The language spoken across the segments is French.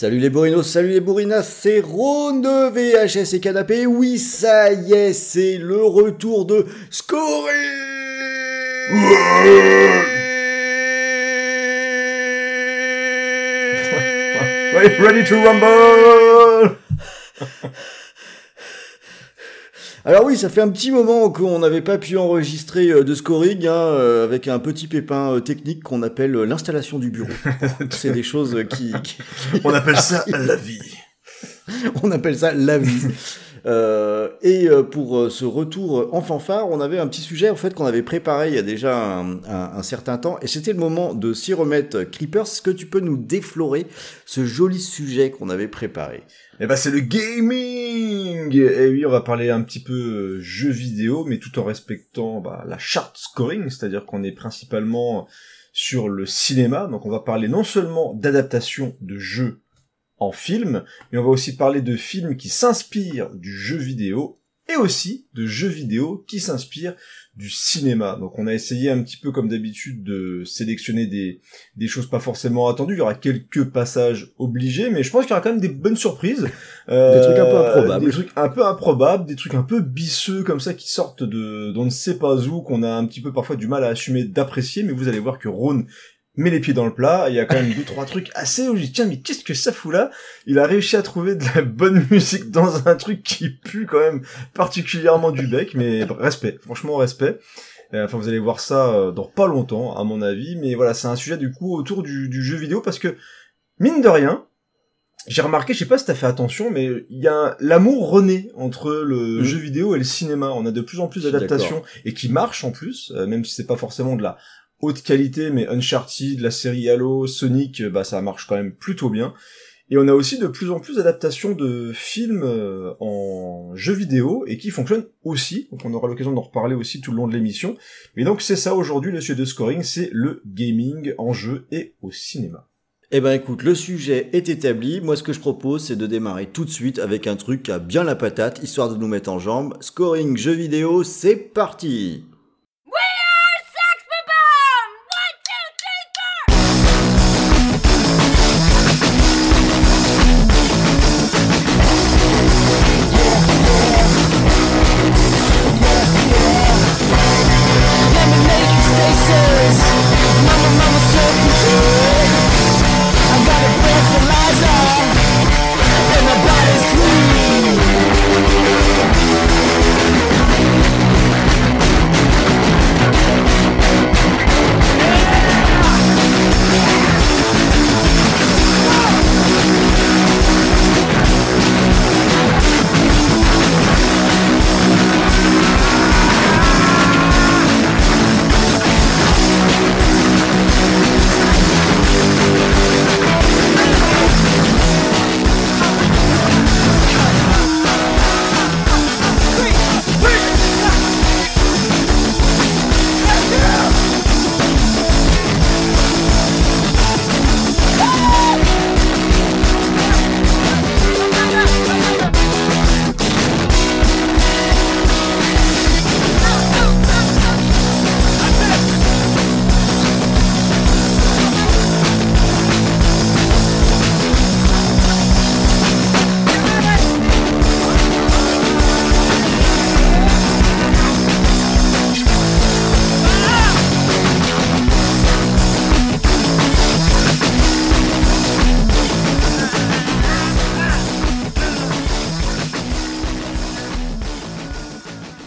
Salut les bourrinos, salut les bourrinas, c'est Ron de VHS et Canapé. Oui, ça y est, c'est le retour de Scoring Ready to rumble? Alors oui, ça fait un petit moment qu'on n'avait pas pu enregistrer euh, de scoring hein, euh, avec un petit pépin euh, technique qu'on appelle l'installation du bureau. C'est des choses qui, qui- On appelle ça la vie. on appelle ça la vie. Euh, et pour ce retour en fanfare, on avait un petit sujet en fait qu'on avait préparé il y a déjà un, un- un certain temps, et c'était le moment de s'y remettre. Creepers, est-ce que tu peux nous déflorer ce joli sujet qu'on avait préparé? Eh ben c'est le gaming. Et oui, on va parler un petit peu euh, jeux vidéo, mais tout en respectant bah, la charte scoring, c'est-à-dire qu'on est principalement sur le cinéma, donc on va parler non seulement d'adaptation de jeux en film, mais on va aussi parler de films qui s'inspirent du jeu vidéo, et aussi de jeux vidéo qui s'inspirent du cinéma. Donc on a essayé un petit peu comme d'habitude de sélectionner des, des choses pas forcément attendues. Il y aura quelques passages obligés, mais je pense qu'il y aura quand même des bonnes surprises. Euh, Des trucs un peu improbables. Des trucs un peu improbables, des trucs un peu bisseux comme ça qui sortent de d'on ne sait pas où, qu'on a un petit peu parfois du mal à assumer d'apprécier, mais vous allez voir que Ron met les pieds dans le plat, il y a quand même deux trois trucs assez où je dis tiens mais qu'est-ce que ça fout là? Il a réussi à trouver de la bonne musique dans un truc qui pue quand même particulièrement du bec, mais respect, franchement respect. Euh, Enfin, vous allez voir ça euh, dans pas longtemps, à mon avis. Mais voilà, c'est un sujet du coup autour du, du jeu vidéo parce que mine de rien, j'ai remarqué, je sais pas si t'as fait attention, mais il y a l'amour renaît entre le Mhm. jeu vidéo et le cinéma. On a de plus en plus d'adaptations et qui marchent en plus, euh, même si c'est pas forcément de la haute qualité, mais Uncharted, la série Halo, Sonic, euh, bah ça marche quand même plutôt bien. Et on a aussi de plus en plus d'adaptations de films euh, en jeux vidéo et qui fonctionnent aussi. Donc on aura l'occasion d'en reparler aussi tout le long de l'émission. Et donc c'est ça aujourd'hui le sujet de scoring, c'est le gaming en jeu et au cinéma. Eh ben écoute, le sujet est établi. Moi, ce que je propose, c'est de démarrer tout de suite avec un truc a bien la patate, histoire de nous mettre en jambes. Scoring jeux vidéo, c'est parti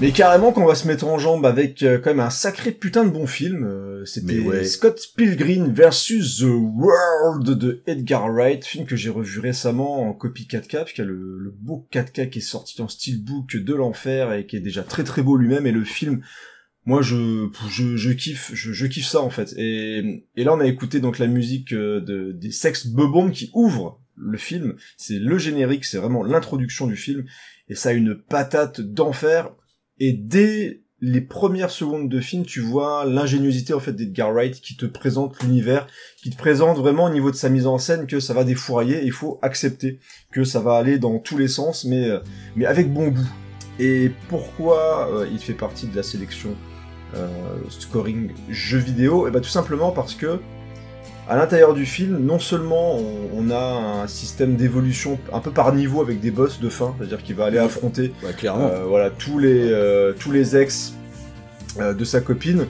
Mais carrément qu'on va se mettre en jambe avec euh, quand même un sacré putain de bon film. euh, C'était ouais. Scott Pilgrim versus The World de Edgar Wright, film que j'ai revu récemment en copie 4K, parce qu'il y a le, le beau 4K qui est sorti en steelbook de l'enfer et qui est déjà très très beau lui-même, et le film moi je, je je kiffe je, je kiffe ça en fait et et là on a écouté donc la musique euh, de des Sex Bobombs qui ouvre le film c'est le générique c'est vraiment l'introduction du film et ça a une patate d'enfer et dès les premières secondes de film tu vois l'ingéniosité en fait d'Edgar Wright qui te présente l'univers qui te présente vraiment au niveau de sa mise en scène que ça va défourailler il faut accepter que ça va aller dans tous les sens mais euh, mais avec bon goût. Et pourquoi euh, il fait partie de la sélection euh, scoring jeu vidéo? Et ben tout simplement parce que à l'intérieur du film, non seulement on, on a un système d'évolution un peu par niveau avec des boss de fin, c'est-à-dire qu'il va aller affronter Ouais, clairement. euh, voilà tous les euh, tous les ex euh, de sa copine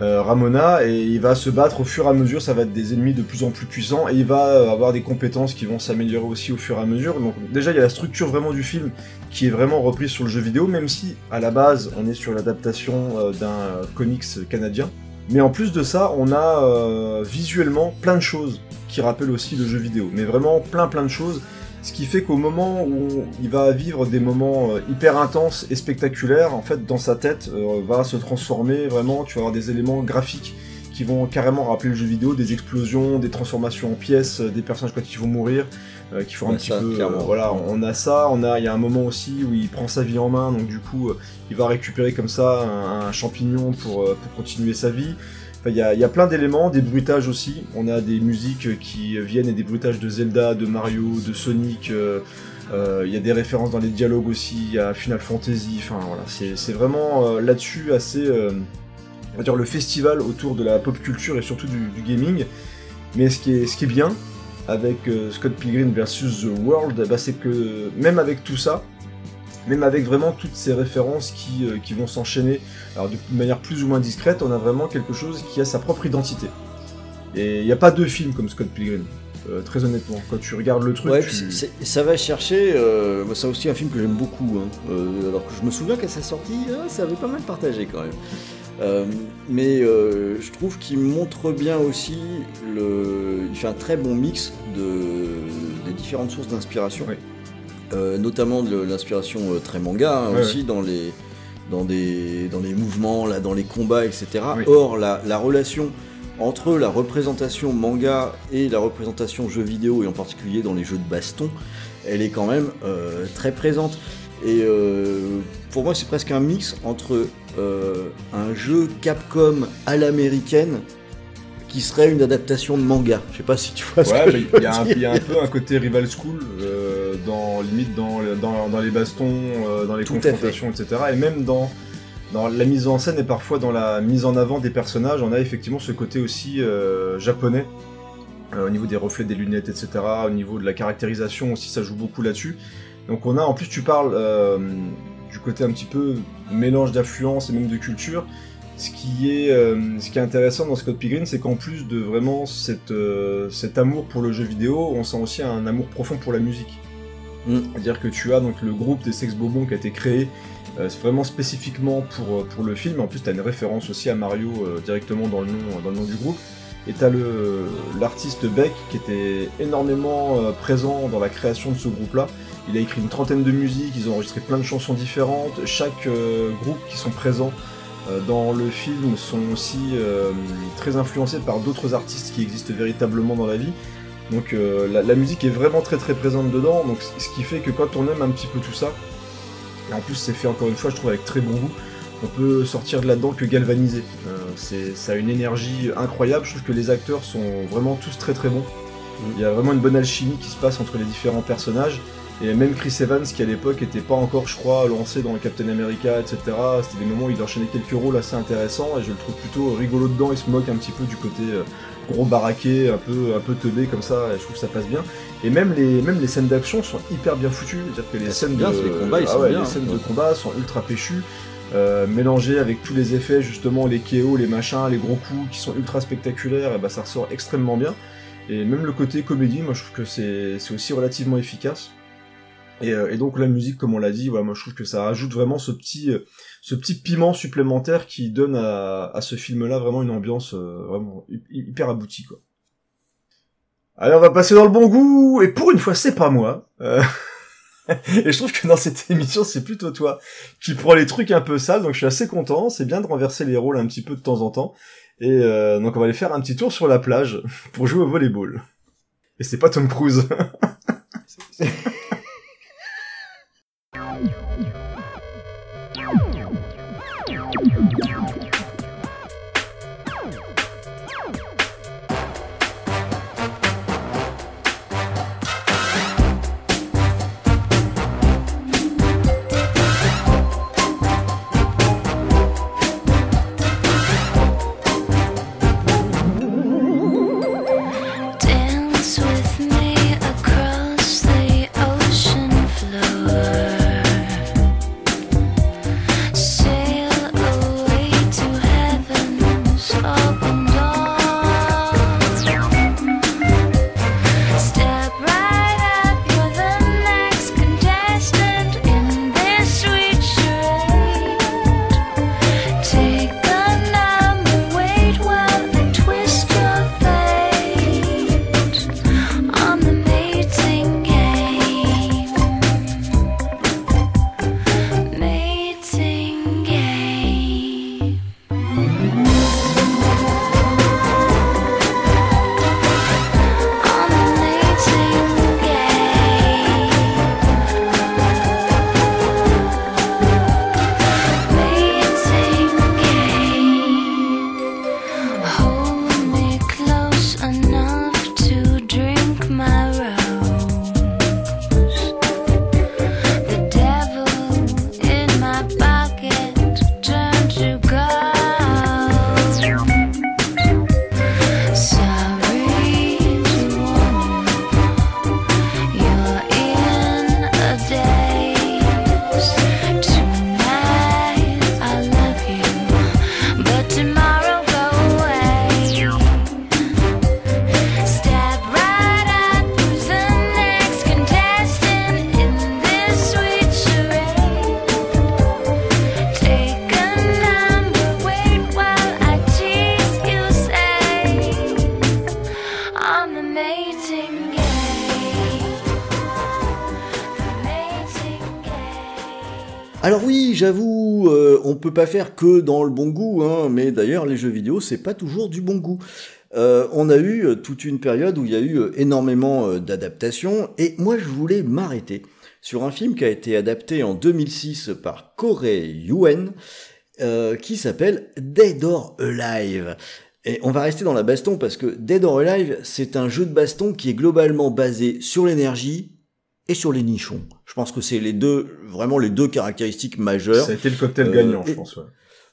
Ramona et il va se battre au fur et à mesure ça va être des ennemis de plus en plus puissants et il va avoir des compétences qui vont s'améliorer aussi au fur et à mesure. Donc déjà il y a la structure vraiment du film qui est vraiment reprise sur le jeu vidéo même si à la base on est sur l'adaptation d'un comics canadien mais en plus de ça on a euh, visuellement plein de choses qui rappellent aussi le jeu vidéo mais vraiment plein plein de choses ce qui fait qu'au moment où il va vivre des moments euh, hyper intenses et spectaculaires, en fait, dans sa tête, euh, va se transformer vraiment. Tu vas avoir des éléments graphiques qui vont carrément rappeler le jeu vidéo, des explosions, des transformations en pièces, des personnages quand ils vont mourir, euh, qui font un Ouais, petit ça, peu. euh, voilà, on a ça. On a, il y a un moment aussi où il prend sa vie en main, donc du coup, euh, il va récupérer comme ça un, un champignon pour, euh, pour continuer sa vie. Enfin, il y a, il y a plein d'éléments, des bruitages aussi. On a des musiques qui viennent et des bruitages de Zelda, de Mario, de Sonic. euh, Il y a des références dans les dialogues aussi à Final Fantasy. Enfin voilà, c'est c'est vraiment euh, là-dessus assez, euh, on va dire le festival autour de la pop culture et surtout du, du gaming. Mais ce qui est, ce qui est bien avec euh, Scott Pilgrim versus The World, bah, c'est que même avec tout ça, même avec vraiment toutes ces références qui, euh, qui vont s'enchaîner, alors de manière plus ou moins discrète, on a vraiment quelque chose qui a sa propre identité. Et il n'y a pas deux films comme Scott Pilgrim, euh, très honnêtement. Quand tu regardes le truc, Ouais, tu- ça va chercher. Euh, c'est aussi un film que j'aime beaucoup. hein. Euh, alors que je me souviens qu'à sa sortie, euh, ça avait pas mal partagé quand même. Euh, mais euh, je trouve qu'il montre bien aussi. Le... Il fait un très bon mix de... des différentes sources d'inspiration. Oui. Euh, notamment de l'inspiration très manga hein, aussi dans les dans des dans les mouvements là dans les combats etc or la, la relation entre la représentation manga et la représentation jeu vidéo et en particulier dans les jeux de baston elle est quand même très présente et euh, pour moi c'est presque un mix entre euh, un jeu Capcom à l'américaine qui serait une adaptation de manga je sais pas si tu vois ce que il y, a un- dire. il y a un peu un côté rival school, euh, dans limite dans, dans, dans les bastons, dans les Tout confrontations, etc. Et même dans, dans la mise en scène et parfois dans la mise en avant des personnages, on a effectivement ce côté aussi japonais, au niveau des reflets des lunettes, etc. Au niveau de la caractérisation aussi, ça joue beaucoup là-dessus. Donc on a, en plus tu parles euh, du côté un petit peu mélange d'affluence et même de culture. Ce qui est, euh, ce qui est intéressant dans Scott Pilgrim, c'est qu'en plus de vraiment cette, euh, cet amour pour le jeu vidéo, on sent aussi un amour profond pour la musique. Mm. C'est-à-dire que tu as donc le groupe des Sex Bobons qui a été créé vraiment spécifiquement pour, pour le film. En plus, tu as une référence aussi à Mario directement dans le, nom, dans le nom du groupe. Et tu as l'artiste Beck qui était énormément présent dans la création de ce groupe-là. Il a écrit une trentaine de musiques, ils ont enregistré plein de chansons différentes. Chaque euh, groupe qui sont présents euh, dans le film sont aussi euh, très influencés par d'autres artistes qui existent véritablement dans la vie. Donc la, la musique est vraiment très très présente dedans, donc ce qui fait que quand on aime un petit peu tout ça, et en plus c'est fait encore une fois je trouve avec très bon goût, on peut sortir de là-dedans que galvanisé. C'est, ça a une énergie incroyable, je trouve que les acteurs sont vraiment tous très très bons. Il y a vraiment une bonne alchimie qui se passe entre les différents personnages. Et même Chris Evans, qui à l'époque était pas encore, je crois, lancé dans Captain America, etc. C'était des moments où il enchaînait quelques rôles assez intéressants et je le trouve plutôt rigolo dedans. Il se moque un petit peu du côté euh, gros baraqué, un peu, un peu teubé comme ça. Et je trouve que ça passe bien. Et même les, même les scènes d'action sont hyper bien foutues. C'est-à-dire que les scènes bien, de, les combats, ils ah sont ouais, bien, les scènes hein. de combat sont ultra péchues. Euh, mélangées avec tous les effets justement les KO, les machins, les gros coups qui sont ultra spectaculaires, et bah ça ressort extrêmement bien. Et même le côté comédie, moi je trouve que c'est c'est aussi relativement efficace. Et, euh, et donc la musique, comme on l'a dit, voilà, moi je trouve que ça ajoute vraiment ce petit, euh, ce petit piment supplémentaire qui donne à, à ce film-là vraiment une ambiance euh, vraiment hy- hyper aboutie quoi. Allez, on va passer dans le bon goût, et pour une fois c'est pas moi. Euh, Et je trouve que dans cette émission, c'est plutôt toi qui prends les trucs un peu sales, donc je suis assez content. C'est bien de renverser les rôles un petit peu de temps en temps. Et euh, donc on va aller faire un petit tour sur la plage pour jouer au volleyball. Et c'est pas Tom Cruise. peut pas faire que dans le bon goût, hein, mais d'ailleurs les jeux vidéo c'est pas toujours du bon goût. Euh, on a eu euh, toute une période où il y a eu euh, énormément d'adaptations, et moi je voulais m'arrêter sur un film qui a été adapté en 2006 par Corey Yuen, qui s'appelle Dead or Alive. Et on va rester dans la baston parce que Dead or Alive, c'est un jeu de baston qui est globalement basé sur l'énergie et sur les nichons. Je pense que c'est les deux, vraiment les deux caractéristiques majeures. Ça a été le cocktail Euh, gagnant, et- je pense. Ouais.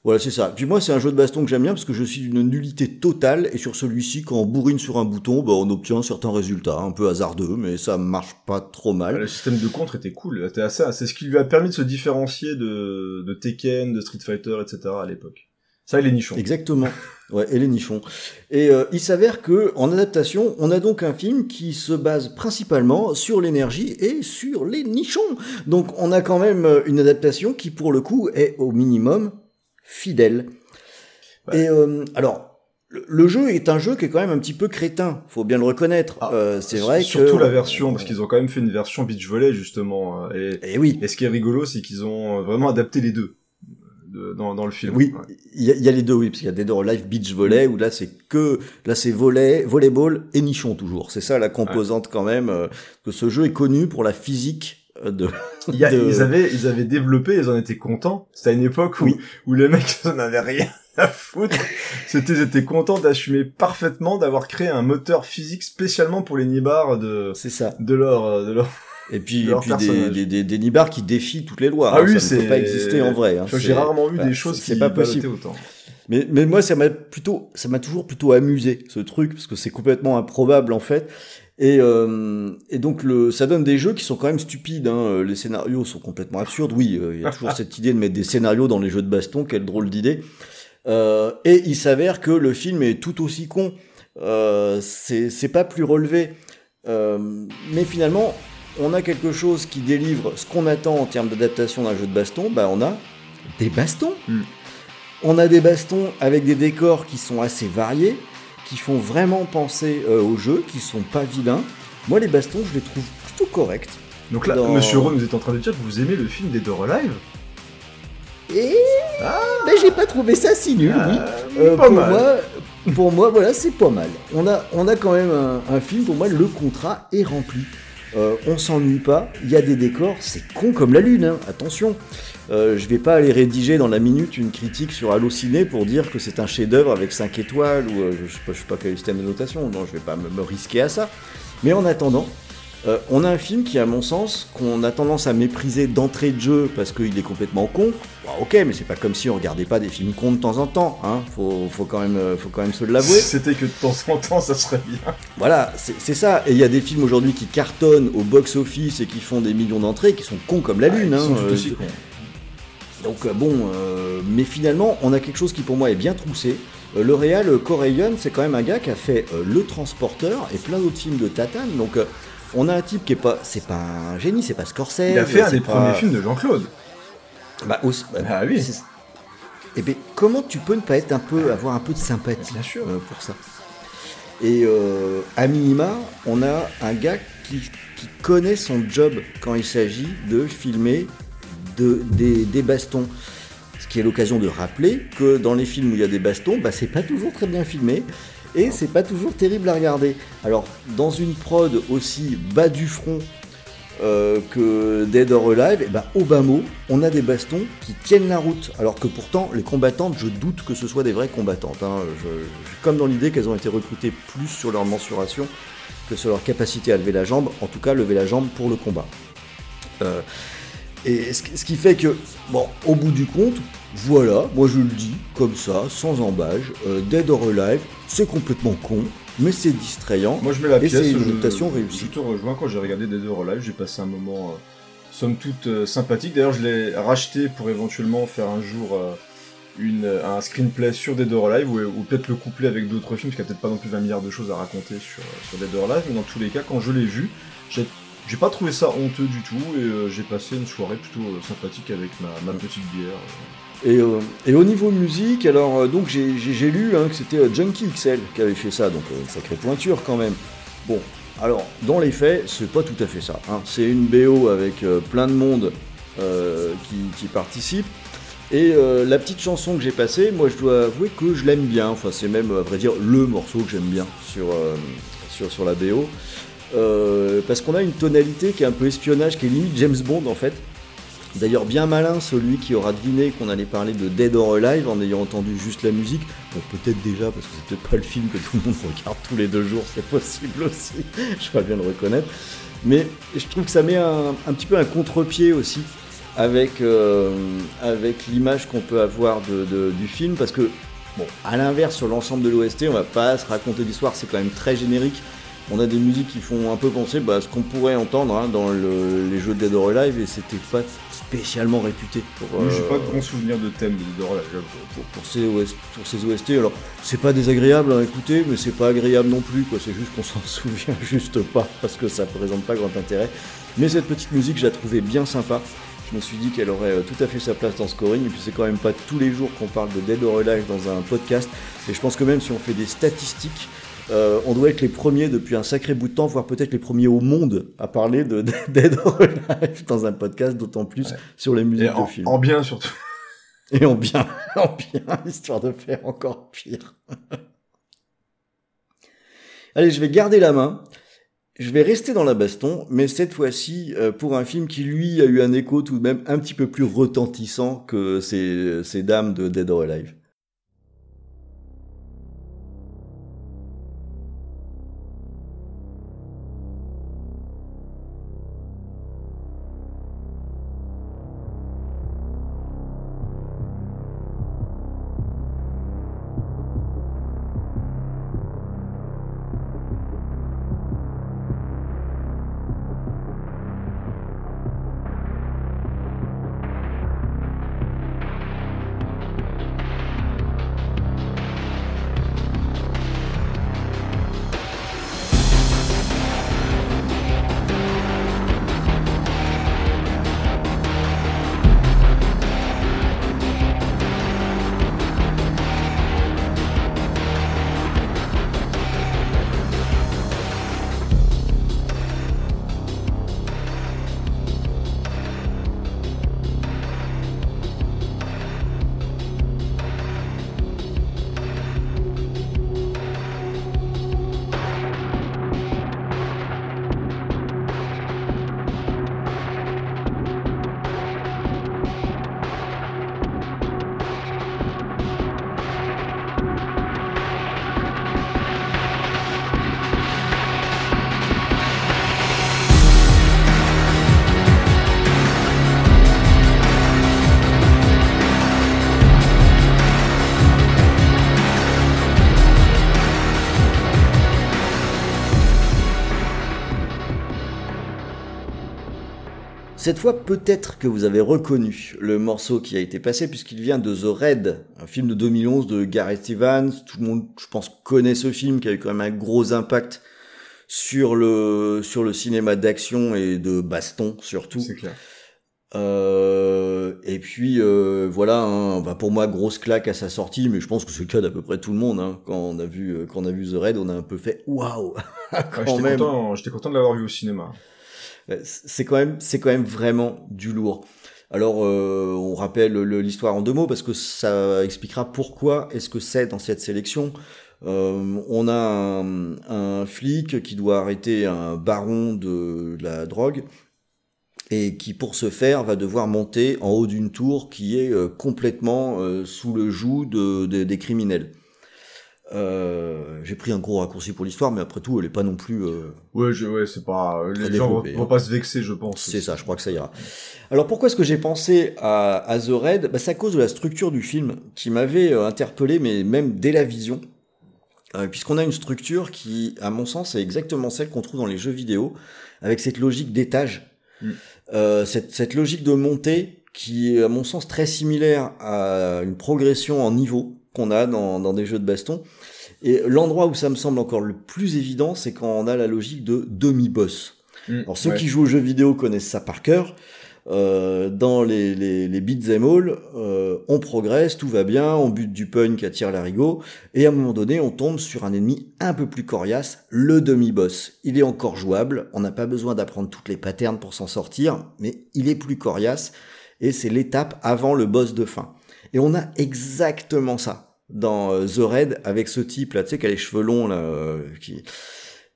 Voilà, c'est ça. Puis moi, c'est un jeu de baston que j'aime bien parce que je suis d'une nullité totale et sur celui-ci, quand on bourrine sur un bouton, bah, on obtient certains résultats, un peu hasardeux, mais ça marche pas trop mal. Le système de contre était cool. C'était assez, c'est ce qui lui a permis de se différencier de, de Tekken, de Street Fighter, etc. à l'époque. Ça, il est nichon. Exactement. Ouais, et les nichons. Et euh, il s'avère que en adaptation, on a donc un film qui se base principalement sur l'énergie et sur les nichons. Donc on a quand même euh, une adaptation qui pour le coup est au minimum fidèle. Ouais. Et euh, alors le- jeu est un jeu qui est quand même un petit peu crétin, faut bien le reconnaître. Ah, Euh, c'est vrai que Surtout la version, parce qu'ils ont quand même fait une version beach volley, justement. Et, Et oui, et ce qui est rigolo, c'est qu'ils ont vraiment adapté les deux de- dans, dans le film. Oui, Ouais. il y, a- il y a les deux, oui, parce qu'il y a Dead or Alive Beach Volley, où là c'est que, là c'est volley, volleyball et nichon toujours. C'est ça la composante quand même, euh, que ce jeu est connu pour la physique euh, de... Il y a- de- ils, avaient, ils avaient développé, ils en étaient contents. C'était à une époque où, Oui. où les mecs n'en avaient rien à foutre. C'était, ils étaient contents d'assumer parfaitement d'avoir créé un moteur physique spécialement pour les nibards de, C'est ça. de leur, euh, de leur... Et puis, et puis des, des, des, des nibards qui défient toutes les lois. Ah hein, oui, ça ne peut pas exister en vrai. hein, J'ai rarement vu bah, des choses c'est qui pas possible. autant. Mais, mais moi, ça m'a plutôt, ça m'a toujours plutôt amusé ce truc parce que c'est complètement improbable en fait. Et, euh, et donc le, ça donne des jeux qui sont quand même stupides. Hein. Les scénarios sont complètement absurdes. Oui, euh, il y a toujours cette idée de mettre des scénarios dans les jeux de baston. Quelle drôle d'idée. Euh, et il s'avère que le film est tout aussi con. Euh, c'est c'est pas plus relevé. Euh, mais finalement, on a quelque chose qui délivre ce qu'on attend en termes d'adaptation d'un jeu de baston. Bah, on a des bastons. Hmm. On a des bastons avec des décors qui sont assez variés, qui font vraiment penser euh, au jeu, qui sont pas vilains. Moi, les bastons, je les trouve plutôt corrects. Donc là, Dans- Monsieur Ron, vous êtes en train de dire que vous aimez le film des Door Alive Et ben, j'ai pas trouvé ça si nul, oui. Euh, pas pour mal. moi, pour moi, voilà, c'est pas mal. On a, on a quand même un, un film. Pour moi, le contrat est rempli. Euh, on s'ennuie pas. Il y a des décors. C'est con comme la lune. hein, Attention. Euh, je vais pas aller rédiger dans la minute une critique sur Allociné pour dire que c'est un chef-d'œuvre avec 5 étoiles ou euh, je sais pas, pas quel système de notation. Non, je vais pas me risquer à ça. Mais en attendant, euh, on a un film qui, à mon sens, qu'on a tendance à mépriser d'entrée de jeu parce qu'il est complètement con. Bon, ok, mais c'est pas comme si on regardait pas des films cons de temps en temps. Hein. Faut, faut, quand même, euh, faut quand même se l'avouer. C'était que de temps en temps, ça serait bien. Voilà, c'est ça. Et il y a des films aujourd'hui qui cartonnent au box-office et qui font des millions d'entrées, qui sont cons comme la lune. Ils hein. sont tout aussi cons. donc bon, euh, mais finalement, on a quelque chose qui pour moi est bien troussé. Euh, le réal euh, c'est quand même un gars qui a fait euh, Le Transporteur et plein d'autres films de Tatane. Donc on a un type qui est pas, c'est pas un génie, c'est pas Scorsese. Il a fait un des pas- premiers films de Jean-Claude. Bah, aussi, bah, Ah oui. c'est- Eh bien, comment tu peux ne pas être un peu, avoir un peu de sympathie Bien sûr. euh, pour ça? Et euh, à minima, on a un gars qui, qui connaît son job quand il s'agit de filmer de, des, des bastons. Ce qui est l'occasion de rappeler que dans les films où il y a des bastons, bah, c'est pas toujours très bien filmé et c'est pas toujours terrible à regarder. Alors, dans une prod aussi bas du front euh, que Dead or Alive, et ben, au bas mot, on a des bastons qui tiennent la route. Alors que pourtant, les combattantes, je doute que ce soit des vraies combattantes. hein. Comme dans l'idée qu'elles ont été recrutées plus sur leur mensuration que sur leur capacité à lever la jambe, en tout cas lever la jambe pour le combat. Euh, et ce, ce qui fait que, bon, au bout du compte, voilà, moi je le dis comme ça, sans embâge, euh, Dead or Alive, c'est complètement con, mais c'est distrayant. Moi, je mets la pièce. c'est une je- adaptation réussie. Je te rejoins quand j'ai regardé Dead or Alive. J'ai passé un moment, euh, somme toute, euh, sympathique. D'ailleurs, je l'ai racheté pour éventuellement faire un jour euh, une, un screenplay sur Dead or Alive ou, ou peut-être le coupler avec d'autres films, parce qu'il n'y a peut-être pas non plus 20 milliards de choses à raconter sur, sur Dead or Alive. Mais dans tous les cas, quand je l'ai vu, j'ai j'ai pas trouvé ça honteux du tout et euh, j'ai passé une soirée plutôt euh, sympathique avec ma, ma petite bière. Et, euh, et au niveau musique, alors euh, donc j'ai lu hein, que c'était euh, Junkie XL qui avait fait ça, donc une sacrée pointure quand même. Bon, alors dans les faits, c'est pas tout à fait ça. hein. C'est une BO avec plein de monde qui, qui participe. Et la petite chanson que j'ai passée, moi je dois avouer que je l'aime bien. Enfin, c'est même, à vrai dire, le morceau que j'aime bien sur, sur, sur la BO. Parce qu'on a une tonalité qui est un peu espionnage, qui est limite James Bond en fait. D'ailleurs, bien malin celui qui aura deviné qu'on allait parler de Dead or Alive en ayant entendu juste la musique. Bon, peut-être déjà, parce que c'est peut-être pas le film que tout le monde regarde tous les deux jours, c'est possible aussi. Je crois bien le reconnaître. Mais je trouve que ça met un, petit peu un contre-pied aussi avec, euh, avec l'image qu'on peut avoir du film, parce que, bon, à l'inverse, sur l'ensemble de l'OST, on va pas se raconter l'histoire, c'est quand même très générique. On a des musiques qui font un peu penser bah, à ce qu'on pourrait entendre hein, dans le- les jeux de Dead or Alive, et c'était pas spécialement réputé pour, Moi, j'ai euh, pas de bons souvenirs de thème de Dead or Alive, j'avoue. pour, pour ces OS pour ces OST. Alors, c'est pas désagréable à écouter, mais c'est pas agréable non plus, quoi. C'est juste qu'on s'en souvient juste pas, parce que ça présente pas grand intérêt. Mais cette petite musique, je la trouvais bien sympa. Je me suis dit qu'elle aurait euh, tout à fait sa place dans Scoring, et puis c'est quand même pas tous les jours qu'on parle de Dead or Alive dans un podcast. Et je pense que même si on fait des statistiques, euh, on doit être les premiers depuis un sacré bout de temps, voire peut-être les premiers au monde à parler de Dead or Alive dans un podcast, d'autant plus Ouais. sur les musiques en, de films. en bien surtout. Et en bien, en bien, histoire de faire encore pire. Allez, je vais garder la main. Je vais rester dans la baston, mais cette fois-ci euh, pour un film qui, lui, a eu un écho tout de même un petit peu plus retentissant que ces, ces dames de Dead or Alive. Cette fois, peut-être que vous avez reconnu le morceau qui a été passé puisqu'il vient de The Raid, un film de 2011 de Gareth Evans. Tout le monde, je pense, connaît ce film qui a eu quand même un gros impact sur le sur le cinéma d'action et de baston surtout. C'est clair. Euh, et puis euh, voilà, hein, bah pour moi grosse claque à sa sortie, mais je pense que c'est le cas d'à peu près tout le monde. Hein. Quand on a vu euh, quand on a vu The Raid, on a un peu fait waouh Ouais, quand J'étais même. content, j'étais content de l'avoir vu au cinéma. Ouais, C'est quand même c'est quand même vraiment du lourd. Alors euh, on rappelle le- l'histoire en deux mots parce que ça expliquera pourquoi est-ce que c'est dans cette sélection. Euh, on a un, flic qui doit arrêter un baron de la drogue et qui pour ce faire va devoir monter en haut d'une tour qui est euh, complètement euh, sous le joug de, de- des criminels. Euh, J'ai pris un gros raccourci pour l'histoire, mais après tout, elle est pas non plus. euh, Ouais, je, ouais, c'est pas, Très les gens vont, hein. pas se vexer, je pense. C'est ça, je crois que ça ira. Alors pourquoi est-ce que j'ai pensé à, à The Raid? Bah, C'est à cause de la structure du film qui m'avait euh, interpellé, mais même dès la vision. Euh, Puisqu'on a une structure qui, à mon sens, est exactement celle qu'on trouve dans les jeux vidéo, avec cette logique d'étage, Mm. Euh, cette, cette logique de montée qui est, à mon sens, très similaire à une progression en niveau qu'on a dans, dans des jeux de baston. Et l'endroit où ça me semble encore le plus évident, c'est quand on a la logique de demi-boss. Mm, Alors ceux ouais. qui jouent aux jeux vidéo connaissent ça par cœur. Euh, dans les, les, les beats all, euh, on progresse, tout va bien, on bute du punk à tir larigot, et à un moment donné, on tombe sur un ennemi un peu plus coriace, le demi-boss. Il est encore jouable, on n'a pas besoin d'apprendre toutes les patterns pour s'en sortir, mais il est plus coriace, et c'est l'étape avant le boss de fin. Et on a exactement ça dans euh, The Raid avec ce type là, tu sais, qui a les cheveux longs là, euh, qui...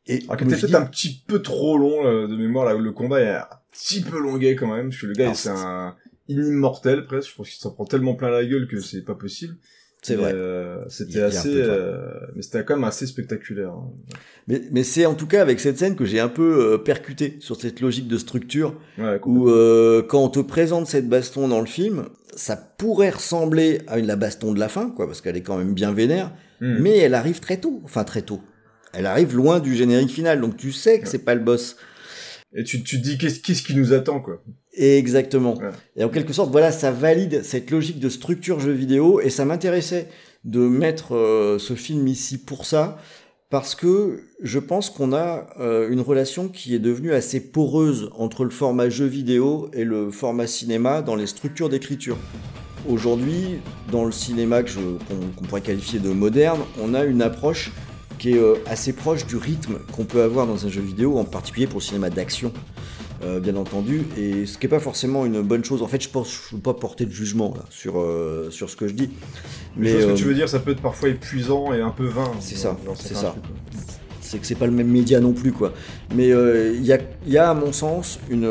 Et Alors, je qui était peut-être un petit peu trop long là, de mémoire. Là, le combat est un petit peu longuet quand même, parce que le gars, c'est un immortel presque. Je pense qu'il s'en prend tellement plein la gueule que c'est pas possible. C'est vrai. euh, c'était assez, euh, mais c'était quand même assez spectaculaire. hein. Mais, mais c'est en tout cas avec cette scène que j'ai un peu euh, percuté sur cette logique de structure Ouais, où euh, quand on te présente cette baston dans le film, ça pourrait ressembler à une la baston de la fin, quoi, parce qu'elle est quand même bien vénère, Hmm. mais elle arrive très tôt, enfin très tôt. Elle arrive loin du générique final, donc tu sais que c'est pas le boss. Et tu, tu te dis qu'est-ce qu'est-ce qui nous attend quoi? Exactement. Ouais. Et en quelque sorte, voilà, ça valide cette logique de structure jeu vidéo, et ça m'intéressait de mettre euh, ce film ici pour ça, parce que je pense qu'on a euh, une relation qui est devenue assez poreuse entre le format jeu vidéo et le format cinéma dans les structures d'écriture. Aujourd'hui, dans le cinéma que je- qu'on qu'on pourrait qualifier de moderne, on a une approche qui est euh, assez proche du rythme qu'on peut avoir dans un jeu vidéo, en particulier pour le cinéma d'action, euh, bien entendu, et ce qui n'est pas forcément une bonne chose. En fait, je pense, je ne veux pas porter de jugement là, sur, euh, sur ce que je dis. Mais Mais ce que tu veux dire, ça peut être parfois épuisant et un peu vain. C'est ça, c'est ça. c'est que c'est pas le même média non plus quoi. Mais il y, a, y a à mon sens une,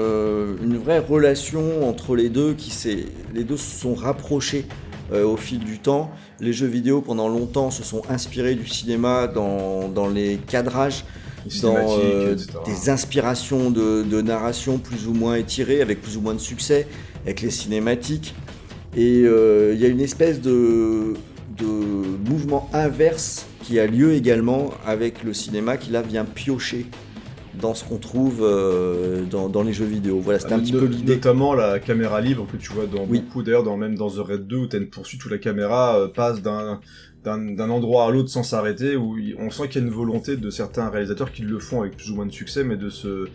une vraie relation entre les deux qui s'est, les deux se sont rapprochés au fil du temps. Les jeux vidéo pendant longtemps se sont inspirés du cinéma dans, dans les cadrages, Les dans euh, des inspirations de, de narration plus ou moins étirées, avec plus ou moins de succès, avec les cinématiques. Et euh, il y a une espèce de, de mouvement inverse qui a lieu également avec le cinéma qui là vient piocher dans ce qu'on trouve euh, dans, dans les jeux vidéo. Voilà, c'était un Euh, petit no- peu l'idée. Notamment la caméra libre que tu vois dans Oui. beaucoup, d'ailleurs, dans, même dans The Red 2 où t'as une poursuite où la caméra euh, passe d'un d'un d'un endroit à l'autre sans s'arrêter, où il- on sent qu'il y a une volonté de certains réalisateurs qui le font avec plus ou moins de succès, mais de se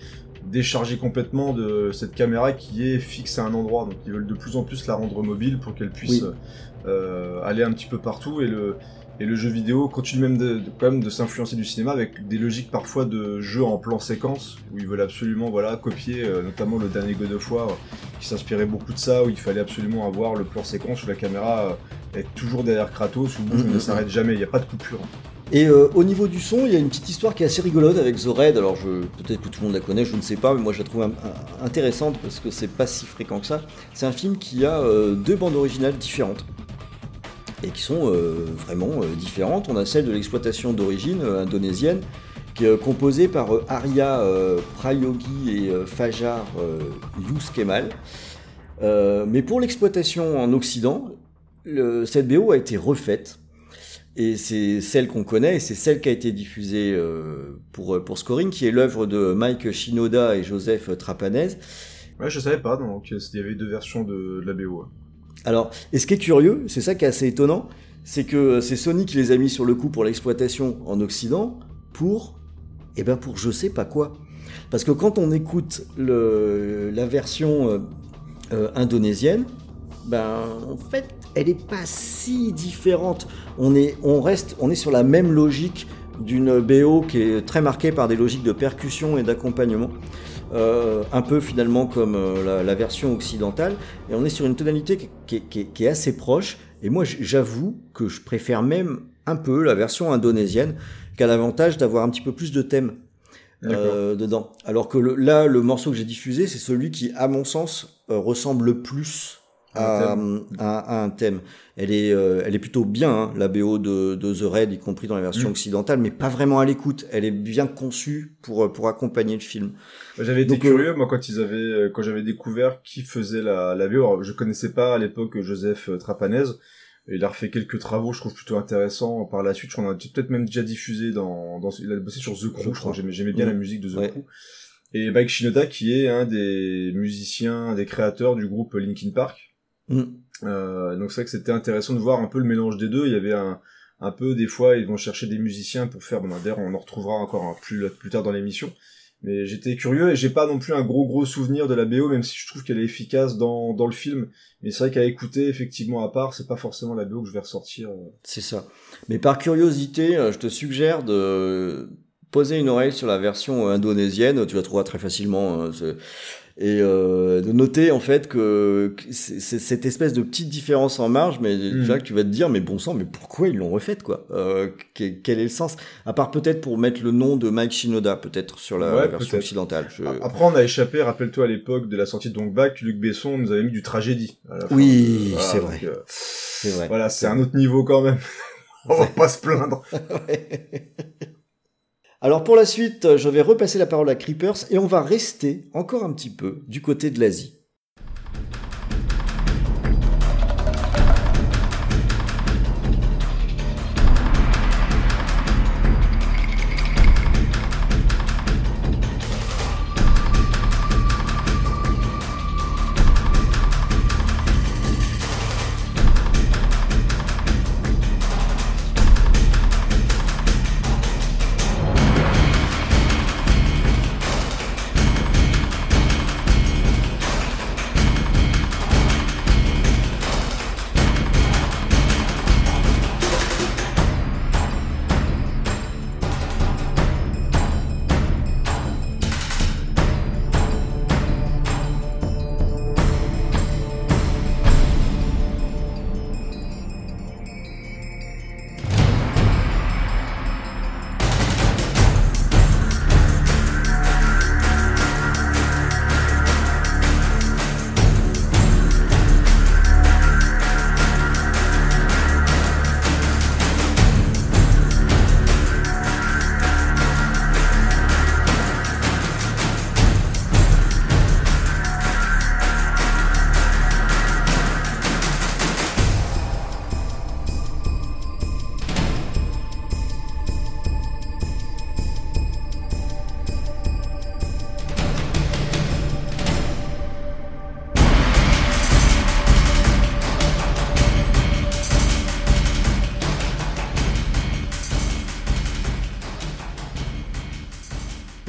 décharger complètement de cette caméra qui est fixe à un endroit. Donc ils veulent de plus en plus la rendre mobile pour qu'elle puisse Oui. euh, aller un petit peu partout et le et le jeu vidéo continue même de, de- quand même de s'influencer du cinéma avec des logiques parfois de jeux en plan séquence où ils veulent absolument voilà copier euh, notamment le dernier God of War euh, qui s'inspirait beaucoup de ça où il fallait absolument avoir le plan séquence où la caméra euh, est toujours derrière Kratos où bouge Mhm, ne mhm. s'arrête jamais il n'y a pas de coupure Et euh, au niveau du son, il y a une petite histoire qui est assez rigolote avec The Raid. Alors je, peut-être que tout le monde la connaît, je ne sais pas, mais moi je la trouve un- un- intéressante parce que c'est pas si fréquent que ça. C'est un film qui a euh, deux bandes originales différentes et qui sont euh, vraiment euh, différentes. On a celle de l'exploitation d'origine euh, indonésienne qui est composée par Arya Prayogi et Fajar Yus Kemal. Euh, mais pour l'exploitation en Occident, cette BO a été refaite et c'est celle qu'on connaît, et c'est celle qui a été diffusée pour, pour Scoring, qui est l'œuvre de Mike Shinoda et Joseph Trapanese. Ouais, je savais pas, donc il y avait deux versions de la BO. Alors, et ce qui est curieux, c'est ça qui est assez étonnant, c'est que c'est Sony qui les a mis sur le coup pour l'exploitation en Occident pour, eh ben pour je sais pas quoi. Parce que quand on écoute la version euh, euh, indonésienne, ben en fait, elle est pas si différente. On est, on reste, on est sur la même logique d'une BO qui est très marquée par des logiques de percussion et d'accompagnement. Euh, un peu finalement comme euh, la, la version occidentale, et on est sur une tonalité qui, qui- qui- qui est assez proche. Et moi, j'avoue que je préfère même un peu la version indonésienne, qui a l'avantage d'avoir un petit peu plus de thèmes euh, dedans. Alors que le- là, le morceau que j'ai diffusé, c'est celui qui, à mon sens, ressemble le plus à, Un à- à un thème. Elle est, euh, elle est plutôt bien, hein, la BO de, de The Raid, y compris dans la version Mm. occidentale, mais pas vraiment à l'écoute. Elle est bien conçue pour, pour accompagner le film. J'avais été euh, curieux, moi, quand ils avaient, euh, quand j'avais découvert qui faisait la, la VO. Alors, je connaissais pas à l'époque Joseph euh, Trapanez. Il a refait quelques travaux, je trouve plutôt intéressants par la suite. Je crois qu'on a peut-être même déjà diffusé dans, dans, il a bossé sur The Crew, je crois. J'aimais, bien la musique de The Ouais. Crew. Et Mike Shinoda, qui est un des musiciens, des créateurs du groupe Linkin Park. Mm. Euh, donc c'est vrai que c'était intéressant de voir un peu le mélange des deux. Il y avait un, un peu, des fois, ils vont chercher des musiciens pour faire, bon, d'ailleurs, on en retrouvera encore un plus, plus tard dans l'émission. Mais j'étais curieux et j'ai pas non plus un gros gros souvenir de la BO, même si je trouve qu'elle est efficace dans, dans le film. Mais c'est vrai qu'à écouter, effectivement, à part, c'est pas forcément la BO que je vais ressortir. euh. C'est ça. Mais par curiosité, euh, je te suggère de poser une oreille sur la version indonésienne. Tu la trouveras très facilement. hein, Et euh, de noter en fait que c'est cette espèce de petite différence en marge, mais Mhm. là que tu vas te dire, mais bon sang, mais pourquoi ils l'ont refaite quoi? Euh, que- Quel est le sens? À part peut-être pour mettre le nom de Mike Shinoda, peut-être sur la Ouais, version occidentale. Je- Après, on a échappé, rappelle-toi à l'époque de la sortie de Long Back, Luc Besson nous avait mis du tragédie. à la fin. Oui, Voilà, c'est vrai. euh, C'est vrai. Voilà, c'est un autre niveau quand même. on va pas se plaindre. Alors pour la suite, je vais repasser la parole à Creepers et on va rester encore un petit peu du côté de l'Asie.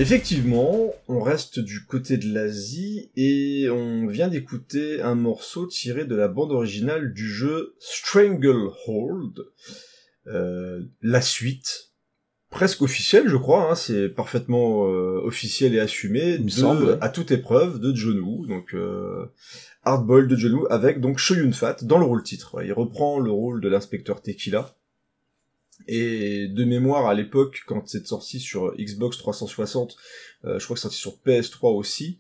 Effectivement, on reste du côté de l'Asie et on vient d'écouter un morceau tiré de la bande originale du jeu Stranglehold, euh, la suite presque officielle, je crois, hein, c'est parfaitement euh, officiel et assumé, Il de, semble, à toute épreuve de John Woo, donc euh, Hardball de John Woo avec donc Shoyun Fat dans le rôle titre. Il reprend le rôle de l'inspecteur Tequila. Et de mémoire, à l'époque, quand c'est sorti sur Xbox 360, euh, je crois que c'est sorti sur PS3 aussi,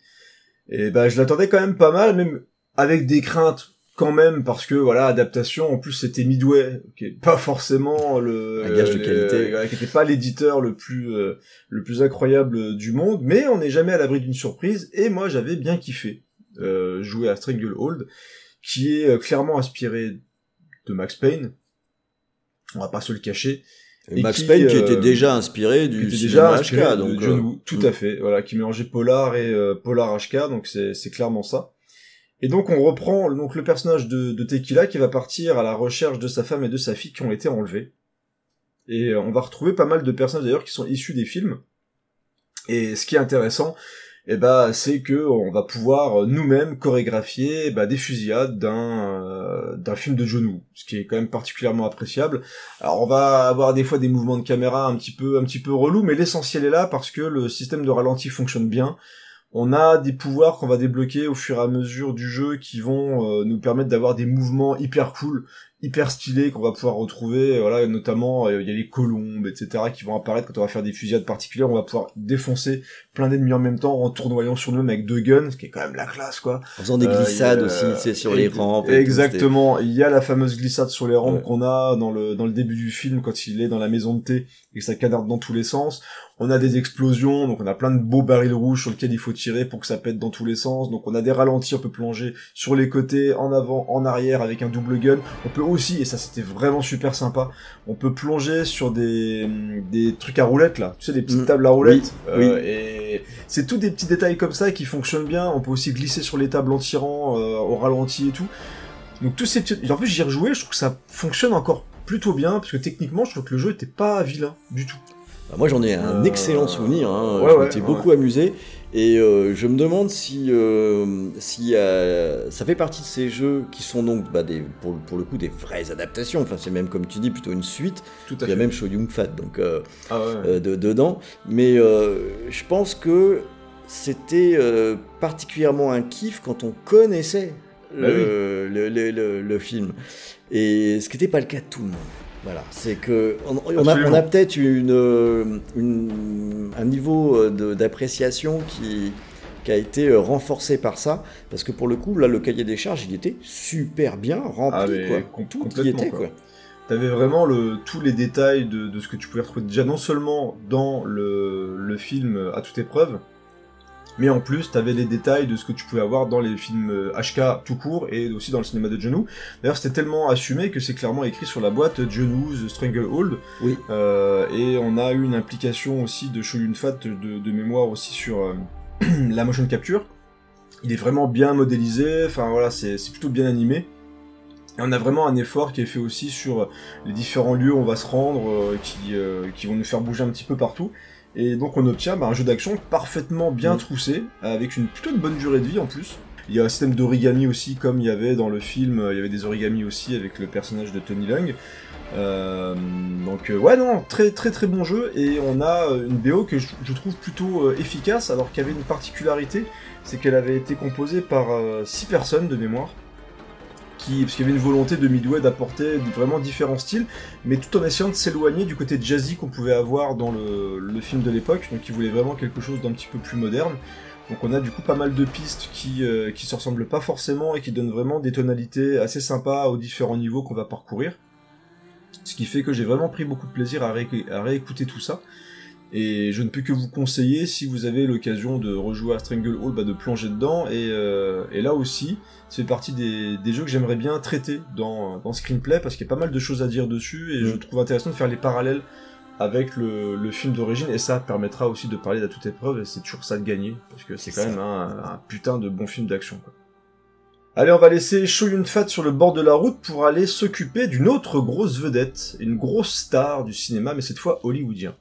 et ben je l'attendais quand même pas mal, même avec des craintes quand même, parce que voilà, adaptation, en plus c'était Midway, qui est pas forcément le... Un gage de qualité. voilà, qui était pas l'éditeur le plus euh, le plus incroyable du monde, mais on n'est jamais à l'abri d'une surprise, et moi j'avais bien kiffé euh, jouer à Stranglehold, qui est euh, clairement inspiré de Max Payne, on va pas se le cacher, Et Et Max qui, Payne qui euh, était déjà inspiré du était déjà inspiré HK, de John euh, Woo. Tout à fait. Voilà, qui mélangeait polar et euh, polar HK, donc c'est clairement ça. Et donc on reprend donc le personnage de, de Tequila qui va partir à la recherche de sa femme et de sa fille qui ont été enlevés. Et on va retrouver pas mal de personnages d'ailleurs qui sont issus des films. Et ce qui est intéressant, eh ben, c'est que on va pouvoir euh, nous-mêmes chorégraphier bah, des fusillades d'un euh, d'un film de John Woo, ce qui est quand même particulièrement appréciable. Alors on va avoir des fois des mouvements de caméra un petit peu un petit peu relous, mais l'essentiel est là parce que le système de ralenti fonctionne bien. On a des pouvoirs qu'on va débloquer au fur et à mesure du jeu qui vont euh, nous permettre d'avoir des mouvements hyper cool, hyper stylés qu'on va pouvoir retrouver. Voilà, notamment euh, il y a les colombes, etc. qui vont apparaître quand on va faire des fusillades particulières. On va pouvoir défoncer plein d'ennemis en même temps en tournoyant sur nous-mêmes avec deux guns, ce qui est quand même la classe, quoi. En faisant des Euh, glissades a- aussi, c'est sur les rampes. Exactement. Il y a la fameuse glissade sur les rampes Ouais. qu'on a dans le dans le début du film quand il est dans la maison de thé et que ça canarde dans tous les sens. On a des explosions, donc on a plein de beaux barils rouges sur lesquels il faut tirer pour que ça pète dans tous les sens. Donc on a des ralentis, on peut plonger sur les côtés, en avant, en arrière avec un double gun. On peut aussi, et ça c'était vraiment super sympa, on peut plonger sur des des trucs à roulettes là, tu sais des petites Mm. tables à roulettes. Oui, Euh, Et c'est tous des petits détails comme ça qui fonctionnent bien. On peut aussi glisser sur les tables en tirant euh, au ralenti et tout. Donc tous ces petits... En plus j'y ai rejoué, je trouve que ça fonctionne encore plutôt bien, parce que techniquement je trouve que le jeu était pas vilain du tout. Bah, moi j'en ai un Euh, excellent souvenir, hein. ouais, je ouais, m'étais ouais. beaucoup amusé et euh, je me demande si, euh, si euh, ça fait partie de ces jeux qui sont donc bah, des, pour, pour le coup des vraies adaptations, enfin c'est même comme tu dis plutôt une suite, Tout à il y a fait. même Shoyung Fat donc euh, Ah ouais. de- dedans, mais je pense que c'était particulièrement un kiff quand on connaissait Bah le film. Et ce qui n'était pas le cas de tout le monde. Voilà, c'est que on, on a, Absolument. on a peut-être une, euh, une- un niveau euh, d'appréciation qui, qui a été euh, renforcé par ça, parce que pour le coup, là, le cahier des charges, il était super bien rempli, Ah, quoi. Tout y complètement, était, quoi. quoi. T'avais vraiment le, tous les détails de, de ce que tu pouvais retrouver déjà non seulement dans le, le film à toute épreuve, mais en plus t'avais les détails de ce que tu pouvais avoir dans les films euh, HK tout court et aussi dans le cinéma de Woo. D'ailleurs c'était tellement assumé que c'est clairement écrit sur la boîte John Woo's Stranglehold. Oui. Euh, et on a eu une implication aussi de Shoyun Fat de, de mémoire aussi sur euh, la motion capture. Il est vraiment bien modélisé, enfin voilà, c'est plutôt bien animé. Et on a vraiment un effort qui est fait aussi sur les différents lieux où on va se rendre, euh, qui, euh, qui vont nous faire bouger un petit peu partout. Et donc on obtient bah, un jeu d'action parfaitement bien Mm. troussé, avec une plutôt bonne durée de vie en plus. Il y a un système d'origami aussi, comme il y avait dans le film, euh, il y avait des origamis aussi avec le personnage de Tony Lung. Euh, donc euh, ouais non, très très très bon jeu, et on a une BO que je, je trouve plutôt euh, efficace, alors qu'il y avait une particularité, c'est qu'elle avait été composée par 6 personnes de mémoire parce qu'il y avait une volonté de Midway d'apporter vraiment différents styles, mais tout en essayant de s'éloigner du côté jazzy qu'on pouvait avoir dans le, film de l'époque, donc ils voulaient vraiment quelque chose d'un petit peu plus moderne. Donc on a du coup pas mal de pistes qui, euh, se ressemblent pas forcément et qui donnent vraiment des tonalités assez sympas aux différents niveaux qu'on va parcourir. Ce qui fait que j'ai vraiment pris beaucoup de plaisir à réécouter tout ça. Et je ne peux que vous conseiller, si vous avez l'occasion de rejouer à Stranglehold, bah, de plonger dedans. Et, euh, et là aussi, fait partie des, des jeux que j'aimerais bien traiter dans, dans Screenplay, parce qu'il y a pas mal de choses à dire dessus, et Mm. je trouve intéressant de faire les parallèles avec le, le film d'origine, et ça permettra aussi de parler d'à toute épreuve, et c'est toujours ça de gagner, parce que c'est C'est quand ça. même un, un putain de bon film d'action. quoi. Allez, on va laisser Shoyun Fat sur le bord de la route pour aller s'occuper d'une autre grosse vedette, une grosse star du cinéma, mais cette fois hollywoodien.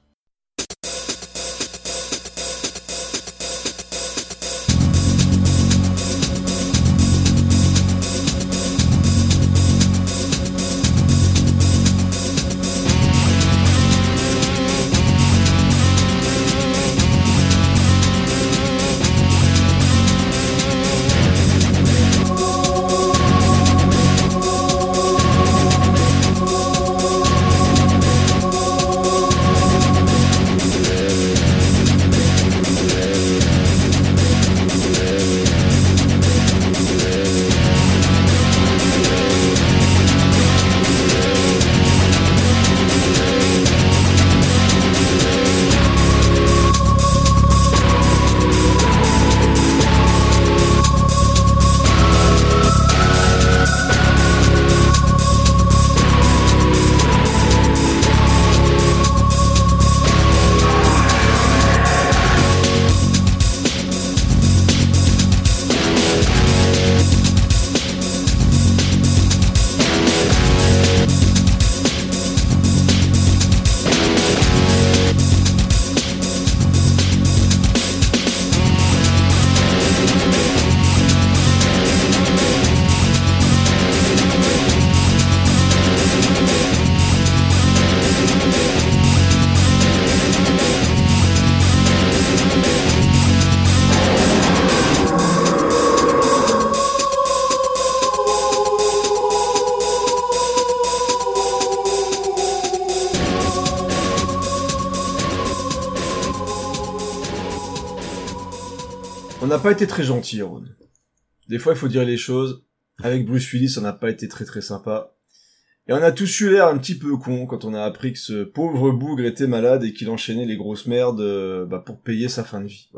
Pas été très gentil, Ron. Des fois, il faut dire les choses. Avec Bruce Willis, on n'a pas été très très sympa. Et on a tous eu l'air un petit peu con quand on a appris que ce pauvre bougre était malade et qu'il enchaînait les grosses merdes euh, bah, pour payer sa fin de vie.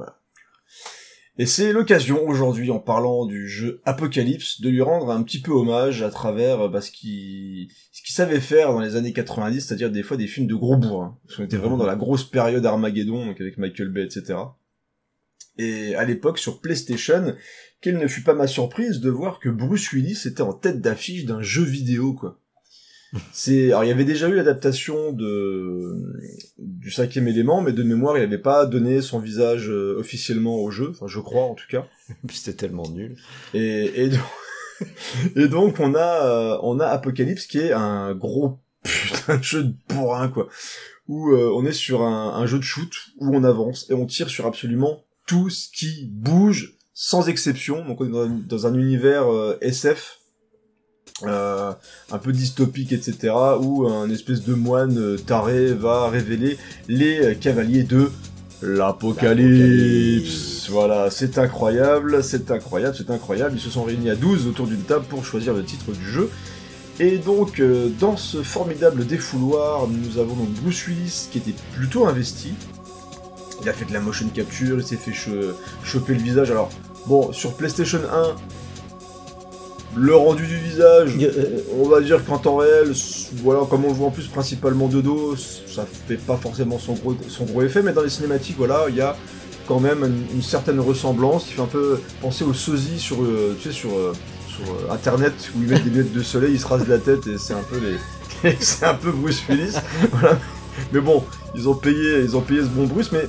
Et c'est l'occasion aujourd'hui, en parlant du jeu Apocalypse, de lui rendre un petit peu hommage à travers euh, bah, ce qu'il ce qu'il savait faire dans les années 90, c'est-à-dire des fois des films de gros bourrins. Parce qu'on était vraiment dans la grosse période Armageddon, donc avec Michael Bay, etc. Et à l'époque, sur PlayStation, quelle ne fut pas ma surprise de voir que Bruce Willis était en tête d'affiche d'un jeu vidéo, quoi. C'est, alors il y avait déjà eu l'adaptation de du cinquième élément, mais de mémoire, il n'avait pas donné son visage euh, officiellement au jeu, enfin je crois en tout cas. Puis c'était tellement nul. Et, et, donc, et donc on a euh, on a Apocalypse qui est un gros putain de jeu de bourrin quoi, où euh, on est sur un, un jeu de shoot où on avance et on tire sur absolument tout ce qui bouge sans exception. Donc on est dans un, dans un univers euh, SF. euh, un peu dystopique, etc., où un espèce de moine euh, taré va révéler les cavaliers de l'apocalypse. Voilà, c'est incroyable, c'est incroyable, c'est incroyable. Ils se sont réunis à 12 autour d'une table pour choisir le titre du jeu. Et donc, euh, dans ce formidable défouloir, nous avons donc Bruce Willis qui était plutôt investi. Il a fait de la motion capture, il s'est fait cho- choper le visage. Alors, bon, sur PlayStation 1, le rendu du visage, Euh, on va dire qu'en temps réel, voilà, comme on le voit en plus principalement de dos, ça fait pas forcément son gros, son gros effet, mais dans les cinématiques, voilà, il y a quand même une, une certaine ressemblance qui fait un peu penser au sosie sur, euh, tu sais, sur, euh, sur euh, internet où ils mettent des lunettes de soleil, ils se rasent la tête et c'est un peu les, c'est un peu Bruce Willis, voilà. Mais bon, ils ont payé, ils ont payé ce bon Bruce, mais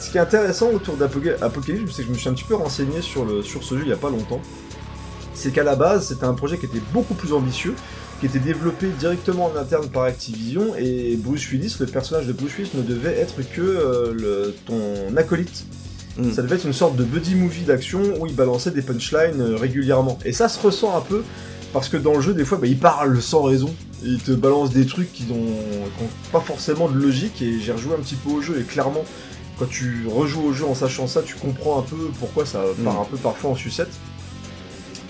ce qui est intéressant autour d'Apocalypse, c'est que je me suis un petit peu renseigné sur le, sur ce jeu il y a pas longtemps c'est qu'à la base, c'était un projet qui était beaucoup plus ambitieux, qui était développé directement en interne par Activision, et Bruce Willis, le personnage de Bruce Willis, ne devait être que euh, le, ton acolyte. Mm. Ça devait être une sorte de buddy movie d'action où il balançait des punchlines euh, régulièrement. Et ça se ressent un peu, parce que dans le jeu, des fois, bah, il parle sans raison, et il te balance des trucs qui ont, qui ont pas forcément de logique, et j'ai rejoué un petit peu au jeu, et clairement, quand tu rejoues au jeu en sachant ça, tu comprends un peu pourquoi ça part Mm. un peu parfois en sucette.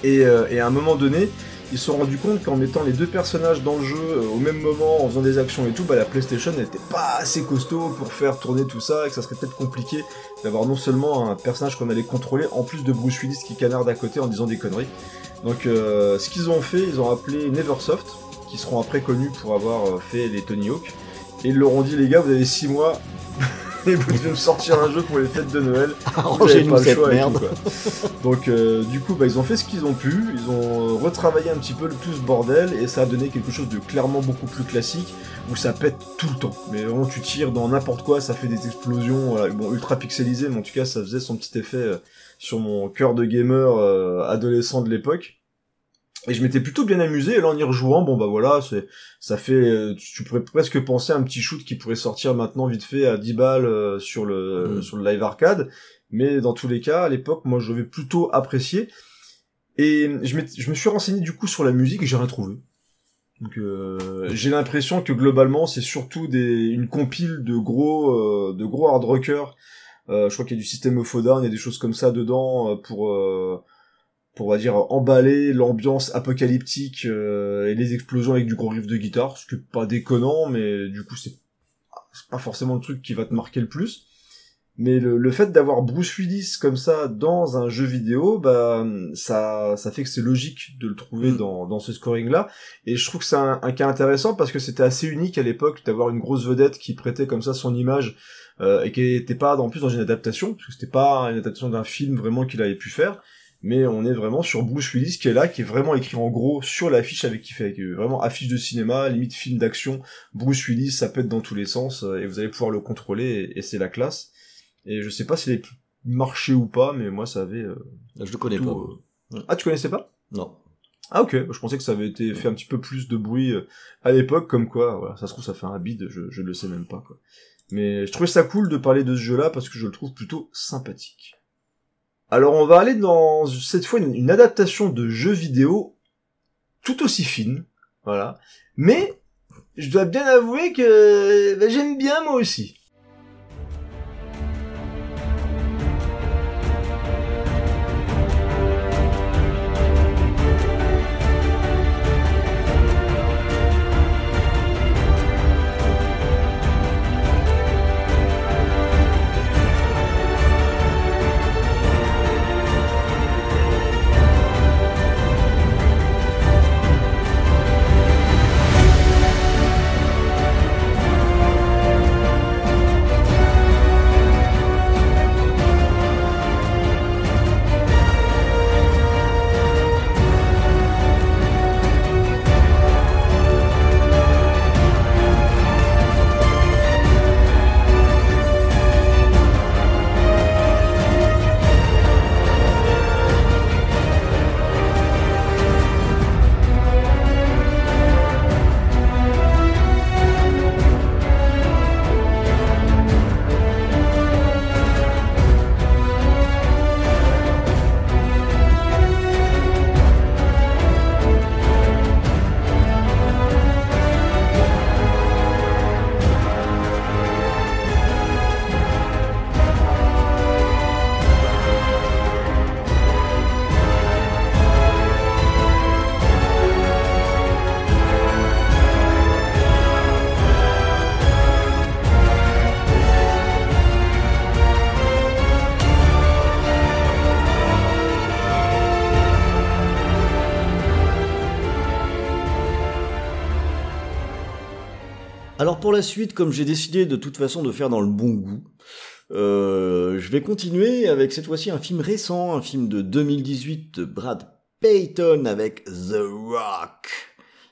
Et, euh, et à un moment donné, ils se sont rendus compte qu'en mettant les deux personnages dans le jeu euh, au même moment, en faisant des actions et tout, bah, la PlayStation n'était pas assez costaud pour faire tourner tout ça, et que ça serait peut-être compliqué d'avoir non seulement un personnage qu'on allait contrôler, en plus de Bruce Willis qui canarde à côté en disant des conneries. Donc euh, ce qu'ils ont fait, ils ont appelé Neversoft, qui seront après connus pour avoir euh, fait les Tony Hawk, et ils leur ont dit les gars, vous avez 6 mois, et vous devez me sortir un jeu pour les fêtes de Noël. Arrangez-nous cette choix merde. tout. Donc euh, du coup, bah, ils ont fait ce qu'ils ont pu, ils ont euh, retravaillé un petit peu le tout ce bordel et ça a donné quelque chose de clairement beaucoup plus classique où ça pète tout le temps. Mais vraiment, tu tires dans n'importe quoi, ça fait des explosions, voilà, bon ultra pixelisé, mais en tout cas, ça faisait son petit effet euh, sur mon cœur de gamer euh, adolescent de l'époque. Et je m'étais plutôt bien amusé, et là en y rejouant, bon bah voilà, c'est, ça fait, euh, tu, pourrais presque penser à un petit shoot qui pourrait sortir maintenant vite fait à 10 balles euh, sur le, Mm. sur le live arcade, mais dans tous les cas, à l'époque, moi je l'avais plutôt apprécié, et je, je me suis renseigné du coup sur la musique et j'ai rien trouvé. Donc euh, j'ai l'impression que globalement c'est surtout des, une compile de gros, euh, de gros hard rockers. Euh, je crois qu'il y a du système of il y a des choses comme ça dedans euh, pour, euh, pour on va dire emballer l'ambiance apocalyptique euh, et les explosions avec du gros riff de guitare, ce qui est pas déconnant, mais du coup c'est c'est pas forcément le truc qui va te marquer le plus. Mais le, le fait d'avoir Bruce Willis comme ça dans un jeu vidéo, bah ça ça fait que c'est logique de le trouver Mm. dans, dans ce scoring là. Et je trouve que c'est un, un cas intéressant parce que c'était assez unique à l'époque d'avoir une grosse vedette qui prêtait comme ça son image euh, et qui était pas en plus dans une adaptation parce que c'était pas une adaptation d'un film vraiment qu'il avait pu faire. Mais on est vraiment sur Bruce Willis qui est là, qui est vraiment écrit en gros sur l'affiche avec qui fait euh, vraiment affiche de cinéma, limite film d'action. Bruce Willis, ça pète dans tous les sens euh, et vous allez pouvoir le contrôler et, et c'est la classe. Et je sais pas s'il a marché ou pas, mais moi ça avait. euh, Je le connais tout, pas. euh, Ah, tu connaissais pas? Non. Ah ok, je pensais que ça avait été fait un petit peu plus de bruit à l'époque, comme quoi, voilà, ça se trouve ça fait un bide, je, je le sais même pas quoi. Mais je trouvais ça cool de parler de ce jeu-là parce que je le trouve plutôt sympathique. Alors on va aller dans cette fois une, adaptation de jeu vidéo tout aussi fine, voilà. Mais je dois bien avouer que ben, j'aime bien moi aussi. Alors pour la suite, comme j'ai décidé de toute façon de faire dans le bon goût, euh, je vais continuer avec cette fois-ci un film récent, un film de 2018 de Brad Payton avec The Rock.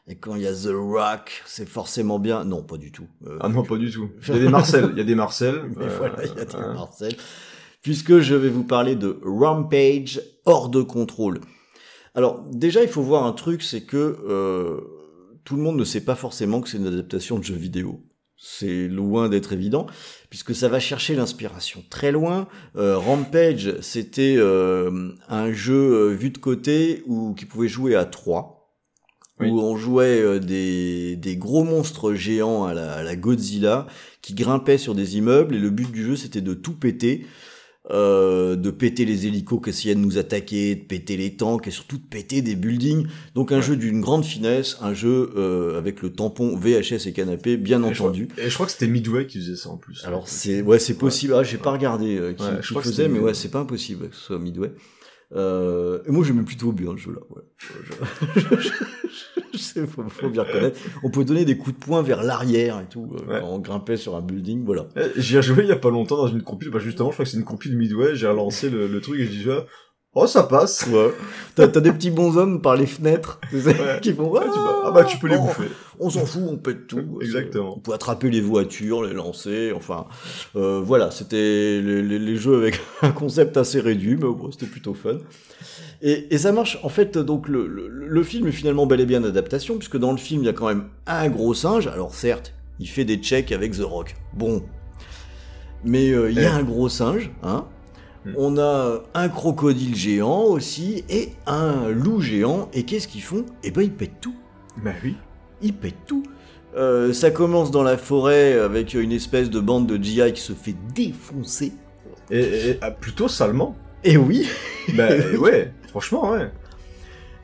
Et quand il y a The Rock, c'est forcément bien. Non, pas du tout. Euh, Ah non, pas du tout. Il y a des Marcel, il y a des Marcel. mais euh, voilà, il y a des euh, Marcel. Puisque je vais vous parler de Rampage hors de contrôle. Alors déjà, il faut voir un truc, c'est que euh, tout le monde ne sait pas forcément que c'est une adaptation de jeu vidéo. C'est loin d'être évident, puisque ça va chercher l'inspiration très loin. Euh, Rampage, c'était euh, un jeu euh, vu de côté ou qui pouvait jouer à trois, Oui. où on jouait des, des gros monstres géants à la, à la Godzilla qui grimpaient sur des immeubles et le but du jeu c'était de tout péter. Euh, de péter les hélicos qui essayaient de nous attaquer, de péter les tanks et surtout de péter des buildings. Donc un Ouais. jeu d'une grande finesse, un jeu euh, avec le tampon VHS et canapé, bien et je crois- entendu. Et je crois que c'était Midway qui faisait ça en plus. Alors c'est ouais c'est possible. Ah j'ai pas regardé euh, qui, Ouais, qui faisait, mais ouais c'est pas impossible que ce soit Midway. Euh, et moi j'aimais plutôt bien le jeu là. Ouais. Sais, faut, faut bien reconnaître. On peut donner des coups de poing vers l'arrière et tout euh, Ouais. quand on grimpait sur un building. Voilà. Eh, J'y ai joué il y a pas longtemps dans une compile, bah justement, je crois que c'est une compile Midway, j'ai relancé le, le truc et je dis, ah, oh, ça passe. Ouais. T'as des petits bonshommes par les fenêtres tu sais, Ouais. qui font Ouais, tu vas- ah bah tu peux les bouffer. On s'en fout, on pète tout. Exactement. On peut attraper les voitures, les lancer, enfin, euh, voilà, c'était les, les- les jeux avec un concept assez réduit, mais bon, c'était plutôt fun. Et, et ça marche, en fait, donc le, le, le film est finalement bel et bien d'adaptation, puisque dans le film, il y a quand même un gros singe, alors certes, il fait des checks avec The Rock, bon, mais euh, il y a Eh. un gros singe, hein. On a un crocodile géant aussi, et un loup géant, et qu'est-ce qu'ils font? Eh ben, ils pètent tout Bah oui. il pète tout. Euh, ça commence dans la forêt avec une espèce de bande de GI qui se fait défoncer. Et, et- et, ah, plutôt salement. Et oui. Bah ouais, franchement, ouais.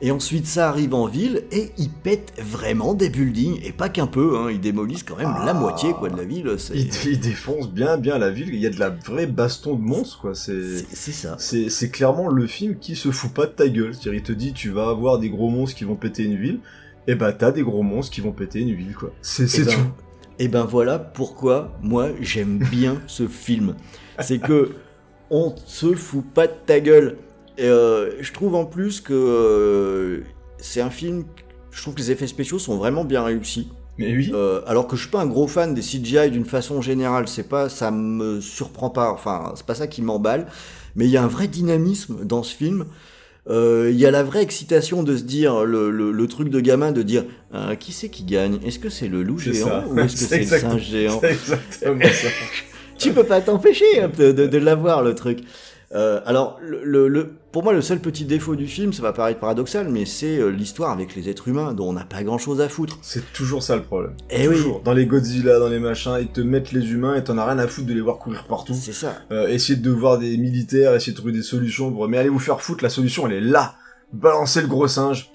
Et ensuite ça arrive en ville et ils pètent vraiment des buildings et pas qu'un peu. Hein, ils démolissent quand même la Ah. moitié quoi de la ville. C'est Il, il défonce bien, bien la ville. Il y a de la vraie baston de monstres, quoi. C'est, ça. c'est, clairement le film qui se fout pas de ta gueule. C'est-à-dire, il te dit, tu vas avoir des gros monstres qui vont péter une ville. Et bah, t'as des gros monstres qui vont péter une ville, quoi. C'est, Eh ben, tout. Et ben voilà pourquoi moi j'aime bien ce film. C'est que on se fout pas de ta gueule. Et euh, je trouve en plus que euh, c'est un film. Je trouve que les effets spéciaux sont vraiment bien réussis. Mais oui. Euh, alors que je suis pas un gros fan des CGI d'une façon générale, c'est pas, ça me surprend pas. Enfin, c'est pas ça qui m'emballe. Mais il y a un vrai dynamisme dans ce film. Euh, Il y a la vraie excitation de se dire le, le, le truc de gamin de dire euh, qui c'est qui gagne? Est-ce que c'est le loup géant ça. ou est-ce que C'est le singe géant? Exactement ça. tu peux pas t'empêcher de, de, de l'avoir le truc. Euh, alors, le, le, le- pour moi, le seul petit défaut du film, ça va paraître paradoxal, mais c'est euh, l'histoire avec les êtres humains dont on n'a pas grand chose à foutre. C'est toujours ça le problème. Eh oui, toujours. Dans les Godzilla, dans les machins, ils te mettent les humains et t'en as rien à foutre de les voir courir partout. c'est ça. Euh, essayer de voir des militaires, essayer de trouver des solutions. Pour... Mais allez vous faire foutre, la solution elle est là. Balancez le gros singe.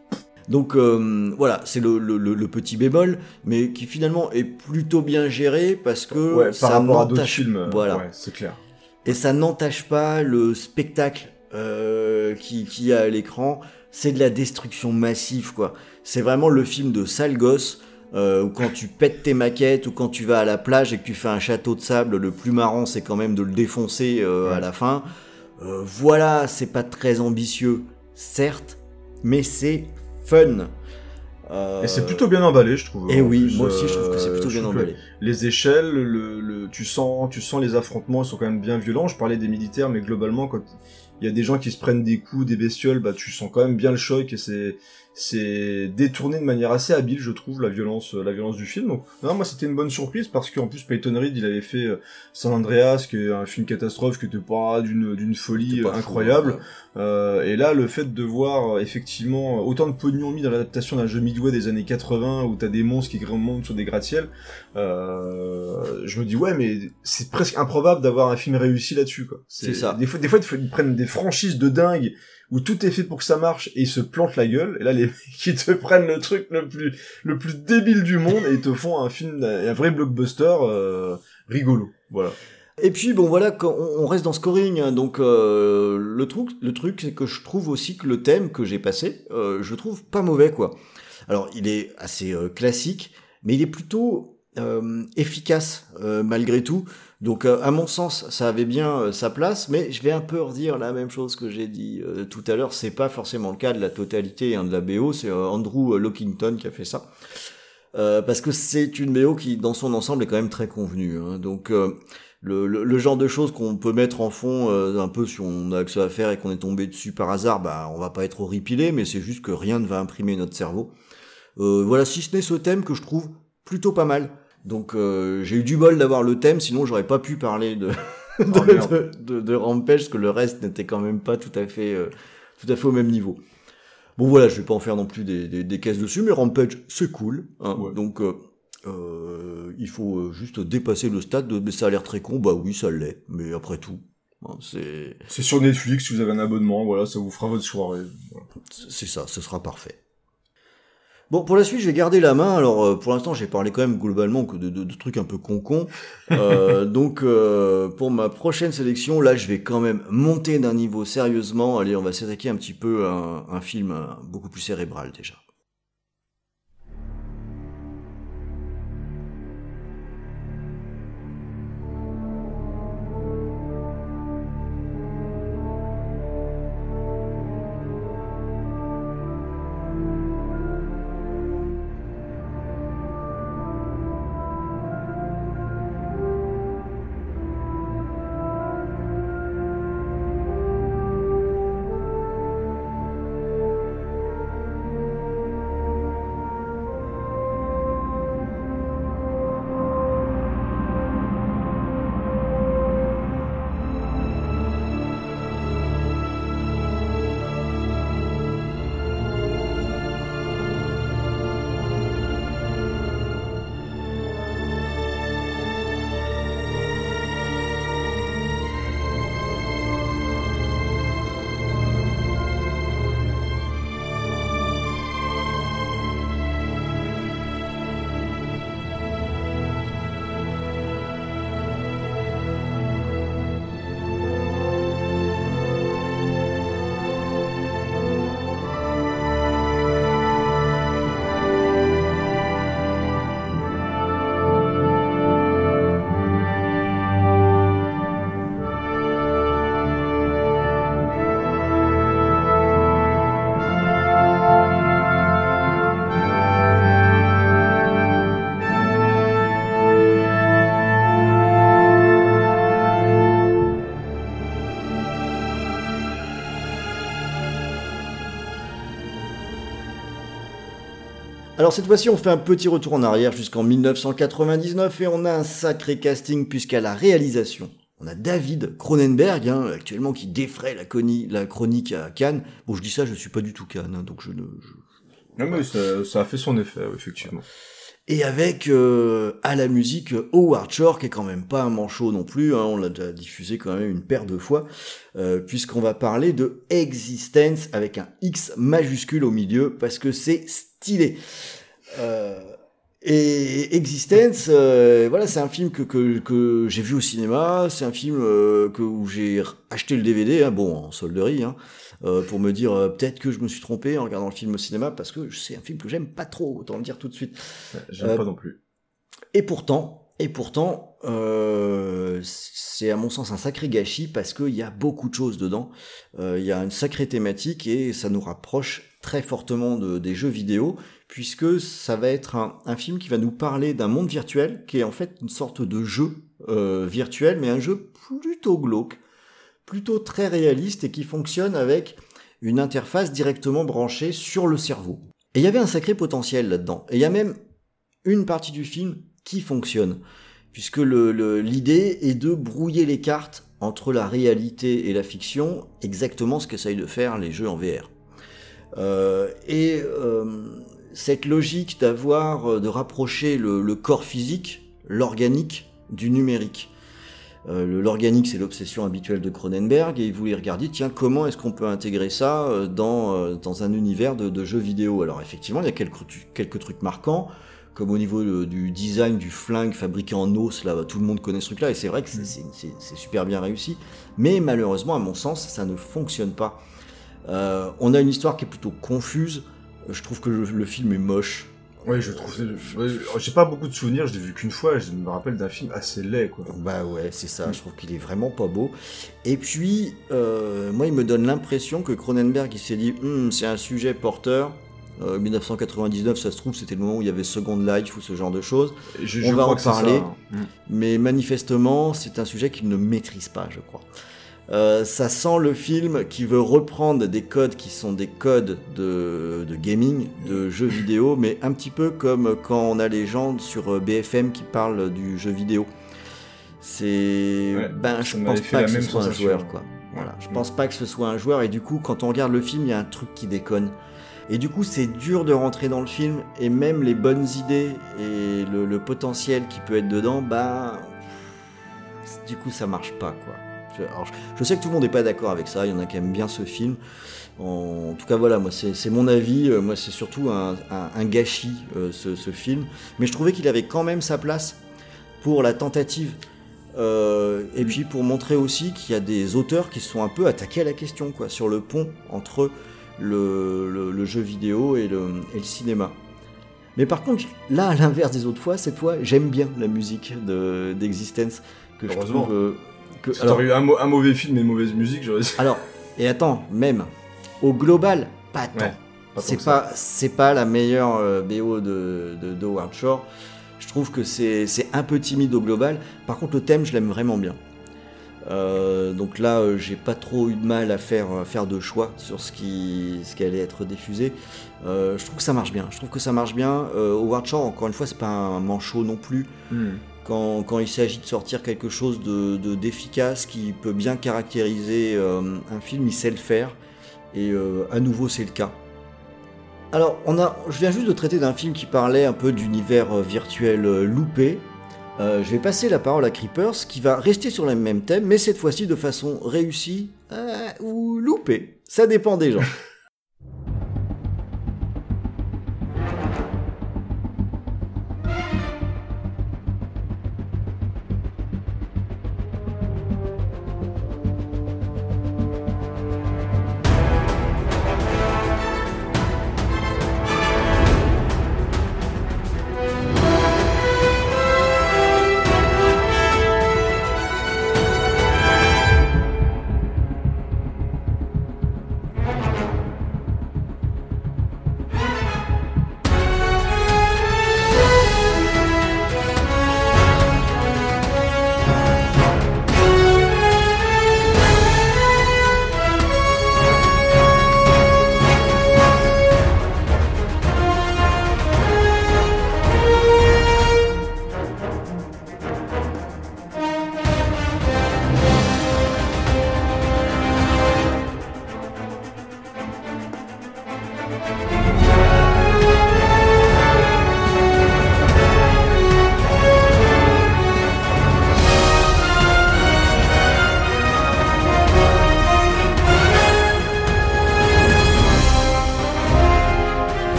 Donc euh, voilà, c'est le, le, petit bémol, mais qui finalement est plutôt bien géré parce que Ouais, ça par rapport à d'autres films. Voilà. Ouais, c'est clair. Et ça n'entache pas le spectacle euh, qui, a à l'écran. C'est de la destruction massive, quoi. C'est vraiment le film de sale gosse. Euh, quand tu pètes tes maquettes ou quand tu vas à la plage et que tu fais un château de sable, le plus marrant c'est quand même de le défoncer euh, à la fin. Euh, voilà, c'est pas très ambitieux, certes, mais c'est fun. Euh, Et c'est plutôt bien emballé, je trouve. Et En oui, plus, moi aussi je trouve que c'est euh, plutôt bien emballé. Les échelles, le, le, tu sens, tu sens les affrontements, ils sont quand même bien violents. Je parlais des militaires, mais globalement, quand il y a des gens qui se prennent des coups, des bestioles, bah tu sens quand même bien le choc et c'est c'est détourné de manière assez habile, je trouve, la violence, la violence du film. Donc, non, moi c'était une bonne surprise parce qu'en plus Peyton Reed, il avait fait euh, San Andreas, qui est un film catastrophe, qui était pas d'une d'une folie pas euh, fou, incroyable. ouais. Euh, et là, le fait de voir euh, effectivement autant de pognon mis dans l'adaptation d'un jeu Midway des années 80 où t'as des monstres qui montent sur des gratte-ciels, euh, je me dis ouais, mais c'est presque improbable d'avoir un film réussi là-dessus quoi. C'est ça. Des fois, des fois, ils prennent des franchises de dingue où tout est fait pour que ça marche et ils se plantent la gueule. Et là, les mecs qui te prennent le truc le plus le plus débile du monde et ils te font un film, un vrai blockbuster euh, rigolo. Voilà. Et puis bon voilà, on reste dans scoring, hein, donc euh, le truc, le truc c'est que je trouve aussi que le thème que j'ai passé, euh, je trouve pas mauvais quoi. Alors il est assez euh, classique, mais il est plutôt euh, efficace euh, malgré tout. Donc euh, à mon sens, ça avait bien euh, sa place, mais je vais un peu redire la même chose que j'ai dit euh, tout à l'heure. C'est pas forcément le cas de la totalité hein, de la BO. C'est Andrew Lockington qui a fait ça. Parce que c'est une BO qui, dans son ensemble, est quand même très convenue. hein. Donc, le, genre de choses qu'on peut mettre en fond, un peu si on a que ça à faire et qu'on est tombé dessus par hasard, bah, on va pas être horripilé, mais c'est juste que rien ne va imprimer notre cerveau. Voilà, si ce n'est ce thème que je trouve plutôt pas mal. Donc, euh, j'ai eu du bol d'avoir le thème, sinon j'aurais pas pu parler de, de, Oh, de, de, de Rampage, parce que le reste n'était quand même pas tout à fait, euh, tout à fait au même niveau. Bon voilà, je vais pas en faire non plus des, des, des caisses dessus, mais Rampage c'est cool. hein. Ouais. Donc euh, euh, il faut euh, juste dépasser le stade de mais ça a l'air très con, bah oui ça l'est, mais après tout, hein, c'est C'est sur Netflix, si vous avez un abonnement, voilà, ça vous fera votre soirée. Voilà. c'est ça, ce sera parfait. Bon, pour la suite, je vais garder la main. Alors, euh, pour l'instant, j'ai parlé quand même globalement que de, de- de trucs un peu con-con. Euh, donc, euh, pour ma prochaine sélection, là, je vais quand même monter d'un niveau sérieusement. Allez, on va s'attaquer un petit peu à un, un film beaucoup plus cérébral déjà. Alors cette fois-ci, on fait un petit retour en arrière jusqu'en 1999 et on a un sacré casting puisqu'à la réalisation, on a David Cronenberg, hein, actuellement qui défraie la, coni- la chronique à Cannes. Bon, je dis ça, je suis pas du tout Cannes, hein, donc je ne... je- Non, mais ça, ça a fait son effet, effectivement. Et avec euh, à la musique Howard Shore, qui est quand même pas un manchot non plus, hein, on l'a déjà diffusé quand même une paire de fois, euh, puisqu'on va parler de Existence avec un X majuscule au milieu, parce que c'est stylé. Euh, et Existence, euh, voilà, c'est un film que, que, que j'ai vu au cinéma, c'est un film euh, que, où j'ai acheté le DVD, hein, bon, en solderie, hein, euh, pour me dire peut-être que je me suis trompé en regardant le film au cinéma, parce que c'est un film que j'aime pas trop, autant le dire tout de suite. J'aime pas non plus. Et pourtant, et pourtant, c'est à mon sens un sacré gâchis parce qu'il y a beaucoup de choses dedans. Il y a une sacrée thématique et ça nous rapproche très fortement de, des jeux vidéo puisque ça va être un, film qui va nous parler d'un monde virtuel qui est en fait une sorte de jeu euh, virtuel, mais un jeu plutôt glauque, plutôt très réaliste et qui fonctionne avec une interface directement branchée sur le cerveau. Et il y avait un sacré potentiel là-dedans. Et il y a même une partie du film qui fonctionne, puisque l'idée est de brouiller les cartes entre la réalité et la fiction, exactement ce qu'essayent de faire les jeux en VR. Euh, et euh, cette logique d'avoir, euh, de rapprocher le, le corps physique, l'organique, du numérique. Euh, L'organique, c'est l'obsession habituelle de Cronenberg, et il voulait regarder, tiens, comment est-ce qu'on peut intégrer ça euh, dans, dans un univers de, de jeux vidéo Alors effectivement, il y a quelques, trucs marquants, comme au niveau de- du design du flingue fabriqué en os, là, tout le monde connaît ce truc-là, et c'est vrai que c'est- c'est super bien réussi, mais malheureusement, à mon sens, ça ne fonctionne pas. Euh, on a une histoire qui est plutôt confuse, je trouve que le, le film est moche. Ouais, je trouve. J'ai pas beaucoup de souvenirs, je l'ai vu qu'une fois, je me rappelle d'un film assez laid, quoi. Bah ouais, c'est ça, je trouve qu'il est vraiment pas beau. Et puis, euh, moi, il me donne l'impression que Cronenberg, il s'est dit, Hum, c'est un sujet porteur. Euh, 1999, ça se trouve, c'était le moment où il y avait Second Life ou ce genre de choses. Et je- On je va en ça, parler. hein. Mm. Mais manifestement, c'est un sujet qu'il ne maîtrise pas, je crois. Euh, ça sent le film qui veut reprendre des codes qui sont des codes de, de gaming, de jeux vidéo, mais un petit peu comme quand on a les gens sur euh, BFM qui parlent du jeu vidéo. C'est, Ouais, ben, je pense pas que ce soit un joueur, quoi. Voilà, je Mm. pense pas que ce soit un joueur, et du coup, quand on regarde le film, il y a un truc qui déconne. Et du coup, c'est dur de rentrer dans le film, et même les bonnes idées et le, le potentiel qui peut être dedans, bah, du coup, ça marche pas, quoi. Je, alors, je, je sais que tout le monde n'est pas d'accord avec ça, il y en a qui aiment bien ce film. En, tout cas, voilà, moi, c'est mon avis. Euh, Moi, c'est surtout un, un- un gâchis, euh, ce, ce film. Mais je trouvais qu'il avait quand même sa place pour la tentative. Euh, et Mm. puis pour montrer aussi qu'il y a des auteurs qui se sont un peu attaqués à la question, quoi, sur le pont entre le, le- le jeu vidéo et le, et le cinéma. Mais par contre, là, à l'inverse des autres fois, cette fois, j'aime bien la musique de- d'Existence. que je trouve, euh, que, Si alors, t'aurais eu un, mau- un mauvais film et une mauvaise musique, j'aurais alors, et attends, même, au global, pas tant. Ouais, c'est pas, c'est pas la meilleure euh, BO de, de, de Howard Shore. Je trouve que c'est, un peu timide au global. Par contre, le thème, je l'aime vraiment bien. Euh, donc là, euh, j'ai pas trop eu de mal à faire, à faire de choix sur ce qui, ce qui allait être diffusé. Euh, je trouve que ça marche bien. Je trouve que ça marche bien. Howard Shore, encore une fois, c'est pas un manchot non plus Mm. Quand, il s'agit de sortir quelque chose de, de- d'efficace qui peut bien caractériser euh, un film, il sait le faire. Et euh, à nouveau, c'est le cas. Alors, on a, je viens juste de traiter d'un film qui parlait un peu d'univers euh, virtuel loupé. Je vais passer la parole à Creepers, qui va rester sur le même thème, mais cette fois-ci de façon réussie ou loupée. Ça dépend des gens.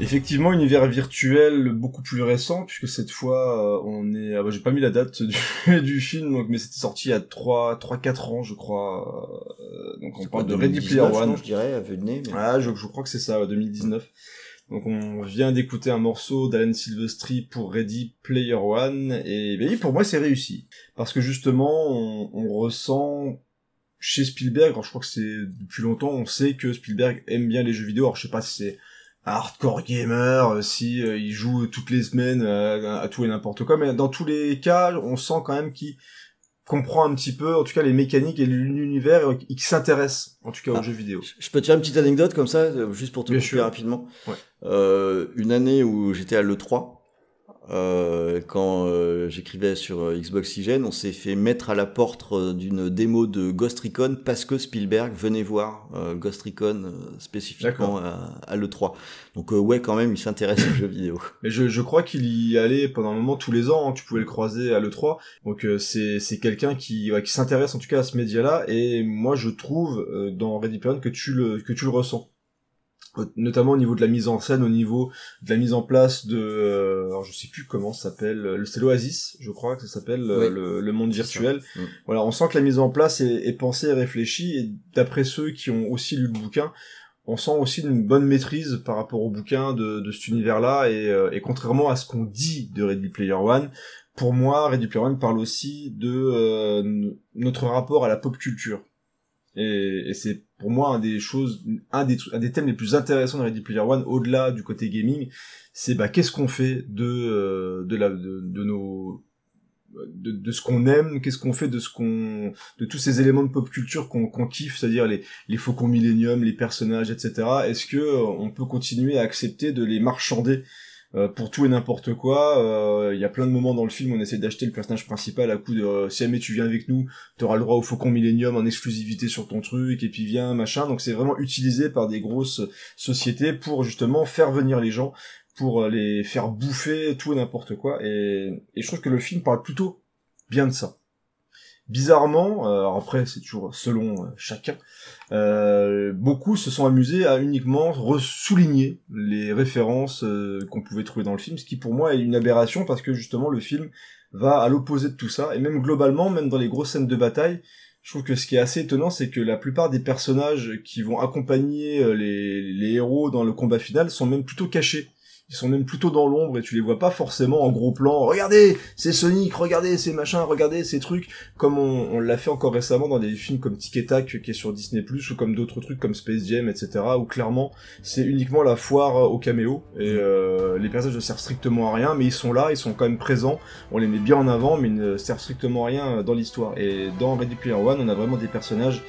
Effectivement, univers virtuel beaucoup plus récent, puisque cette fois, euh, on est... Ah bah, j'ai pas mis la date du, du film, donc, mais c'était sorti il y a 3, 3 4 ans, je crois. euh, donc on parle de Ready Player 2019, One. je dirais, à vue de nez. mais- Ah, je, je crois que c'est ça, ouais, 2019. Donc on vient d'écouter un morceau d'Alan Silvestri pour Ready Player One, et ben oui, pour moi c'est réussi. Parce que justement, on, on ressent chez Spielberg, alors je crois que c'est depuis longtemps, on sait que Spielberg aime bien les jeux vidéo, alors je sais pas si c'est hardcore gamer, euh, si euh, il joue toutes les semaines euh, à tout et n'importe quoi, mais dans tous les cas, on sent quand même qu'il comprend un petit peu, en tout cas les mécaniques et l'univers, et qu'il s'intéresse en tout cas aux Ah. jeux vidéo. Je peux te faire une petite anecdote comme ça, euh, juste pour te couper rapidement. Ouais. Euh, une année où j'étais à l'E3, euh, quand euh, j'écrivais sur euh, Xbox Hygiene, on s'est fait mettre à la porte d'une démo de Ghost Recon parce que Spielberg venait voir euh, Ghost Recon spécifiquement à, à l'E3. Donc euh, ouais, quand même, il s'intéresse aux jeux vidéo. Mais je, je crois qu'il y allait pendant un moment tous les ans, hein, tu pouvais le croiser à l'E3. Donc euh, c'est c'est quelqu'un qui ouais, qui s'intéresse en tout cas à ce média-là et moi je trouve euh, dans Ready Player que tu le que tu le ressens. Notamment au niveau de la mise en scène, au niveau de la mise en place de, euh, alors je sais plus comment ça s'appelle, euh, c'est l'Oasis, je crois que ça s'appelle euh, Oui. le, le monde virtuel. Mm. Voilà, on sent que la mise en place est, est pensée et réfléchie, et d'après ceux qui ont aussi lu le bouquin, on sent aussi une bonne maîtrise par rapport au bouquin de, de cet univers-là, et, euh, et contrairement à ce qu'on dit de Ready Player One, pour moi, Ready Player One parle aussi de euh, notre rapport à la pop culture. Et, c'est pour moi un des choses, un des, un des thèmes les plus intéressants de Ready Player One, au-delà du côté gaming, c'est bah qu'est-ce qu'on fait de euh, de nos de, ce qu'on aime, qu'est-ce qu'on fait de ce qu'on de tous ces éléments de pop culture qu'on qu'on kiffe, c'est-à-dire les les faucons millénium, les personnages, etc. Est-ce que euh, on peut continuer à accepter de les marchander euh, pour tout et n'importe quoi Euh, Il y a plein de moments dans le film où on essaie d'acheter le personnage principal à coup de euh, si jamais tu viens avec nous, t'auras le droit au faucon millénium en exclusivité sur ton truc et puis viens machin. Donc c'est vraiment utilisé par des grosses sociétés pour justement faire venir les gens pour euh, les faire bouffer tout et n'importe quoi. Et, et je trouve que le film parle plutôt bien de ça. Bizarrement, euh, alors après c'est toujours selon euh, chacun, euh, beaucoup se sont amusés à uniquement souligner les références qu'on pouvait trouver dans le film, ce qui pour moi est une aberration parce que justement le film va à l'opposé de tout ça, et même globalement, même dans les grosses scènes de bataille, je trouve que ce qui est assez étonnant, c'est que la plupart des personnages qui vont accompagner les héros dans le combat final sont même plutôt cachés. Ils sont même plutôt dans l'ombre et tu les vois pas forcément en gros plan. Regardez, c'est Sonic, regardez ces machins, regardez ces trucs, comme on, on l'a fait encore récemment dans des films comme Tic et Tac qui est sur Disney+, ou comme d'autres trucs comme Space Jam, etc. où clairement c'est uniquement la foire au caméo et euh, les personnages ne servent strictement à rien, mais ils sont là, ils sont quand même présents. On les met bien en avant, mais ils ne servent strictement à rien dans l'histoire. Et dans Ready Player One, on a vraiment des personnages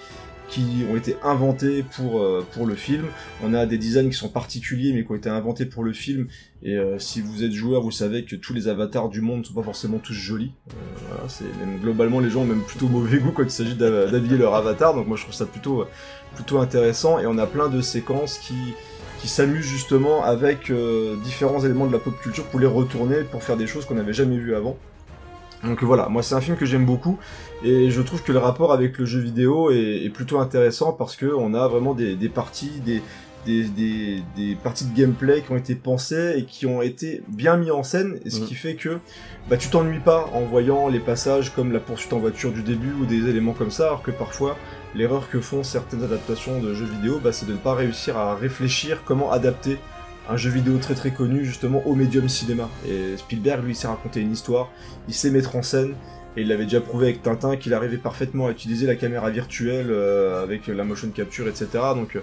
qui ont été inventés pour euh, pour le film. On a des designs qui sont particuliers mais qui ont été inventés pour le film. Et euh, si vous êtes joueur, vous savez que tous les avatars du monde sont pas forcément tous jolis. Euh, voilà, c'est même globalement les gens ont même plutôt mauvais goût quand il s'agit d'habiller leur avatar. Donc moi je trouve ça plutôt plutôt intéressant. Et on a plein de séquences qui qui s'amusent justement avec différents éléments de la pop culture pour les retourner pour faire des choses qu'on n'avait jamais vues avant. Donc voilà, moi c'est un film que j'aime beaucoup et je trouve que le rapport avec le jeu vidéo est, est plutôt intéressant parce que on a vraiment des, des parties, des, des, des, des parties de gameplay qui ont été pensées et qui ont été bien mis en scène, et ce Mhm. qui fait que bah, tu t'ennuies pas en voyant les passages comme la poursuite en voiture du début ou des éléments comme ça, alors que parfois l'erreur que font certaines adaptations de jeux vidéo, bah, c'est de ne pas réussir à réfléchir comment adapter un jeu vidéo très très connu justement au médium cinéma. Et Spielberg, lui, il sait raconter une histoire, il sait mettre en scène, et il l'avait déjà prouvé avec Tintin qu'il arrivait parfaitement à utiliser la caméra virtuelle euh, avec la motion capture, etc. Donc euh,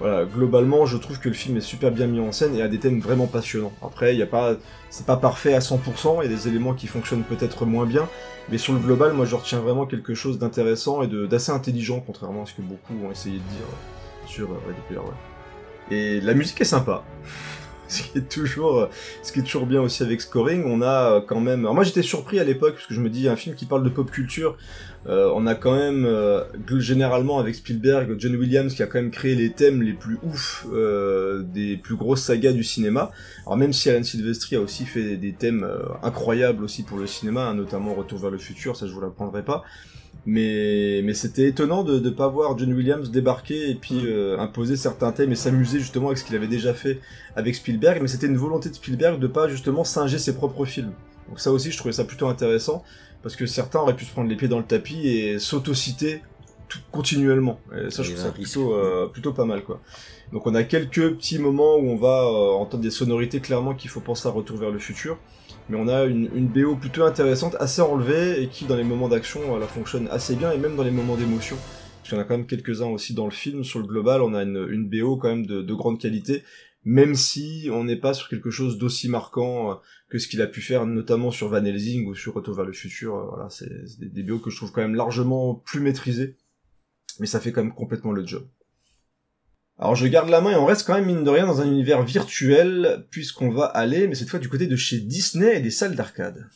voilà, globalement, je trouve que le film est super bien mis en scène et a des thèmes vraiment passionnants. Après, il y a pas, c'est pas parfait à 100%, il y a des éléments qui fonctionnent peut-être moins bien, mais sur le global, moi, je retiens vraiment quelque chose d'intéressant et d'assez intelligent, contrairement à ce que beaucoup ont essayé de dire sur euh, Ready Player. Et la musique est sympa. Ce qui est toujours, ce qui est toujours bien aussi avec Scoring, on a euh, quand même. Alors moi j'étais surpris à l'époque parce que je me dis un film qui parle de pop culture, euh, on a quand même euh, généralement avec Spielberg, John Williams qui a quand même créé les thèmes les plus ouf euh, des plus grosses sagas du cinéma. Alors même si Alan Silvestri a aussi fait des thèmes incroyables aussi pour le cinéma, hein, notamment Retour vers le futur, ça je vous l'apprendrai pas. Mais, mais c'était étonnant de ne pas voir John Williams débarquer et puis euh, imposer certains thèmes et s'amuser justement avec ce qu'il avait déjà fait avec Spielberg, mais c'était une volonté de Spielberg de pas justement singer ses propres films. Donc ça aussi, je trouvais ça plutôt intéressant, parce que certains auraient pu se prendre les pieds dans le tapis et s'autociter tout continuellement. Et ça, je trouve ça plutôt, euh, plutôt pas mal, quoi. Donc on a quelques petits moments où on va euh, entendre des sonorités clairement qu'il faut penser à Retour vers le futur, mais on a une, une BO plutôt intéressante, assez enlevée, et qui dans les moments d'action, euh, la fonctionne assez bien, et même dans les moments d'émotion. Parce qu'il y en a quand même quelques-uns aussi dans le film. Sur le global, on a une, une BO quand même de, de grande qualité, même si on n'est pas sur quelque chose d'aussi marquant euh, que ce qu'il a pu faire, notamment sur Van Helsing ou sur Retour vers le futur. Euh, Voilà, c'est des, des que je trouve quand même largement plus maîtrisés, mais ça fait quand même complètement le job. Alors je garde la main et on reste quand même mine de rien dans un univers virtuel puisqu'on va aller, mais cette fois du côté de chez Disney et des salles d'arcade.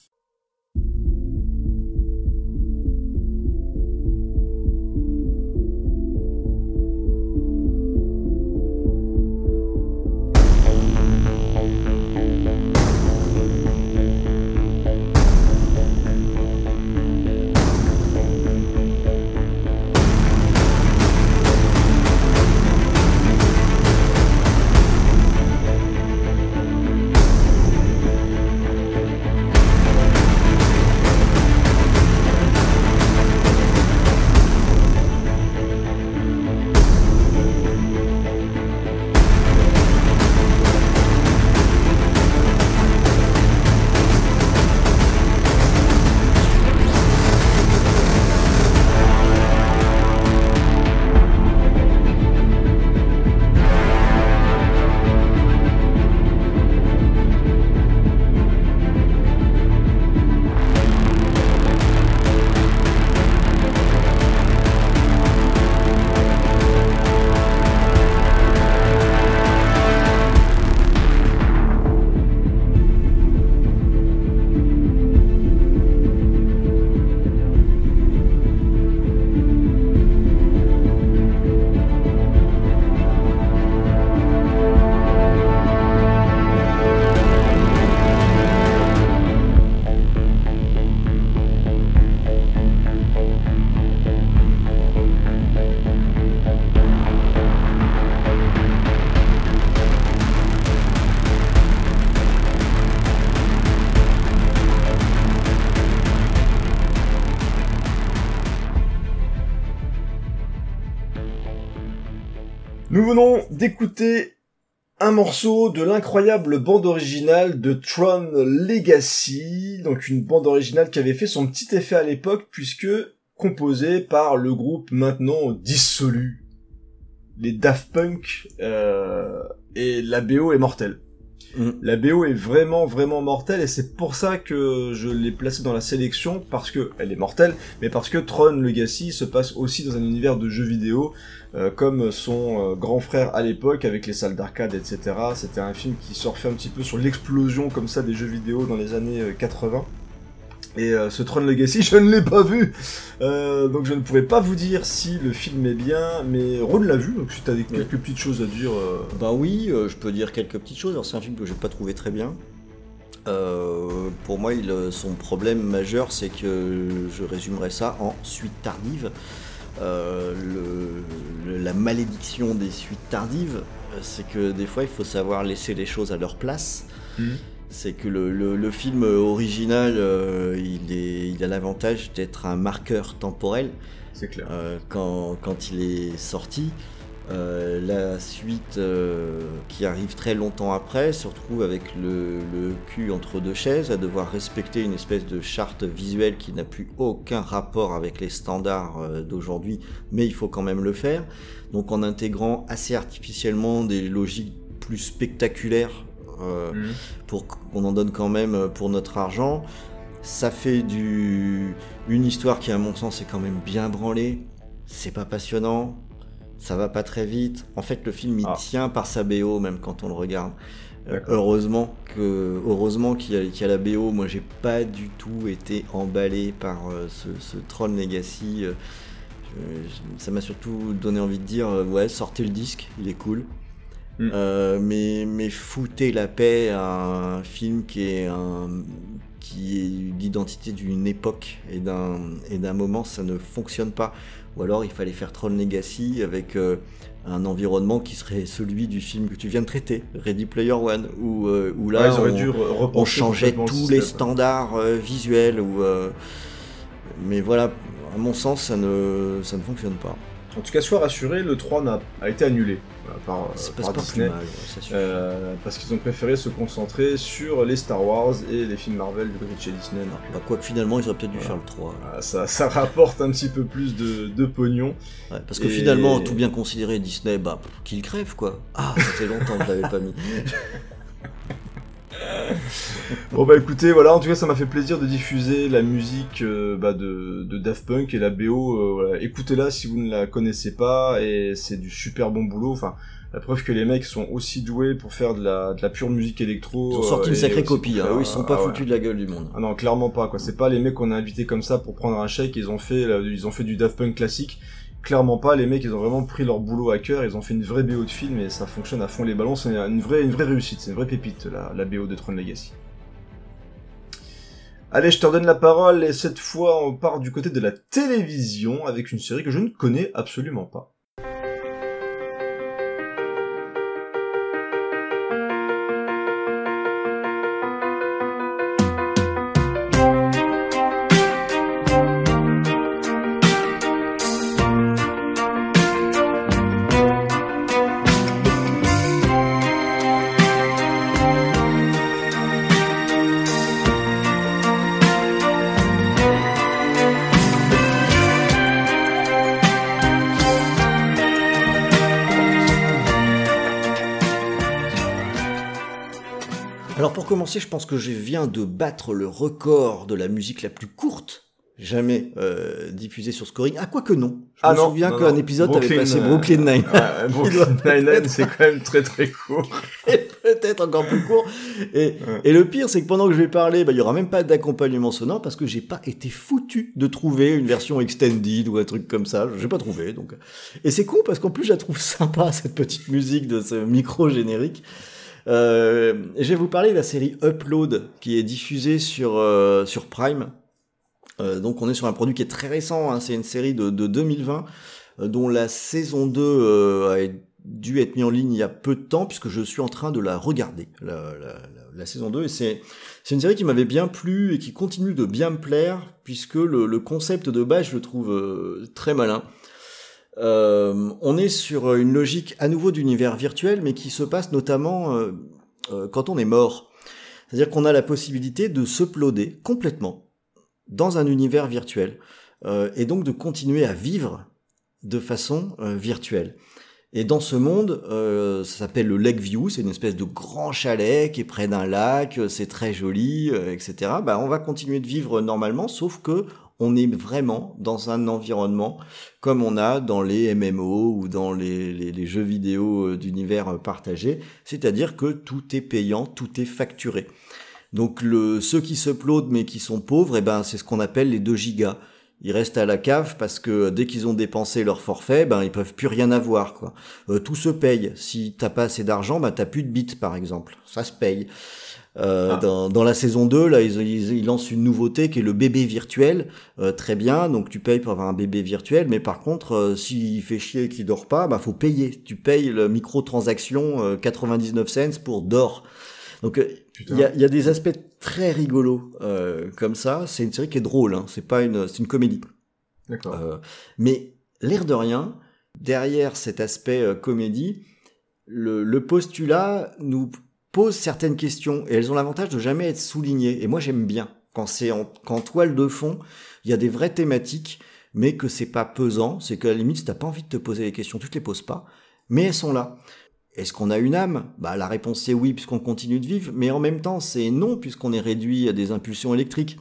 Venons d'écouter un morceau de l'incroyable bande originale de Tron Legacy, donc une bande originale qui avait fait son petit effet à l'époque puisque composée par le groupe maintenant dissolu, les Daft Punk, euh, et la BO est mortelle. Mm. La BO est vraiment vraiment mortelle et c'est pour ça que je l'ai placée dans la sélection parce que elle est mortelle, mais parce que Tron Legacy se passe aussi dans un univers de jeux vidéo euh, comme son euh, grand frère à l'époque avec les salles d'arcade, etc. C'était un film qui surfait un petit peu sur l'explosion comme ça des jeux vidéo dans les années euh, 80. Et euh, ce Tron Legacy, je ne l'ai pas vu, Euh, donc je ne pourrais pas vous dire si le film est bien, mais Ron l'a vu, donc si des Oui. quelques petites choses à dire. euh, Bah oui, je peux dire quelques petites choses. Alors, c'est un film que j'ai pas trouvé très bien. Pour moi, il, son problème majeur, c'est que je résumerai ça en suite tardive. Euh, le- le- la malédiction des suites tardives, euh, c'est que des fois, il faut savoir laisser les choses à leur place. Mhm. C'est que le, le- le film original, euh, il, est, il a l'avantage d'être un marqueur temporel. c'est clair. Euh, quand, quand il est sorti. Euh, la suite euh, qui arrive très longtemps après se retrouve avec le, le cul entre deux chaises, à devoir respecter une espèce de charte visuelle qui n'a plus aucun rapport avec les standards euh, d'aujourd'hui, mais il faut quand même le faire. Donc en intégrant assez artificiellement des logiques plus spectaculaires Mhm. pour qu'on en donne quand même pour notre argent. Ça fait du une histoire qui à mon sens est quand même bien branlée. C'est pas passionnant, ça va pas très vite. En fait, le film il Ah. tient par sa BO même quand on le regarde. Euh, heureusement que heureusement qu'il y, a- qu'il y a la BO. Moi, j'ai pas du tout été emballé par euh, ce, ce Tron Legacy. Euh, je- je- ça m'a surtout donné envie de dire ouais, sortez le disque, il est cool. Mm. Mais, mais foutez la paix à un film qui est un qui est l'identité d'une époque et d'un moment, ça ne fonctionne pas. Ou alors il fallait faire Tron Legacy avec euh, un environnement qui serait celui du film que tu viens de traiter, Ready Player One, où, euh, où là Ouais, on, dû changeait le tous les standards euh, visuels. Euh, mais voilà, à mon sens, ça ne, ça ne fonctionne pas. En tout cas, sois rassuré, le 3 n'a- a été annulé par, euh, par pas Disney. mal, euh, parce qu'ils ont préféré se concentrer sur les Star Wars et les films Marvel du côté de chez Disney. donc, Bah, quoi que finalement, ils auraient peut-être dû Voilà. faire le 3. euh, ça, ça rapporte un petit peu plus de, de pognon. Ouais, parce que Et- finalement, tout bien considéré, Disney, bah, qu'il crève quoi. Ah, ça fait longtemps que je l'avais pas mis. Bon bah écoutez, voilà, en tout cas ça m'a fait plaisir de diffuser la musique euh, bah, de, de Daft Punk et la BO. euh, voilà. Écoutez-la si vous ne la connaissez pas et c'est du super bon boulot. Enfin, la preuve que les mecs sont aussi doués pour faire de la, de la pure musique électro. Ils ont sorti euh, une sacrée copie, hein. Eux, ils sont pas ah ouais. foutus de la gueule du monde. Ah non, clairement pas quoi. C'est pas les mecs qu'on a invités comme ça pour prendre un chèque. Ils ont fait, ils ont fait du Daft Punk classique. Clairement pas. Les mecs, ils ont vraiment pris leur boulot à cœur. Ils ont fait une vraie BO de film et ça fonctionne à fond les ballons. C'est une vraie, une vraie réussite. C'est une vraie pépite la, la BO de Tron Legacy. Allez, je te redonne la parole et cette fois on part du côté de la télévision avec une série que je ne connais absolument pas. Commencer, je pense que je viens de battre le record de la musique la plus courte jamais euh, diffusée sur Scoring. Ah, quoi que non. Je Ah me non, souviens qu'un épisode avait Brooklyn, passé euh, Brooklyn Nine. Ouais, Brooklyn Nine-Nine, c'est quand même très très court. Et peut-être encore plus court. Et, Ouais. et le pire, c'est que pendant que je vais parler, bah, il y aura même pas d'accompagnement sonore parce que j'ai pas été foutu de trouver une version extended ou un truc comme ça. J'ai pas trouvé. Donc, et c'est con parce qu'en plus, je la trouve sympa cette petite musique de ce micro générique. Euh, je vais vous parler de la série Upload qui est diffusée sur euh, sur Prime. Euh, donc on est sur un produit qui est très récent. hein. C'est une série de, de 2020 euh, dont la saison 2 euh, a dû être mise en ligne il y a peu de temps puisque je suis en train de la regarder, la, la- la- saison 2. Et c'est une série qui m'avait bien plu et qui continue de bien me plaire puisque le, le concept de base, je le trouve très malin. Euh, on est sur une logique à nouveau d'univers virtuel, mais qui se passe notamment euh, euh, quand on est mort. C'est-à-dire qu'on a la possibilité de s'uploader complètement dans un univers virtuel euh, et donc de continuer à vivre de façon euh, virtuelle. Et dans ce monde, euh, ça s'appelle le Lake View, c'est une espèce de grand chalet qui est près d'un lac, euh, c'est très joli, euh, etc. Bah, on va continuer de vivre normalement, sauf que on est vraiment dans un environnement comme on a dans les MMO ou dans les, jeux vidéo euh, d'univers euh, partagé, c'est-à-dire que tout est payant, tout est facturé. Donc ceux qui s'uploadent mais qui sont pauvres, eh ben, c'est ce qu'on appelle les 2 gigas. Ils restent à la cave parce que dès qu'ils ont dépensé leur forfait, ben ils peuvent plus rien avoir. Euh, tout se paye. Si t'as pas assez d'argent, ben t'as plus de bits par exemple. Ça se paye. Euh, Ah. dans, dans la saison 2, là, ils, ils, ils lancent une nouveauté qui est le bébé virtuel. Euh, très bien, donc tu payes pour avoir un bébé virtuel, mais par contre, euh, s'il fait chier et qu'il dort pas, bah faut payer. Tu payes le microtransaction euh, 99 cents pour d'or. Donc euh, il y a, y a des aspects très rigolos euh, comme ça. C'est une série qui est drôle, hein. c'est pas une, c'est une comédie. D'accord. Euh, mais l'air de rien, derrière cet aspect euh, comédie, le, le postulat nous pose certaines questions et elles ont l'avantage de jamais être soulignées. Et moi j'aime bien quand c'est en, toile de fond, il y a des vraies thématiques, mais que c'est pas pesant. C'est qu'à la limite, si t'as pas envie de te poser les questions, tu te les poses pas, mais elles sont là. Est-ce qu'on a une âme? Bah la réponse c'est oui puisqu'on continue de vivre, mais en même temps c'est non puisqu'on est réduit à des impulsions électriques.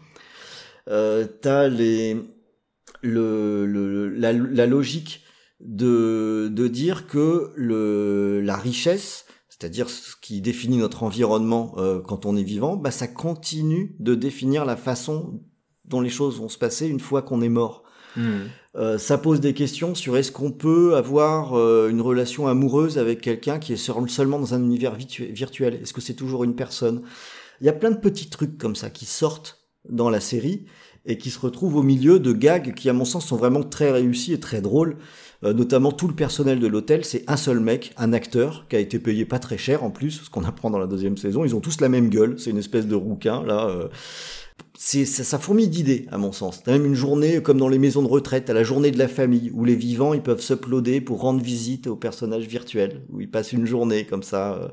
Euh, t'as les le, le- la, la logique de, de dire que le, la richesse, c'est-à-dire ce qui définit notre environnement euh, quand on est vivant, bah, ça continue de définir la façon dont les choses vont se passer une fois qu'on est mort. Hmm. Euh, ça pose des questions sur est-ce qu'on peut avoir euh, une relation amoureuse avec quelqu'un qui est seulement dans un univers virtuel? Est-ce que c'est toujours une personne? Il y a plein de petits trucs comme ça qui sortent dans la série et qui se retrouvent au milieu de gags qui, à mon sens, sont vraiment très réussis et très drôles. Euh, notamment tout le personnel de l'hôtel, c'est un seul mec, un acteur, qui a été payé pas très cher en plus, ce qu'on apprend dans la deuxième saison. Ils ont tous la même gueule, c'est une espèce de rouquin là. euh. C'est ça, ça fourmille d'idées à mon sens. T'as même une journée comme dans les maisons de retraite, t'as la journée de la famille où les vivants ils peuvent s'uploader pour rendre visite aux personnages virtuels, où ils passent une journée comme ça. euh.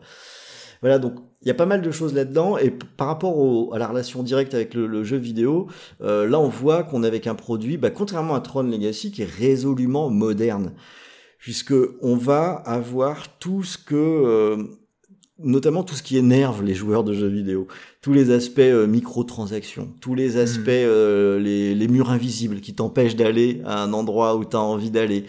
Voilà, donc il y a pas mal de choses là-dedans. Et par rapport au- à la relation directe avec le, le jeu vidéo, euh, là on voit qu'on est avec un produit, bah, contrairement à Tron Legacy, qui est résolument moderne, puisque on va avoir tout ce que euh, notamment tout ce qui énerve les joueurs de jeux vidéo, tous les aspects euh, microtransactions, tous les aspects euh, les, les murs invisibles qui t'empêchent d'aller à un endroit où tu as envie d'aller.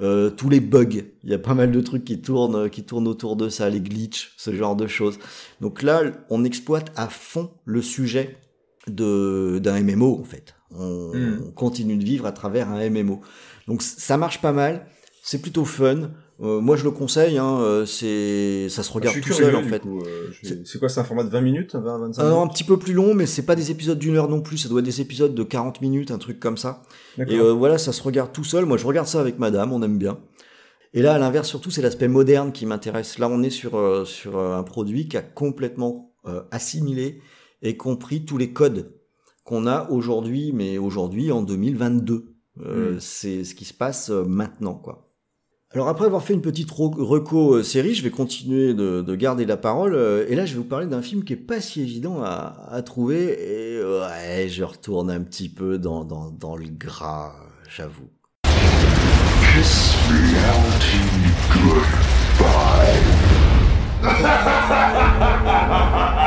Euh, tous les bugs, il y a pas mal de trucs qui tournent, qui tournent autour de ça, les glitches, ce genre de choses. Donc là, on exploite à fond le sujet de d'un MMO en fait. On, Mm. on continue de vivre à travers un MMO. Donc ça marche pas mal, c'est plutôt fun. Euh, moi je le conseille, hein, euh, c'est ça se regarde je tout seul en fait. euh, C'est- quoi, c'est un format de 20 minutes 20, 25 Alors, un petit peu plus long, mais c'est pas des épisodes d'une heure non plus. Ça doit être des épisodes de 40 minutes, un truc comme ça. Et euh, voilà, ça se regarde tout seul. Moi, je regarde ça avec madame, on aime bien. Et là, à l'inverse, surtout, c'est l'aspect moderne qui m'intéresse. Là, on est sur, euh, sur euh, un produit qui a complètement euh, assimilé et compris tous les codes qu'on a aujourd'hui, mais aujourd'hui, en 2022. Euh, Mm. C'est ce qui se passe euh, maintenant, quoi. Alors après avoir fait une petite reco euh, série, je vais continuer de, de garder la parole. euh, et là, je vais vous parler d'un film qui est pas si évident à, trouver. Et ouais, je retourne un petit peu dans, dans, dans le gras, j'avoue. Kiss reality goodbye.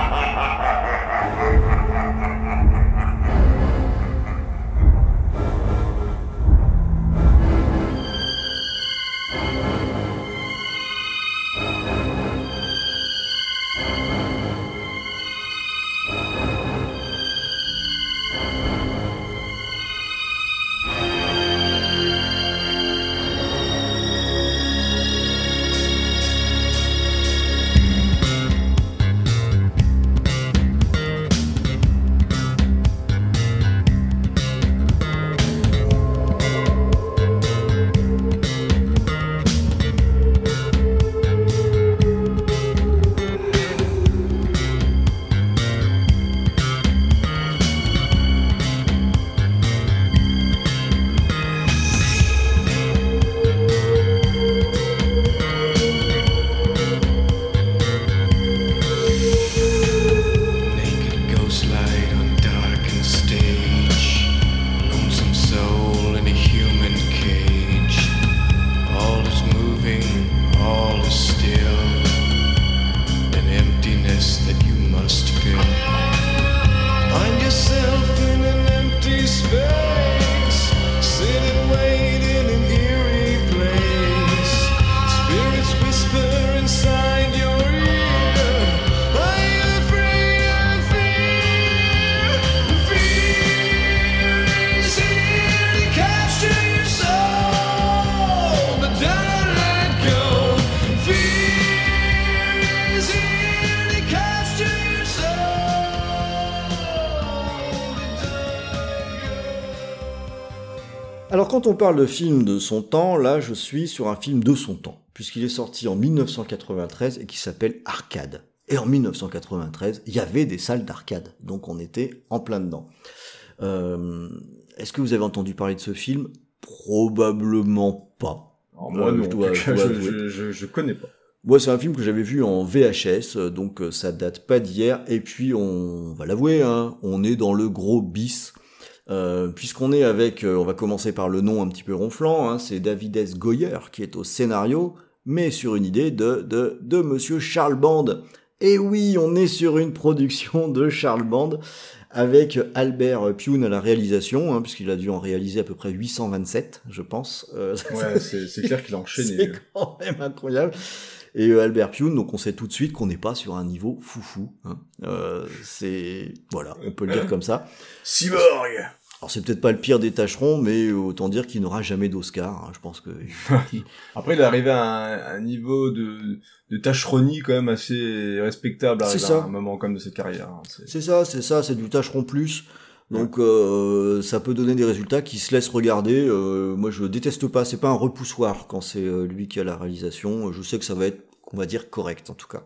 quand on parle de film de son temps, là je suis sur un film de son temps, puisqu'il est sorti en 1993 et qui s'appelle Arcade. Et en 1993, il y avait des salles d'arcade, donc on était en plein dedans. Euh, Est-ce que vous avez entendu parler de ce film? Probablement pas. Alors, moi, euh, non, je dois- je je, je, je, connais pas. Moi, c'est un film que j'avais vu en VHS, donc euh, ça date pas d'hier. Et puis, on va l'avouer, hein, on est dans le gros bis. Euh, Puisqu'on est avec, euh, on va commencer par le nom un petit peu ronflant, hein, c'est David S. Goyer qui est au scénario, mais sur une idée de, de, de Monsieur Charles Band. Et oui, on est sur une production de Charles Band, avec Albert Pune à la réalisation, hein, puisqu'il a dû en réaliser à peu près 827, je pense. Euh, Ouais, c'est c'est clair qu'il a enchaîné. c'est quand même incroyable. Et euh, Albert Pune, donc on sait tout de suite qu'on n'est pas sur un niveau foufou. Hein. Euh, c'est voilà, on peut le dire comme ça. Cyborg Alors c'est peut-être pas le pire des tâcherons, mais autant dire qu'il n'aura jamais d'Oscar. hein. Je pense que Après, il est arrivé à un, un niveau de, de tâcheronie quand même assez respectable à un moment comme de cette carrière. hein. C'est- c'est ça, c'est ça, c'est du tâcheron plus. Donc euh, ça peut donner des résultats qui se laissent regarder. Euh, moi je déteste pas, c'est pas un repoussoir quand c'est euh, lui qui a la réalisation. Je sais que ça va être, on va dire, correct en tout cas.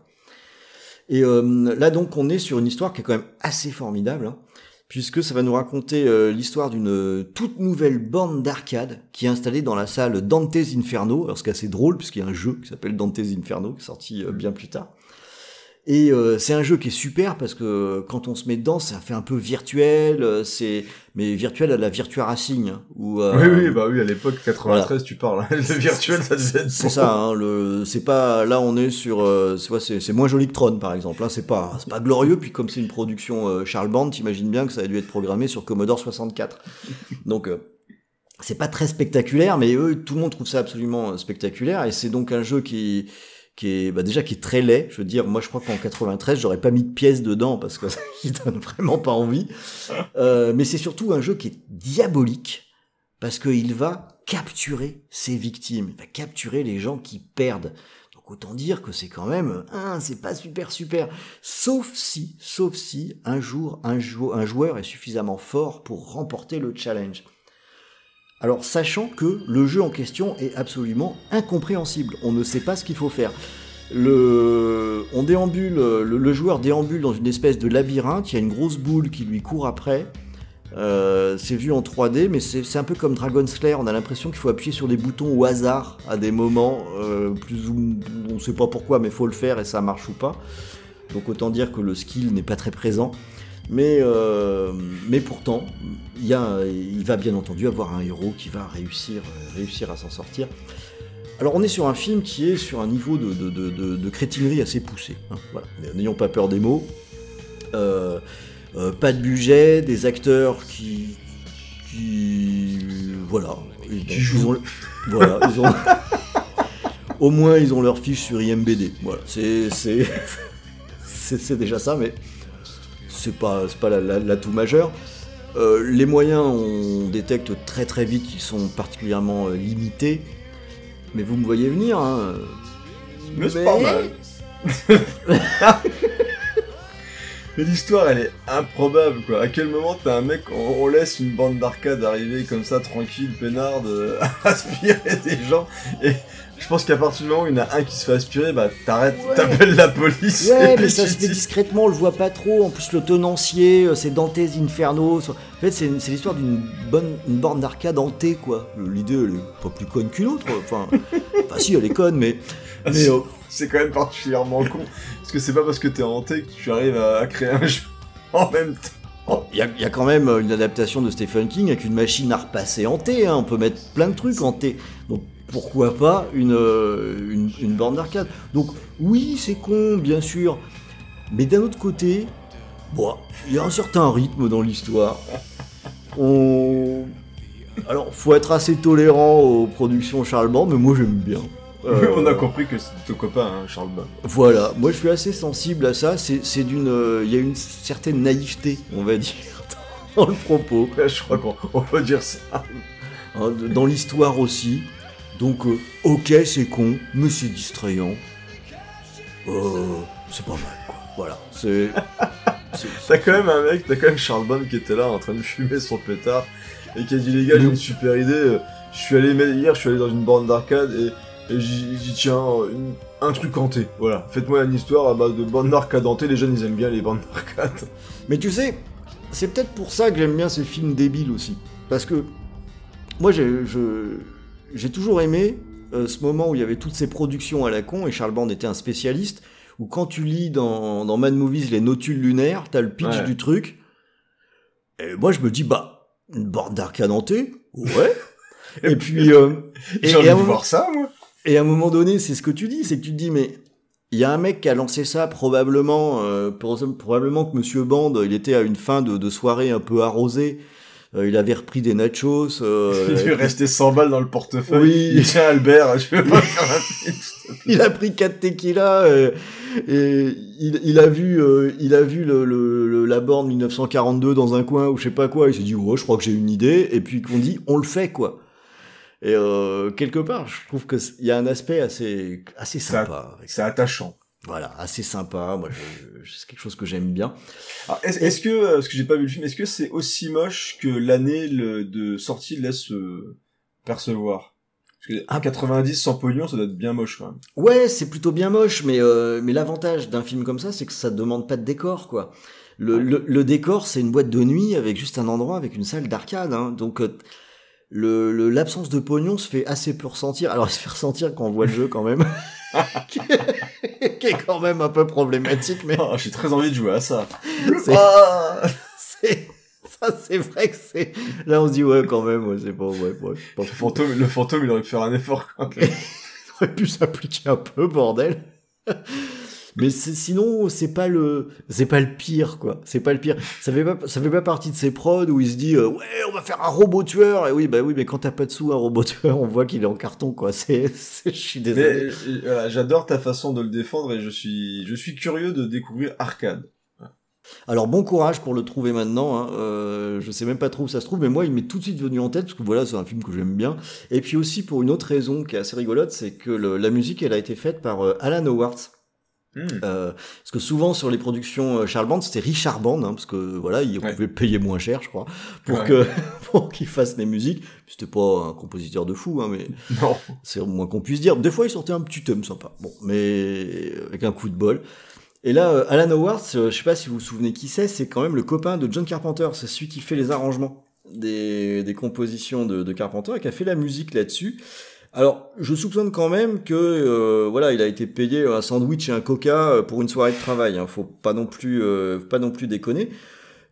Et là donc on est sur une histoire qui est quand même assez formidable, hein, puisque ça va nous raconter l'histoire d'une toute nouvelle bande d'arcade qui est installée dans la salle Dante's Inferno. Alors ce qui est assez drôle puisqu'il y a un jeu qui s'appelle Dante's Inferno qui est sorti bien plus tard. Et euh, c'est un jeu qui est super parce que quand on se met dedans, ça fait un peu virtuel, euh, c'est mais virtuel à la Virtua Racing. hein, Où, euh, Oui, oui, bah oui, à l'époque, 93, tu parles. hein. Le virtuel, ça devait être C'est ça, hein, le, c'est pas, là on est sur, euh, c'est, c'est, moins joli que Tron par exemple, hein, c'est pas, c'est pas glorieux, puis comme c'est une production euh, Charles Band, t'imagines bien que ça a dû être programmé sur Commodore 64. Donc, euh, c'est pas très spectaculaire, mais eux, tout le monde trouve ça absolument spectaculaire, et c'est donc un jeu qui, qui est, bah déjà qui est très laid, je veux dire, moi je crois qu'en 93, j'aurais pas mis de pièces dedans, parce que il donne vraiment pas envie. Euh, mais c'est surtout un jeu qui est diabolique, parce qu'il va capturer ses victimes, il va capturer les gens qui perdent. Donc autant dire que c'est quand même, hein, c'est pas super super. Sauf si, sauf si un jour un, un joueur est suffisamment fort pour remporter le challenge. Alors sachant que le jeu en question est absolument incompréhensible, on ne sait pas ce qu'il faut faire. Le, on déambule, le, joueur déambule dans une espèce de labyrinthe, il y a une grosse boule qui lui court après. Euh, c'est vu en 3D, mais c'est un peu comme Dragon Slayer. On a l'impression qu'il faut appuyer sur des boutons au hasard à des moments, euh, plus ou on ne sait pas pourquoi, mais faut le faire et ça marche ou pas. Donc autant dire que le skill n'est pas très présent. Mais, euh, mais pourtant, il, y a, il va bien entendu avoir un héros qui va réussir, euh, réussir à s'en sortir. Alors on est sur un film qui est sur un niveau de, de, de, de- crétinerie assez poussé. hein, voilà. N'ayons pas peur des mots. Euh, euh, pas de budget, des acteurs qui, qui voilà, ils, Qui jouent. ils ont, voilà, ils ont, au moins ils ont leur fiche sur IMBD. Voilà, c'est déjà ça, mais c'est pas pas la- la- l'atout majeur. Euh, les moyens, on détecte très très vite qu'ils sont particulièrement euh, limités. Mais vous me voyez venir, hein. Mais c'est pas mal. Mais l'histoire, elle est improbable, quoi. À quel moment t'as un mec, on, on laisse une bande d'arcade arriver comme ça, tranquille, peinarde, euh, aspirer des gens, et je pense qu'à partir du moment où il y en a un qui se fait aspirer, bah t'arrêtes, t'appelles la police. Ouais, mais ça se fait dis- discrètement, on le voit pas trop. En plus, le tenancier, euh, c'est Dante's Inferno. En fait, c'est l'histoire d'une bonne une borne d'arcade hantée, quoi. L'idée, elle est pas plus conne qu'une autre. Enfin, enfin, si, elle est conne, mais. Ah, mais euh, C'est quand même particulièrement con, parce que c'est pas parce que t'es hanté que tu arrives à, créer un jeu en même temps. il y, a- quand même euh, une adaptation de Stephen King avec une machine à repasser hantée. hein. On peut mettre plein de trucs hantés. Donc, pourquoi pas une, euh, une, borne d'arcade? Donc, oui, c'est con, bien sûr. Mais d'un autre côté, il y a un certain rythme dans l'histoire. On... Alors, faut être assez tolérant aux productions Charles Band, mais moi j'aime bien. Euh, On a compris que c'est ton copain, hein, Charles Band. Voilà, moi je suis assez sensible à ça. C'est d'une, euh, il y a une certaine naïveté, on va dire, dans le propos, Je crois qu'on on peut dire ça. hein, dans l'histoire aussi. Donc, euh, ok, c'est con, mais c'est distrayant. C'est pas mal, quoi. Voilà, c'est. T'as quand même un mec, t'as quand même Charles Bond qui était là en train de fumer son pétard et qui a dit les gars j'ai une super idée, je suis allé hier, je suis allé dans une borne d'arcade et j'y tiens une- un truc hanté. Voilà, faites-moi une histoire à base de borne d'arcade hantée, les jeunes ils aiment bien les bornes d'arcade. Mais tu sais, c'est peut-être pour ça que j'aime bien ces films débiles aussi. Parce que moi, j'ai je- j'ai toujours aimé euh, ce moment où il y avait toutes ces productions à la con, et Charles Band était un spécialiste, où quand tu lis dans, dans Mad Movies les notules lunaires, t'as le pitch Ouais. du truc, et moi je me dis, bah, une borne d'arcade hantée Ouais. et puis, euh, J'ai et envie de voir ça moi. Et à un moment donné, c'est ce que tu dis, c'est que tu te dis, mais il y a un mec qui a lancé ça probablement, euh, pour- probablement que Monsieur Band, il était à une fin de, de soirée un peu arrosée. Euh, il avait repris des nachos. euh, Il lui restait 100 balles dans le portefeuille. Oui. Il Albert, je pas faire il a pris quatre tequila et il, il a vu, il a vu le, le- le- la borne 1942 dans un coin ou je sais pas quoi. Il s'est dit ouais, je crois que j'ai une idée. Et puis qu'on dit on le fait quoi. Et euh, quelque part, je trouve que il y a un aspect assez assez sympa. C'est attachant. Voilà, assez sympa. Moi, c'est quelque chose que j'aime bien. Alors, est-ce que, euh, parce que j'ai pas vu le film, est-ce que c'est aussi moche que l'année de sortie laisse euh, percevoir? Parce que Ah. 90 sans pognon, ça doit être bien moche quand même. Ouais, c'est plutôt bien moche, mais euh, mais l'avantage d'un film comme ça, c'est que ça demande pas de décor, quoi. Le, le, le décor, c'est une boîte de nuit avec juste un endroit avec une salle d'arcade, hein. donc. Le l'absence de pognon se fait assez peu ressentir. Alors, elle se fait ressentir quand on voit le jeu quand même. qui est quand même un peu problématique, mais Ah, J'ai très envie de jouer à ça. C'est- Ah ça, c'est vrai que c'est. Là, on se dit ouais, quand même, ouais, c'est pas ouais, ouais, pas le fantôme, le fantôme, il aurait pu faire un effort quand même. Il aurait pu s'appliquer un peu, bordel. Mais sinon, c'est pas le, c'est pas le pire, quoi. C'est pas le pire. Ça fait pas, ça fait pas partie de ces prods où il se dit, euh, ouais, on va faire un robot tueur. Et oui, bah oui, mais quand t'as pas de sous, un robot tueur, on voit qu'il est en carton, quoi. C'est, je suis désolé. euh, j'adore ta façon de le défendre et je suis, je suis curieux de découvrir Arcade. Alors bon courage pour le trouver maintenant. Hein. Euh, je sais même pas trop où ça se trouve, mais moi il m'est tout de suite venu en tête parce que voilà c'est un film que j'aime bien. Et puis aussi pour une autre raison qui est assez rigolote, c'est que le- la musique elle a été faite par euh, Alan Howard. Hmm. Euh, parce que souvent sur les productions euh, Charles Band, c'était Richard Band, hein, parce que voilà, il Ouais. pouvait payer moins cher, je crois, pour Ouais. que pour qu'il fasse les musiques. C'était pas un compositeur de fou, hein, mais c'est au moins qu'on puisse dire. Des fois, il sortait un petit thème sympa. Bon, mais avec un coup de bol. Et là, euh, Alan Howard, euh, je sais pas si vous vous souvenez qui c'est, c'est quand même le copain de John Carpenter. C'est celui qui fait les arrangements des, des compositions de, de Carpenter et qui a fait la musique là-dessus. Alors, je soupçonne quand même que euh, voilà, il a été payé un sandwich et un coca euh, pour une soirée de travail. Hein. Faut pas non plus, euh, pas non plus déconner.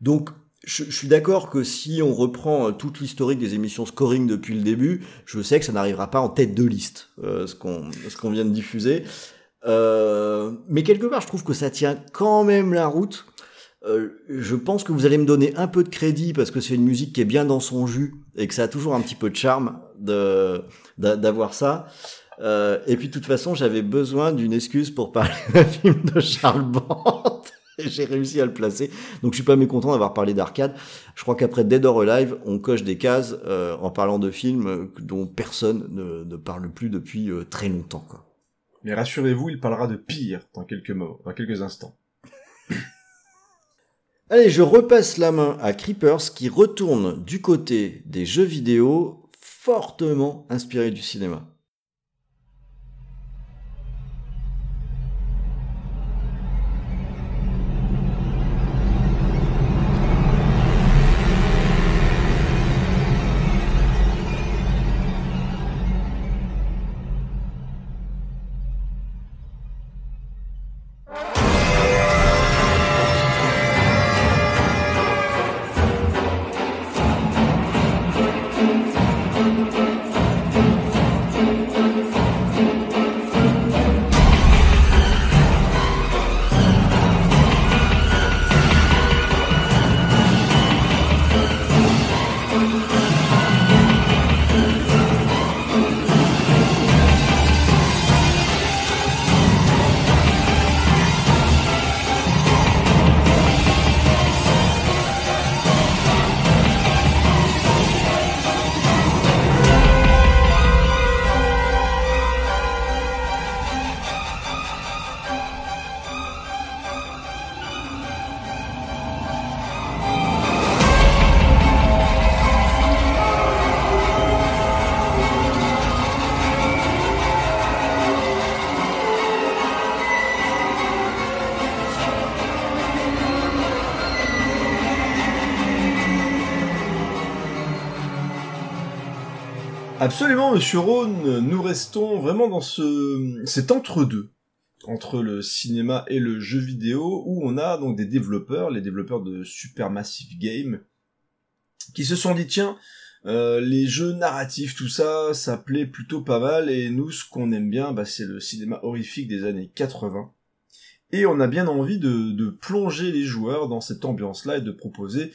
Donc, je, je suis d'accord que si on reprend euh, toute l'historique des émissions scoring depuis le début, je sais que ça n'arrivera pas en tête de liste, euh, ce qu'on ce qu'on vient de diffuser. Euh, mais quelque part, je trouve que ça tient quand même la route. Euh, je pense que vous allez me donner un peu de crédit parce que c'est une musique qui est bien dans son jus et que ça a toujours un petit peu de charme de d'a- d'avoir ça. Euh, et puis de toute façon, j'avais besoin d'une excuse pour parler d'un film de Charles Band et j'ai réussi à le placer. Donc je suis pas mécontent d'avoir parlé d'arcade. Je crois qu'après Dead or Alive, on coche des cases euh, en parlant de films euh, dont personne ne, ne parle plus depuis euh, très longtemps. Quoi. Mais rassurez-vous, il parlera de pire dans quelques mots, dans quelques instants. Allez, je repasse la main à Creepers qui retourne du côté des jeux vidéo fortement inspirés du cinéma. Monsieur Rhône, nous restons vraiment dans ce cet entre-deux entre le cinéma et le jeu vidéo où on a donc des développeurs, les développeurs de Supermassive Game, qui se sont dit tiens, euh, les jeux narratifs, tout ça, ça plaît plutôt pas mal et nous ce qu'on aime bien, bah, c'est le cinéma horrifique des années 80. Et on a bien envie de, de plonger les joueurs dans cette ambiance-là et de proposer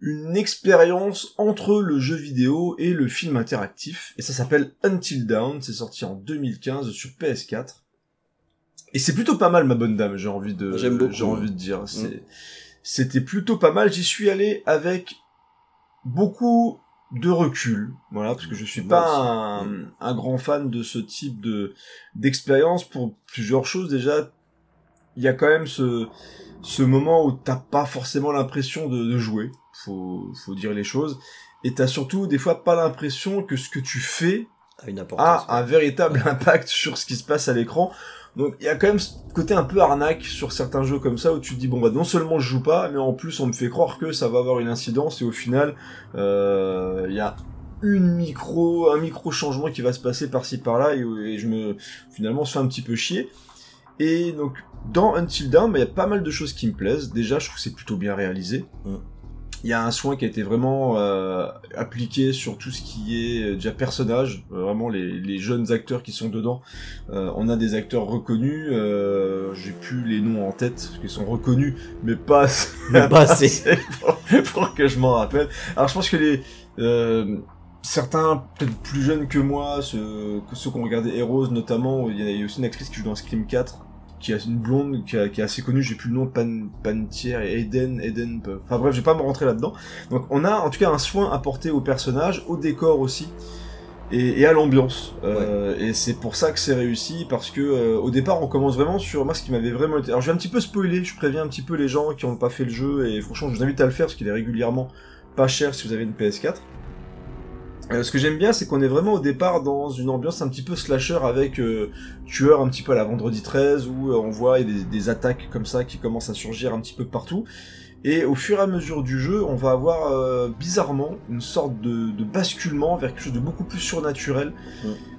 une expérience entre le jeu vidéo et le film interactif. Et ça s'appelle Until Dawn, c'est sorti en 2015 sur PS4. Et c'est plutôt pas mal, ma bonne dame, j'ai envie de, j'ai envie de dire. C'est, c'était plutôt pas mal. J'y suis allé avec beaucoup de recul, voilà, parce que je suis pas un, un grand fan de ce type de d'expérience pour plusieurs choses. Déjà, il y a quand même ce ce moment où t'as pas forcément l'impression de, de jouer, faut faut dire les choses, et t'as surtout des fois pas l'impression que ce que tu fais une a un véritable impact sur ce qui se passe à l'écran. Donc il y a quand même ce côté un peu arnaque sur certains jeux comme ça où tu te dis bon bah non seulement je joue pas, mais en plus on me fait croire que ça va avoir une incidence et au final euh, il y a une micro un micro changement qui va se passer par-ci par-là et, et je me finalement se fait un petit peu chier. Et donc, dans Until Dawn, bah, il y a pas mal de choses qui me plaisent. Déjà, je trouve que c'est plutôt bien réalisé. Il y a un soin qui a été vraiment euh, appliqué sur tout ce qui est euh, déjà personnage, Euh, vraiment les, les jeunes acteurs qui sont dedans. Euh, on a des acteurs reconnus, euh, j'ai plus les noms en tête, parce qu'ils sont reconnus, mais pas assez, Mais pas assez. pour, pour que je m'en rappelle. Alors je pense que les euh, certains peut-être plus jeunes que moi, ceux, que ceux qui ont regardé Heroes notamment, il y a aussi une actrice qui joue dans Scream 4 qui a une blonde qui, a- qui est assez connue, j'ai plus le nom, Pan, Pantier et Eden, Eden, enfin bref, je vais pas me rentrer là-dedans. Donc on a en tout cas un soin apporté au personnage, au décor aussi, et, et à l'ambiance. Euh, Et c'est pour ça que c'est réussi, parce que euh, au départ on commence vraiment sur moi ce qui m'avait vraiment été. Alors je vais un petit peu spoiler, je préviens un petit peu les gens qui ont pas fait le jeu, et franchement je vous invite à le faire parce qu'il est régulièrement pas cher si vous avez une PS4. Euh, ce que j'aime bien, c'est qu'on est vraiment au départ dans une ambiance un petit peu slasher avec euh, tueur un petit peu à la vendredi 13 où euh, on voit des, des attaques comme ça qui commencent à surgir un petit peu partout. Et au fur et à mesure du jeu, on va avoir euh, bizarrement une sorte de, de basculement vers quelque chose de beaucoup plus surnaturel,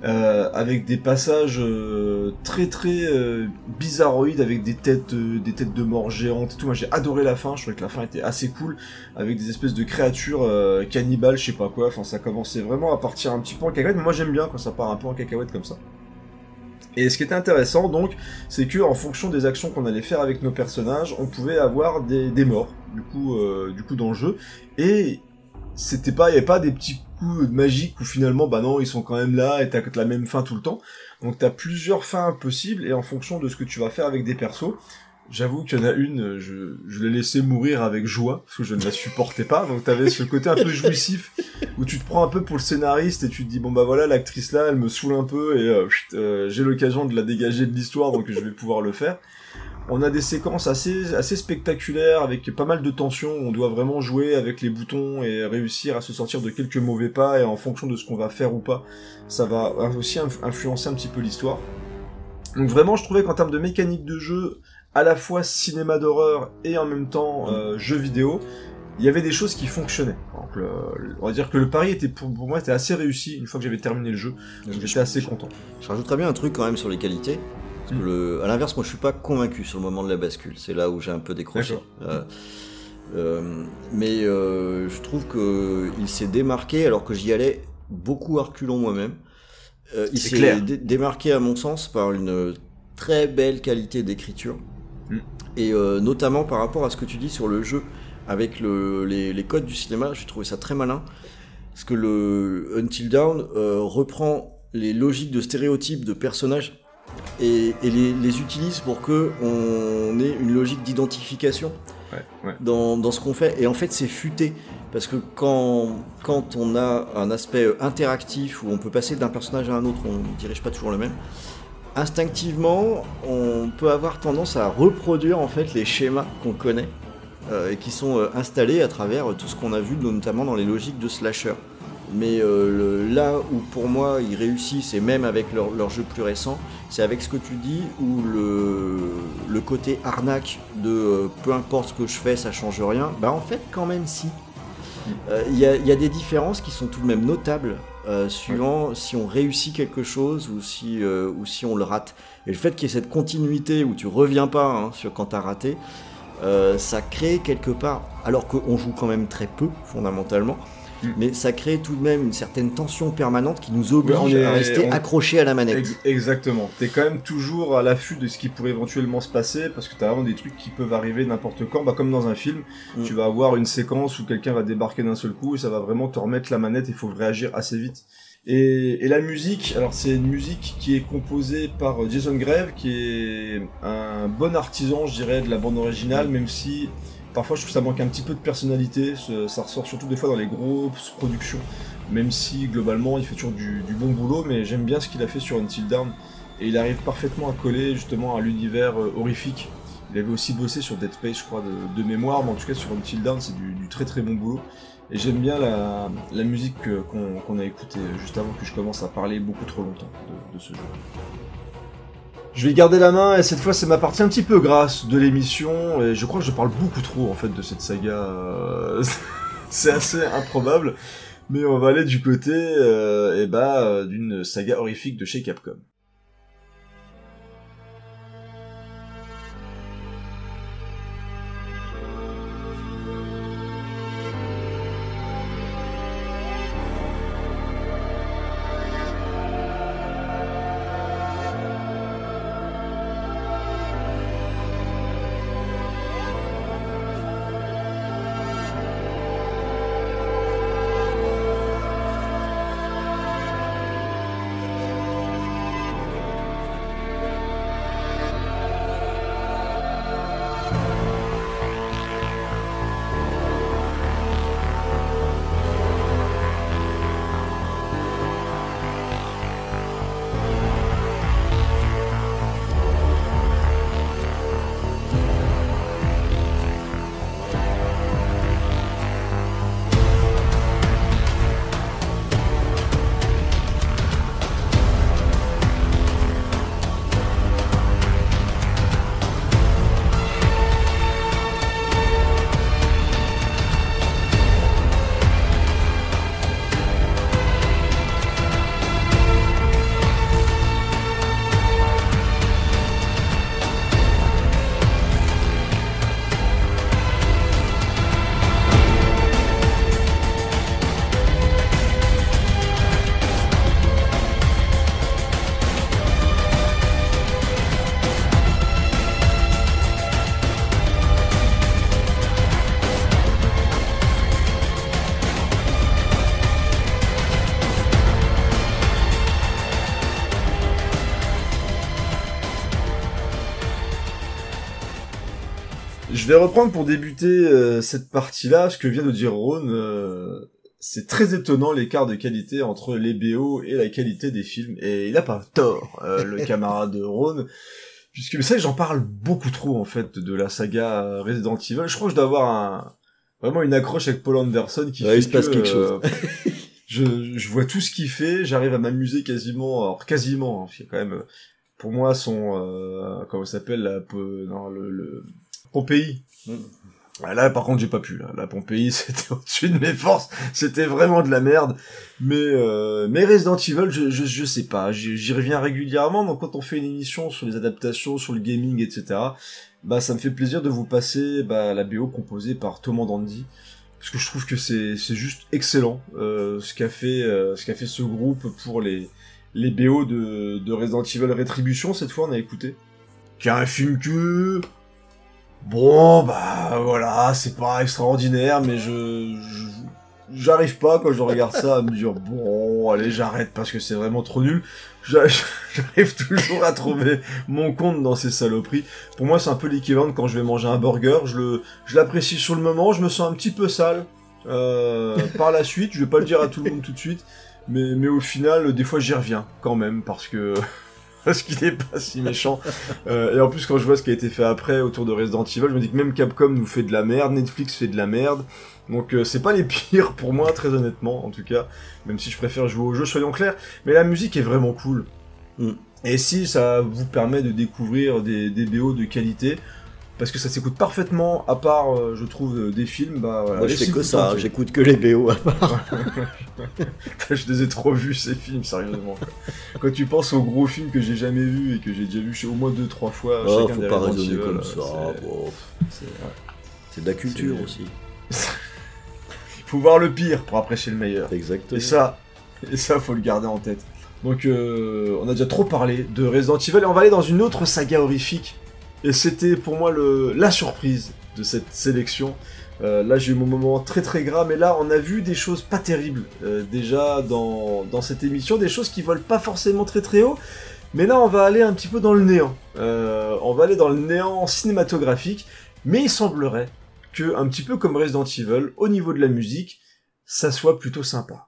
euh, avec des passages euh, très très bizarroïdes, avec des têtes, des têtes de mort géantes et tout. Moi j'ai adoré la fin, je trouvais que la fin était assez cool, avec des espèces de créatures cannibales, je sais pas quoi. Enfin ça commençait vraiment à partir un petit peu en cacahuète, mais moi j'aime bien quand ça part un peu en cacahuète comme ça. Et ce qui était intéressant, donc, c'est que en fonction des actions qu'on allait faire avec nos personnages, on pouvait avoir des, des morts, du coup, euh, du coup, dans le jeu. Et c'était pas, il y avait pas des petits coups magiques où finalement, bah non, ils sont quand même là et t'as la même fin tout le temps. Donc t'as plusieurs fins possibles et en fonction de ce que tu vas faire avec des persos. J'avoue qu'il y en a une, euh, je, je l'ai laissé mourir avec joie, parce que je ne la supportais pas, donc t'avais ce côté un peu jouissif, où tu te prends un peu pour le scénariste, et tu te dis, bon bah voilà, l'actrice là, elle me saoule un peu, et euh, euh, j'ai l'occasion de la dégager de l'histoire, donc je vais pouvoir le faire. On a des séquences assez, assez spectaculaires, avec pas mal de tensions, on doit vraiment jouer avec les boutons, et réussir à se sortir de quelques mauvais pas, et en fonction de ce qu'on va faire ou pas, ça va aussi inf- influencer un petit peu l'histoire. Donc vraiment, je trouvais qu'en termes de mécanique de jeu, à la fois cinéma d'horreur et en même temps euh, jeu vidéo, il y avait des choses qui fonctionnaient. Donc, le- le- on va dire que le pari était pour, pour moi était assez réussi une fois que j'avais terminé le jeu. J'étais assez content. Je rajouterais bien un truc quand même sur les qualités. Parce que le, à l'inverse, moi je suis pas convaincu sur le moment de la bascule. C'est là où j'ai un peu décroché. Euh, euh, mais euh, je trouve que il s'est démarqué alors que j'y allais beaucoup à reculons moi-même. Euh, il s'est dé- démarqué à mon sens par une très belle qualité d'écriture. Mm. Et euh, notamment par rapport à ce que tu dis sur le jeu avec le, les, les codes du cinéma, j'ai trouvé ça très malin. Parce que le Until Dawn euh, reprend les logiques de stéréotypes de personnages et, et les, les utilise pour que on ait une logique d'identification Ouais, ouais. dans, dans ce qu'on fait. Et en fait, c'est futé. Parce que quand, quand on a un aspect euh, interactif où on peut passer d'un personnage à un autre, on ne dirige pas toujours le même, instinctivement, on peut avoir tendance à reproduire en fait les schémas qu'on connaît euh, et qui sont euh, installés à travers euh, tout ce qu'on a vu, notamment dans les logiques de slasher. Mais là où pour moi ils réussissent, et même avec leur, leur jeu plus récent, c'est avec ce que tu dis, où le, côté arnaque de peu importe ce que je fais, ça change rien, bah en fait quand même si. Il y a des différences qui sont tout de même notables, euh, suivant si on réussit quelque chose ou si, euh, ou si on le rate. Et le fait qu'il y ait cette continuité où tu reviens pas hein, sur quand t'as raté, euh, ça crée quelque part, alors qu'on joue quand même très peu fondamentalement, Mm. mais ça crée tout de même une certaine tension permanente qui nous oblige est- à rester on- accroché à la manette. Ex- Exactement. T'es quand même toujours à l'affût de ce qui pourrait éventuellement se passer parce que t'as vraiment des trucs qui peuvent arriver n'importe quand. Bah, comme dans un film, Mm. tu vas avoir une séquence où quelqu'un va débarquer d'un seul coup et ça va vraiment te remettre la manette. Il faut réagir assez vite. Et, et la musique, alors c'est une musique qui est composée par Jason Grave, qui est un bon artisan, je dirais, de la bande originale, même si parfois je trouve que ça manque un petit peu de personnalité. Ça ressort surtout des fois dans les grosses productions, même si globalement il fait toujours du, bon boulot. Mais j'aime bien ce qu'il a fait sur Until Dawn et il arrive parfaitement à coller justement à l'univers euh, horrifique. Il avait aussi bossé sur Dead Space, je crois, de, mémoire, mais en tout cas sur Until Dawn, c'est du, très très bon boulot. Et j'aime bien la, musique que- qu'on a écoutée juste avant que je commence à parler beaucoup trop longtemps de ce jeu. Je vais garder la main et cette fois c'est ma un petit peu grasse de l'émission et je crois que je parle beaucoup trop en fait de cette saga. euh, c'est assez improbable, mais on va aller du côté euh, eh bah, euh, d'une saga horrifique de chez Capcom. Je vais reprendre pour débuter euh, cette partie-là, ce que vient de dire Ron. euh, c'est très étonnant l'écart de qualité entre les BO et la qualité des films. Et il a pas tort, euh, le camarade de Ron. Puisque, ça, j'en parle beaucoup trop, en fait, de la saga Resident Evil. Je crois que je dois avoir un, vraiment une accroche avec Paul Anderson qui Ouais, fait il se passe que, quelque euh, je, je vois tout ce qu'il fait, j'arrive à m'amuser quasiment, alors quasiment, hein, quand même, pour moi, son, euh, comment ça s'appelle, le, le, Pompéi. Là, par contre, j'ai pas pu. La Pompéi, c'était au-dessus de mes forces. C'était vraiment de la merde. Mais, euh, Resident Evil, je, je, je sais pas. J'y reviens régulièrement. Donc, quand on fait une émission sur les adaptations, sur le gaming, etc., bah, ça me fait plaisir de vous passer bah, la BO composée par Tom Dandy. Parce que je trouve que c'est juste excellent euh, ce qu'a fait euh, ce qu'a fait ce groupe pour les les BO de, de Resident Evil Rétribution cette fois on a écouté. Qui un film que Bon, bah voilà, c'est pas extraordinaire, mais je, j'arrive pas quand je regarde ça à me dire bon, allez, j'arrête parce que c'est vraiment trop nul. J'a- J'arrive toujours à trouver mon compte dans ces saloperies. Pour moi, c'est un peu l'équivalent quand je vais manger un burger. Je le, je l'apprécie sur le moment, je me sens un petit peu sale. Euh, par la suite, je vais pas le dire à tout le monde tout de suite, mais, mais au final, des fois, j'y reviens quand même parce que parce qu'il est pas si méchant. Euh, et en plus, quand je vois ce qui a été fait après autour de Resident Evil, je me dis que même Capcom nous fait de la merde, Netflix fait de la merde. Donc euh, c'est pas les pires pour moi, très honnêtement, en tout cas. Même si je préfère jouer au jeu, soyons clairs. Mais la musique est vraiment cool. Mm. Et si ça vous permet de découvrir des, des BO de qualité, parce que ça s'écoute parfaitement, à part, euh, je trouve, euh, des films, bah voilà. Moi, je fais que ça, tenter. j'écoute que les BO. je les ai trop vus ces films, sérieusement. quoi. Quand tu penses aux gros films que j'ai jamais vus et que j'ai déjà vus au moins deux, trois fois, Oh, chacun faut pas raisonner comme ça. c'est- ouais. De la culture aussi. Faut voir le pire pour apprécier le meilleur. Exactement. Et ça, et ça, faut le garder en tête. Donc, euh, on a déjà trop parlé de Resident Evil et on va aller dans une autre saga horrifique. Et c'était pour moi la surprise de cette sélection. Euh, là, j'ai eu mon moment très très gras, mais là, on a vu des choses pas terribles euh, déjà dans, dans cette émission, des choses qui volent pas forcément très très haut. Mais là, on va aller un petit peu dans le néant. Euh, on va aller dans le néant cinématographique, mais il semblerait que, un petit peu comme Resident Evil, au niveau de la musique, ça soit plutôt sympa.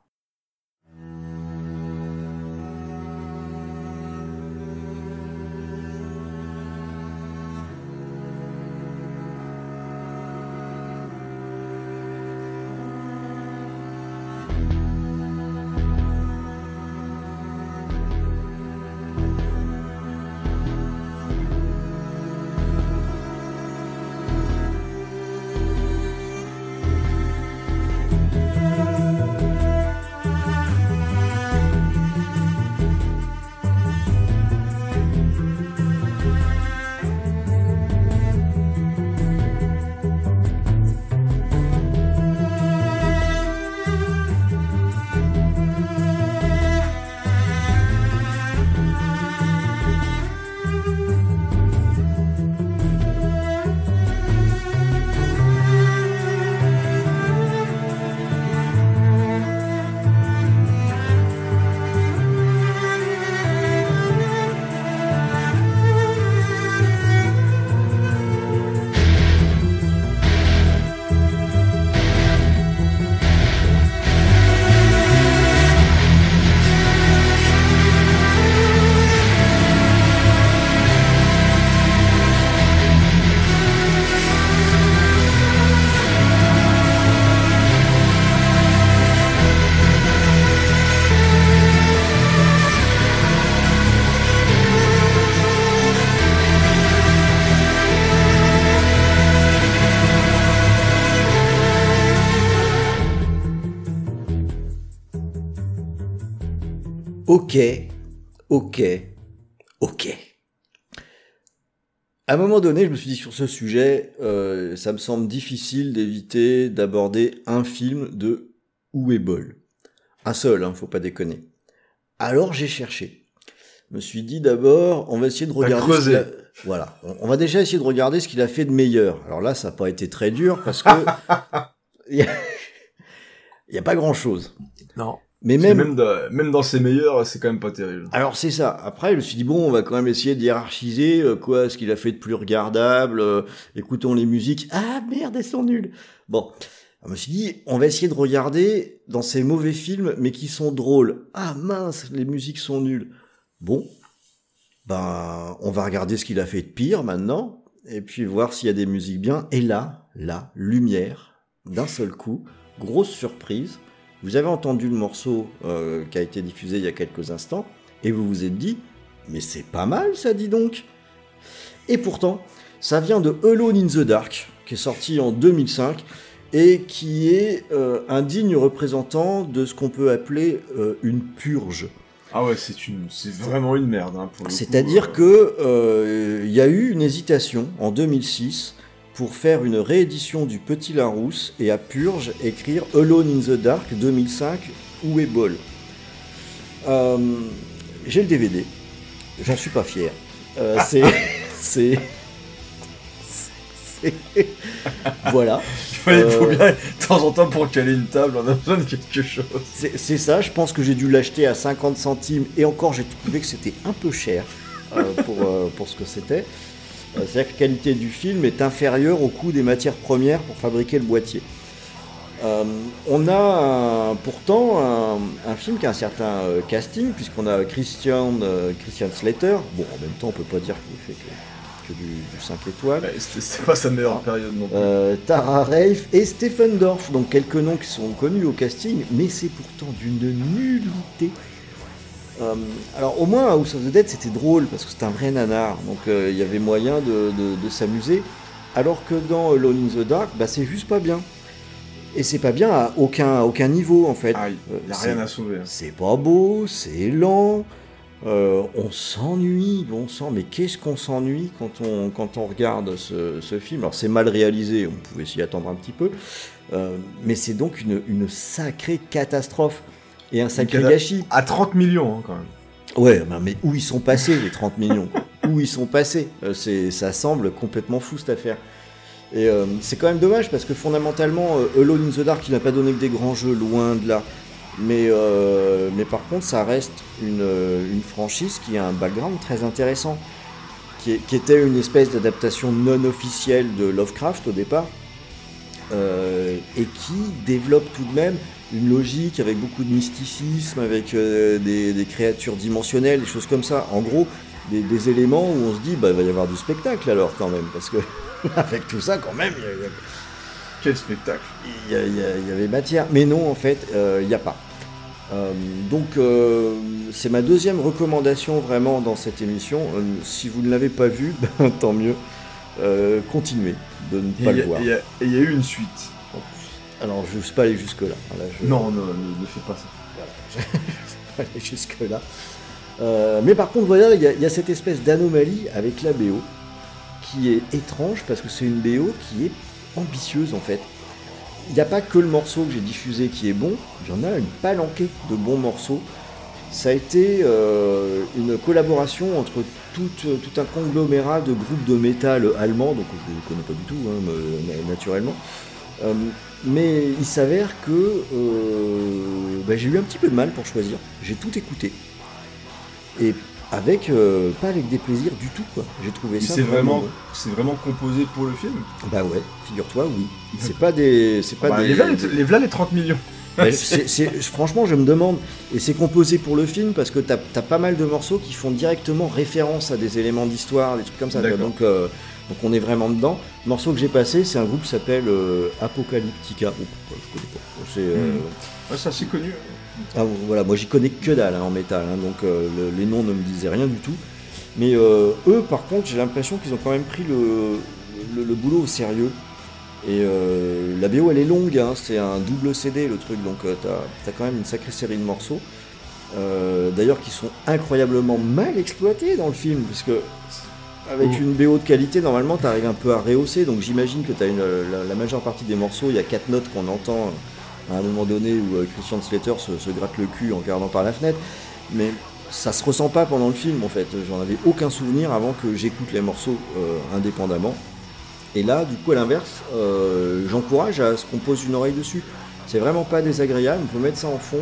Ok, ok, ok. À un moment donné, je me suis dit sur ce sujet, euh, ça me semble difficile d'éviter d'aborder un film de Ball. Un seul, hein, faut pas déconner. Alors j'ai cherché. Je me suis dit d'abord, on va essayer de regarder. ce a- Voilà, on, on va déjà essayer de regarder ce qu'il a fait de meilleur. Alors là, ça n'a pas été très dur parce que il y a, il y a pas grand chose. Non. Mais même, même, dans, même dans ses meilleurs, c'est quand même pas terrible. alors c'est ça. Après, je me suis dit bon, on va quand même essayer de hiérarchiser euh, quoi, ce qu'il a fait de plus regardable. euh, écoutons les musiques. Ah merde, elles sont nulles. Bon, je me suis dit, on va essayer de regarder dans ces mauvais films, mais qui sont drôles. Ah mince, les musiques sont nulles. Bon, ben, on va regarder ce qu'il a fait de pire maintenant, et puis voir s'il y a des musiques bien. Et là, là, lumière, d'un seul coup, grosse surprise. Vous avez entendu le morceau euh, qui a été diffusé il y a quelques instants, et vous vous êtes dit, mais c'est pas mal ça, dit donc. Et pourtant, ça vient de Alone in the Dark, qui est sorti en 2005, et qui est euh, un digne représentant de ce qu'on peut appeler euh, une purge. Ah ouais, c'est une, c'est vraiment une merde. Hein, le coup. C'est-à-dire Euh, que euh, il y a eu une hésitation en 2006 pour faire une réédition du Petit Larousse et à Purge écrire Alone in the Dark 2005 où est Ball. Euh, J'ai le DVD, j'en suis pas fier. Euh, c'est c'est voilà. Il faut euh, bien, de temps en temps, pour caler une table, on a besoin de quelque chose. C'est ça, je pense que j'ai dû l'acheter à 50 centimes et encore j'ai trouvé que c'était un peu cher euh, pour, pour ce que c'était. C'est-à-dire que la qualité du film est inférieure au coût des matières premières pour fabriquer le boîtier. Euh, on a un- pourtant un, un film qui a un certain euh, casting, puisqu'on a Christian, euh, Christian Slater. Bon, en même temps, on peut pas dire qu'il fait que, que du, du 5 étoiles. Ouais, C'était c'était pas sa meilleure période non plus. Euh, Tara Reif et Stephen Dorff, donc quelques noms qui sont connus au casting, mais c'est pourtant d'une nullité. Euh, alors au moins House of the Dead c'était drôle parce que c'était un vrai nanar, donc euh, il y avait moyen de, de- de s'amuser. Alors que dans Alone in the Dark, bah, c'est juste pas bien. Et c'est pas bien à aucun, à aucun niveau en fait. Ah, il Euh, y a c'est- rien à sauver. hein. c'est pas beau, c'est lent, euh, on s'ennuie, bon sang, mais qu'est-ce qu'on s'ennuie quand on, quand on regarde ce, ce film? Alors c'est mal réalisé, on pouvait s'y attendre un petit peu, euh, mais c'est donc une, une sacrée catastrophe et un sacré gâchis. À 30 millions, hein, quand même. Ouais, ben, mais où ils sont passés les 30 millions Où ils sont passés? Euh, c'est, Ça semble complètement fou cette affaire. Et euh, c'est quand même dommage parce que fondamentalement, euh, Alone in the Dark, il n'a pas donné que des grands jeux, loin de là. Mais, euh, mais par contre, ça reste une, une franchise qui a un background très intéressant. Qui, est- qui était une espèce d'adaptation non officielle de Lovecraft au départ. euh, et qui développe tout de même une logique avec beaucoup de mysticisme, avec euh, des, des créatures dimensionnelles, des choses comme ça. En gros, des, des éléments où on se dit, bah, il va y avoir du spectacle alors quand même, parce que avec tout ça, quand même, il y a- Quel spectacle? il y, a- il y a- il y avait matière. Mais non, en fait, euh, il n'y a pas. Euh, donc, c'est ma deuxième recommandation vraiment dans cette émission. Si vous ne l'avez pas vu, ben, tant mieux. Continuez de ne pas le a- voir. y il y, a eu une suite. Alors, je ne suis pas allé jusque-là. Je- Non, non, ne, ne fais pas ça. pas aller jusque-là. Euh, mais par contre, voilà, il y, a- il y a cette espèce d'anomalie avec la BO qui est étrange parce que c'est une BO qui est ambitieuse en fait. Il n'y a pas que le morceau que j'ai diffusé qui est bon, il y en a une palanquée de bons morceaux. Ça a été euh, une collaboration entre tout, tout un conglomérat de groupes de métal allemands, donc je ne connais pas du tout, hein, me- naturellement. Euh, mais il s'avère que euh, bah, j'ai eu un petit peu de mal pour choisir. J'ai tout écouté. Et avec, euh, pas avec des plaisirs du tout, quoi. J'ai trouvé ça c'est vraiment, bon. c'est vraiment composé pour le film. Bah ouais, figure-toi, oui. C'est pas des. C'est pas Bah, des. les, v'là, les, les v'là les 30 millions. Bah, c'est- franchement, je me demande, et c'est composé pour le film parce que t'as as pas mal de morceaux qui font directement référence à des éléments d'histoire, des trucs comme ça. Donc, euh, donc on est vraiment dedans. Le morceau que j'ai passé, c'est un groupe qui s'appelle euh, Apocalyptica. Oh, je connais pas. C'est, euh, Ouais, c'est assez connu. ah, voilà, moi j'y connais que dalle hein, en métal, hein, donc euh, le- les noms ne me disaient rien du tout. Mais euh, eux, par contre, j'ai l'impression qu'ils ont quand même pris le, le, le boulot au sérieux. Et euh, la BO, elle est longue, hein, c'est un double CD le truc, donc euh, t'as as quand même une sacrée série de morceaux. Euh, D'ailleurs, qui sont incroyablement mal exploités dans le film, puisque avec Oh. une BO de qualité, normalement, t'arrives un peu à rehausser. Donc j'imagine que t'as une la, la majeure partie des morceaux, il y a quatre notes qu'on entend à un moment donné où euh, Christian Slater se, se gratte le cul en regardant par la fenêtre. Mais ça se ressent pas pendant le film en fait. J'en avais aucun souvenir avant que j'écoute les morceaux euh, indépendamment. Et là, du coup, à l'inverse, euh, j'encourage à ce qu'on pose une oreille dessus. C'est vraiment pas désagréable, on peut mettre ça en fond.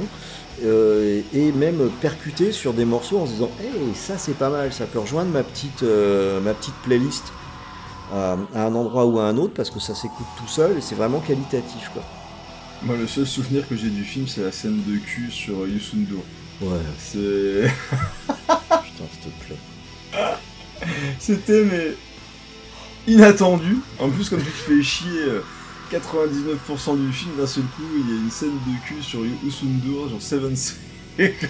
Euh, et même percuter sur des morceaux en se disant hey ça c'est pas mal ça peut rejoindre ma petite euh, ma petite playlist à, à un endroit ou à un autre parce que ça s'écoute tout seul et c'est vraiment qualitatif quoi Moi, le seul souvenir que j'ai du film, c'est la scène de cul sur Yusundur. ouais C'est. putain s'il te plaît C'était, mais. inattendu. En plus, comme tu te fais chier euh, 99% du film, d'un seul coup, il y a une scène de cul sur Yusundur, genre Seven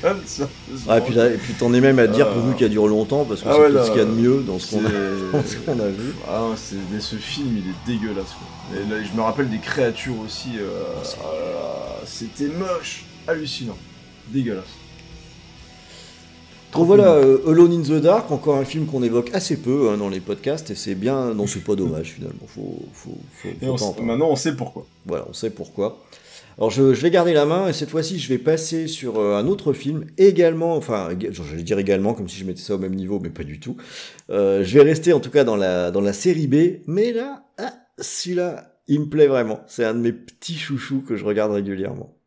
comme ça. Ah, et puis, là- et puis t'en es même à dire Euh, pourvu qu'elle dure longtemps parce que ah c'est ouais, tout là, ce qu'il y a de mieux dans ce qu'on a, ce a vu. Ah, non, c'est- mais ce film, il est dégueulasse. Quoi. Et là, je me rappelle des créatures aussi. euh, ah là là, C'était moche, hallucinant, dégueulasse. Donc voilà, euh, Alone in the Dark, encore un film qu'on évoque assez peu hein, dans les podcasts et c'est bien, non c'est pas dommage finalement, faut, faut, faut, Et faut on maintenant, on sait pourquoi. Voilà, on sait pourquoi. Alors je, je vais garder la main et cette fois-ci je vais passer sur euh, un autre film également, enfin je vais dire également comme si je mettais ça au même niveau, mais pas du tout. Euh, je vais rester en tout cas dans la, dans la série B, mais là, ah, celui-là, il me plaît vraiment. C'est un de mes petits chouchous que je regarde régulièrement.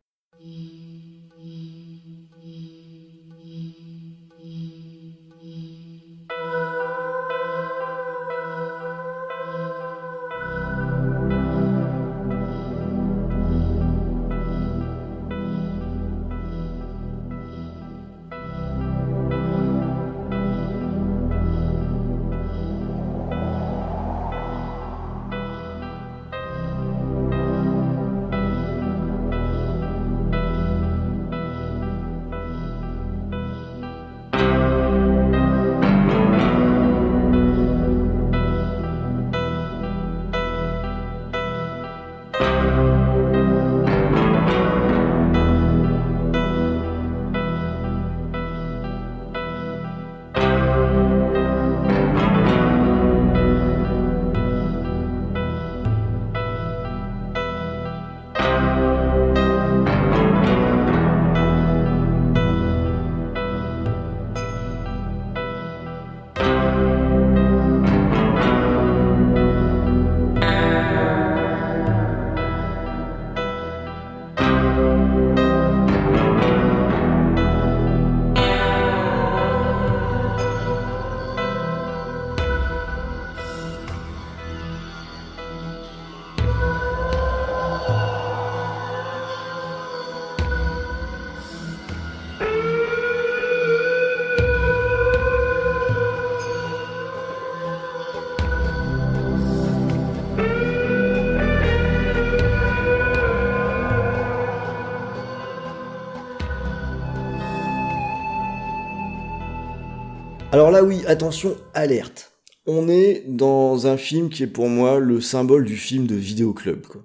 Là oui, attention, alerte. On est dans un film qui est pour moi le symbole du film de vidéoclub. Quoi.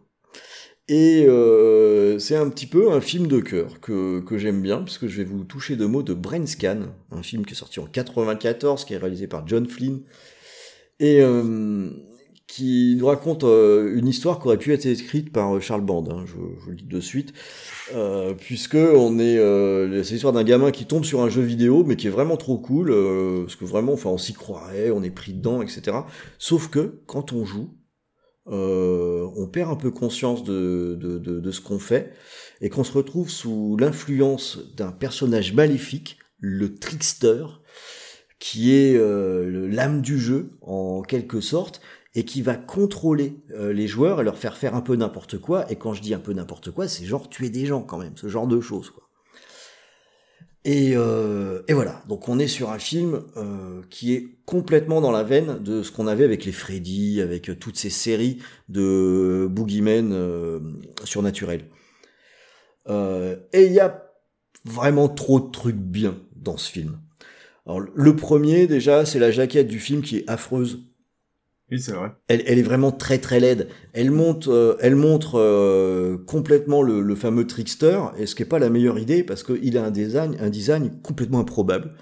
Et euh, c'est un petit peu un film de cœur que, que j'aime bien, puisque je vais vous toucher deux mots de Brain Scan, un film qui est sorti en 94, qui est réalisé par John Flynn, et euh, qui nous raconte euh, une histoire qui aurait pu être écrite par Charles Band, hein, je, vous le dis de suite, euh, puisque on est, euh, c'est l'histoire d'un gamin qui tombe sur un jeu vidéo, mais qui est vraiment trop cool, euh, parce que vraiment, enfin, on s'y croirait, on est pris dedans, etc. Sauf que quand on joue, euh, on perd un peu conscience de, de, de, ce qu'on fait, et qu'on se retrouve sous l'influence d'un personnage maléfique, le trickster, qui est euh, l'âme du jeu en quelque sorte et qui va contrôler euh, les joueurs et leur faire faire un peu n'importe quoi. Et quand je dis un peu n'importe quoi c'est genre tuer des gens quand même. Ce genre de choses euh, et voilà. Donc on est sur un film euh, qui est complètement dans la veine de ce qu'on avait avec les Freddy avec toutes ces séries de boogeymen surnaturels. Et il y a vraiment trop de trucs bien dans ce film. Alors le premier déjà, c'est la jaquette du film qui est affreuse. Oui, c'est vrai. Elle, est vraiment très très laide. Elle monte, euh, elle montre euh, complètement le, fameux trickster, et ce qui est pas la meilleure idée parce qu'il a un design, un design complètement improbable.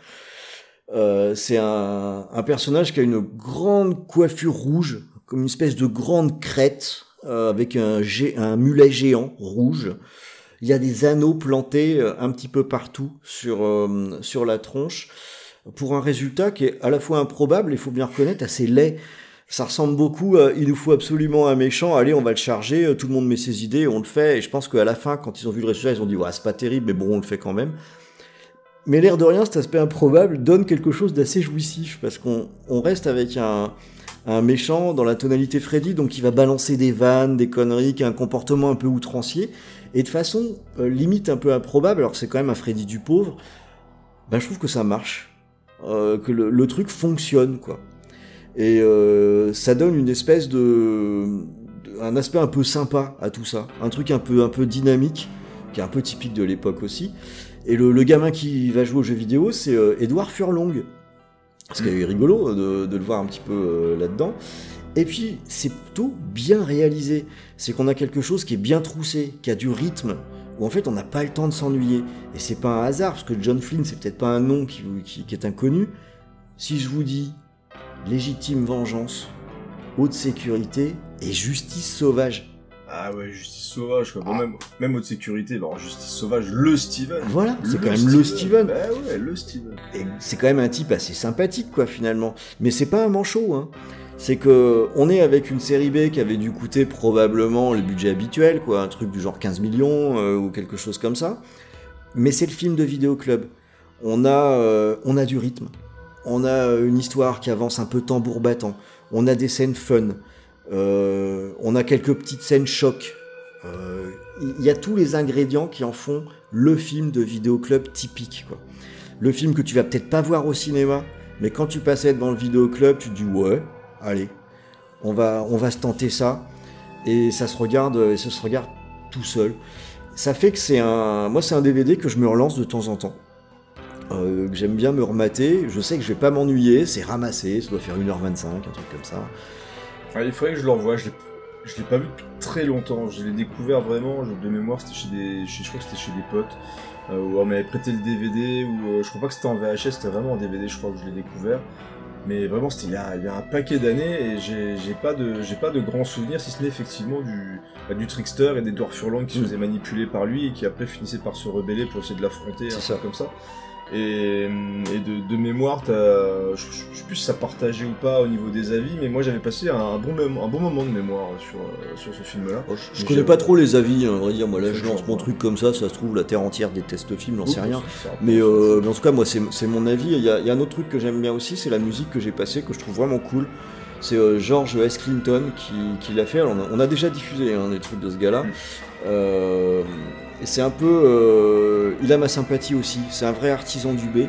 Euh, c'est un, personnage qui a une grande coiffure rouge, comme une espèce de grande crête avec un, un mulet géant rouge. Il y a des anneaux plantés un petit peu partout sur sur la tronche pour un résultat qui est à la fois improbable il faut bien reconnaître assez laid. Ça ressemble beaucoup à il nous faut absolument un méchant, allez, on va le charger, euh, tout le monde met ses idées, on le fait. Et je pense qu'à la fin, quand ils ont vu le résultat, ils ont dit, ouais, c'est pas terrible, mais bon, on le fait quand même. Mais l'air de rien, cet aspect improbable donne quelque chose d'assez jouissif, parce qu'on on reste avec un, méchant dans la tonalité Freddy, donc qui va balancer des vannes, des conneries, qui a un comportement un peu outrancier, et de façon euh, limite un peu improbable, alors c'est quand même un Freddy du pauvre, ben, je trouve que ça marche, euh, que le truc fonctionne, quoi. Et euh, ça donne une espèce de, de- un aspect un peu sympa à tout ça, un truc un peu un peu dynamique, qui est un peu typique de l'époque aussi. Et le, le gamin qui va jouer aux jeux vidéo, c'est euh, Edouard Furlong. Ce qui est rigolo de, de le voir un petit peu euh, là-dedans. Et puis, c'est plutôt bien réalisé. C'est qu'on a quelque chose qui est bien troussé, qui a du rythme, où en fait on n'a pas le temps de s'ennuyer. Et c'est pas un hasard, parce que John Flynn, c'est peut-être pas un nom qui, vous- qui- qui est inconnu. Si je vous dis légitime vengeance, haute sécurité et justice sauvage. Ah ouais, justice sauvage, quoi. Bon, même, même haute sécurité, bah, alors justice sauvage, le Steven. Voilà, c'est quand même le Steven. Bah ouais, le Steven. Et c'est quand même un type assez sympathique, quoi, finalement. Mais c'est pas un manchot, hein. C'est que on est avec une série B qui avait dû coûter probablement le budget habituel, quoi, un truc du genre 15 millions euh, ou quelque chose comme ça. Mais c'est le film de vidéoclub. On a, euh, on a du rythme. On a euh, une histoire qui avance un peu tambour battant. On a des scènes fun. Euh, on a quelques petites scènes choc. Euh, Il y a tous les ingrédients qui en font le film de vidéoclub typique, le film que tu vas peut-être pas voir au cinéma, mais quand tu passais devant le vidéoclub, tu te dis ouais, allez, on va, on va se tenter ça, et ça se regarde, et ça se regarde tout seul. Ça fait que c'est un, moi c'est un DVD que je me relance de temps en temps, euh, que j'aime bien me remater. Je sais que je vais pas m'ennuyer, c'est ramassé, ça doit faire 1h25, un truc comme ça. Il faudrait que je le revoie, je l'ai, pas vu depuis très longtemps. Je l'ai découvert vraiment, de mémoire, c'était chez des, je crois que c'était chez des potes. Euh, où on m'avait prêté le DVD, ou euh, je crois pas que c'était en VHS, c'était vraiment en DVD, je crois que je l'ai découvert. Mais vraiment, c'était il y a, il y a un paquet d'années et j'ai, pas de, j'ai pas de grands souvenirs, si ce n'est effectivement du, bah, du trickster et d'Edouard Furlong qui se Mm. faisait manipuler par lui et qui après finissait par se rebeller pour essayer de l'affronter, un ça. truc comme ça. Et, et de, de mémoire, t'as- je, je sais plus si ça partageait ou pas au niveau des avis, mais moi j'avais passé un bon, mom- un bon moment de mémoire sur, euh, sur ce film-là. Oh, je, je connais pas trop les avis, hein, à vrai dire. Moi là, je lance mon truc comme ça, ça se trouve la terre entière déteste le film, j'en sais Oups, rien. Mais, euh, mais en tout cas, moi, c'est c'est mon avis. Il y, a, il y a un autre truc que j'aime bien aussi, c'est la musique que j'ai passée, que je trouve vraiment cool. C'est euh, George S. Clinton qui, qui l'a fait. Alors, on, a, on a déjà diffusé hein, des trucs de ce gars-là. Mm. Euh, et c'est un peu. euh, il a ma sympathie aussi. C'est un vrai artisan du B.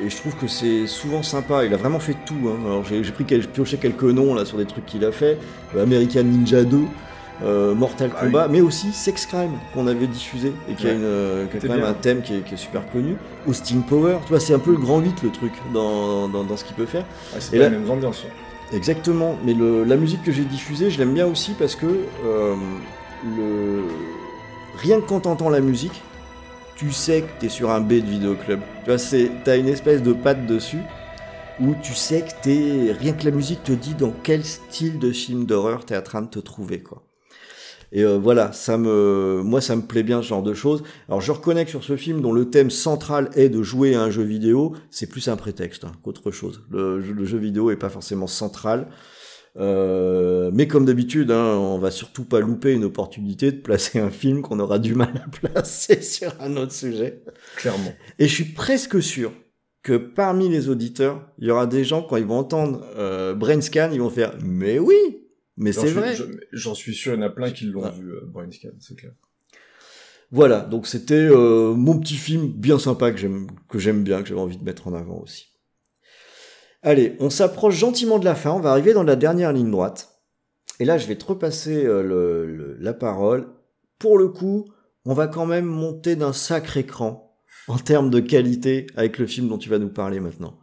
Et je trouve que c'est souvent sympa. Il a vraiment fait tout. Hein. Alors, j'ai pris pioché quelques noms là sur des trucs qu'il a fait. Euh, American Ninja 2. euh, Mortal Ah oui. Kombat, mais aussi Sex Crime qu'on avait diffusé et qui a, Ouais. une, qui a C'était quand même un thème qui est, qui est super connu. Austin Power, tu vois, c'est un peu le grand 8 le truc dans, dans, dans ce qu'il peut faire. Ah, c'est ambiances. hein. Exactement, mais le- la musique que j'ai diffusée, je l'aime bien aussi parce que euh, le... rien que quand t'entends la musique, tu sais que t'es sur un B de vidéoclub. Tu t'as une espèce de patte dessus où tu sais que t'es. Rien que la musique te dit dans quel style de film d'horreur t'es en train de te trouver, quoi. Et euh, voilà, ça me, moi ça me plaît bien ce genre de choses. Alors je reconnais que sur ce film dont le thème central est de jouer à un jeu vidéo, c'est plus un prétexte hein, qu'autre chose. Le jeu vidéo est pas forcément central. Euh, mais comme d'habitude, hein, on va surtout pas louper une opportunité de placer un film qu'on aura du mal à placer sur un autre sujet. Clairement. Et je suis presque sûr que parmi les auditeurs, il y aura des gens quand ils vont entendre euh, Brain Scan, ils vont faire mais oui, mais J'en c'est suis- vrai. je- J'en suis sûr, il y en a plein qui l'ont Ah. vu, euh, Brain Scan, c'est clair. Voilà, donc c'était euh, mon petit film bien sympa que j'aime que j'aime bien, que j'avais envie de mettre en avant aussi. Allez, on s'approche gentiment de la fin, on va arriver dans la dernière ligne droite. Et là, je vais te repasser euh, la parole. Pour le coup, on va quand même monter d'un sacré cran en termes de qualité avec le film dont tu vas nous parler maintenant.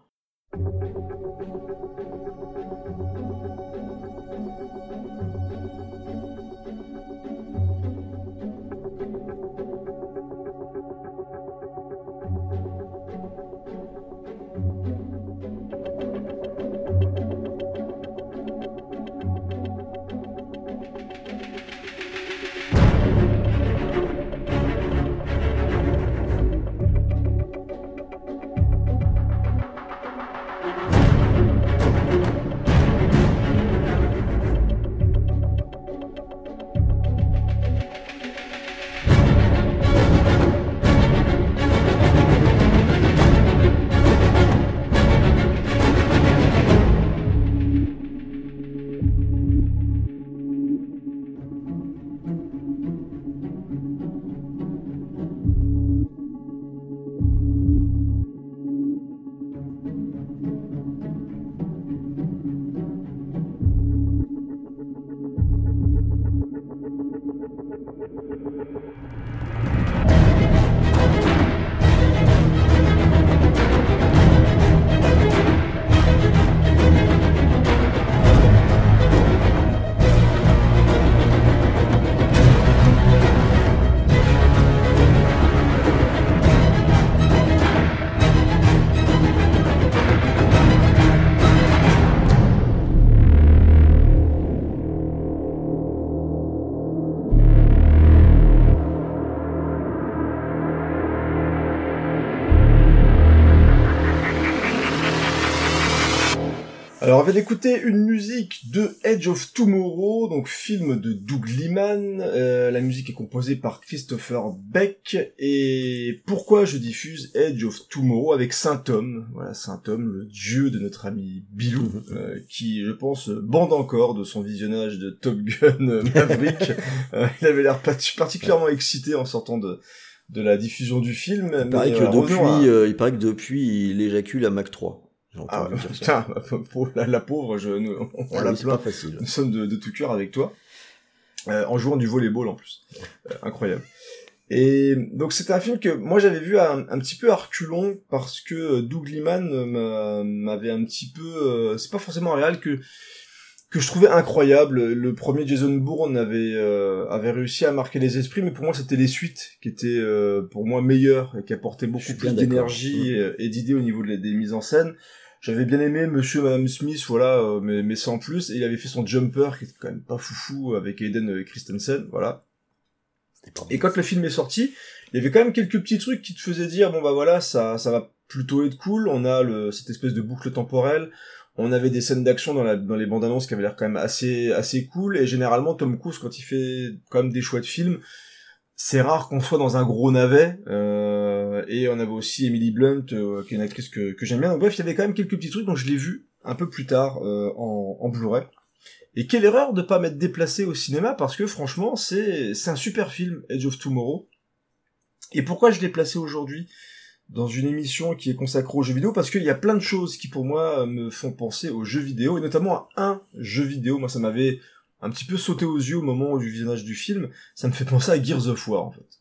Alors, on vient d'écouter une musique de Edge of Tomorrow, donc film de Doug Liman. Euh, la musique est composée par Christopher Beck. Et pourquoi je diffuse Edge of Tomorrow avec Saint Tom Voilà, Saint Tom, le dieu de notre ami Bilou, euh, qui, je pense, bande encore de son visionnage de Top Gun Maverick. Euh, il avait l'air particulièrement excité en sortant de de la diffusion du film. Il paraît, mais, que euh, depuis, à- euh, il paraît que depuis, il éjacule à Mach 3. Ah, putain, la, la pauvre, je, on Ah la oui, c'est plaint. pas facile. Nous sommes de, de tout cœur avec toi. Euh, en jouant du volleyball en plus. Euh, incroyable. Et donc c'était un film que moi j'avais vu un, un petit peu à reculons parce que Doug Liman euh, m'a- m'avait un petit peu... euh, c'est pas forcément un réel que que je trouvais incroyable. Le premier Jason Bourne avait euh, avait réussi à marquer les esprits, mais pour moi c'était les suites qui étaient euh, pour moi meilleures et qui apportaient beaucoup plus d'énergie et, et d'idées au niveau de la- des mises en scène. J'avais bien aimé Monsieur Madame Smith, voilà, euh, mais, mais sans plus. Et il avait fait son Jumper, qui était quand même pas foufou, avec Aiden euh, Christensen, voilà. Et quand le film est sorti, il y avait quand même quelques petits trucs qui te faisaient dire, bon bah voilà, ça, ça va plutôt être cool. On a le, cette espèce de boucle temporelle. On avait des scènes d'action dans, la, dans les bandes annonces qui avaient l'air quand même assez, assez cool. Et généralement, Tom Cruise, quand il fait quand même des choix de films, c'est rare qu'on soit dans un gros navet. Euh, et on avait aussi Emily Blunt, euh, qui est une actrice que, que j'aime bien. Donc bref, il y avait quand même quelques petits trucs, donc je l'ai vu un peu plus tard euh, en, Blu-ray. Et quelle erreur de pas m'être déplacé au cinéma, parce que franchement, c'est c'est un super film, Edge of Tomorrow. Et pourquoi je l'ai placé aujourd'hui dans une émission qui est consacrée aux jeux vidéo? Parce qu'il y a plein de choses qui pour moi me font penser aux jeux vidéo, et notamment à un jeu vidéo. Moi, ça m'avait un petit peu sauté aux yeux au moment du visionnage du film. Ça me fait penser à Gears of War, en fait.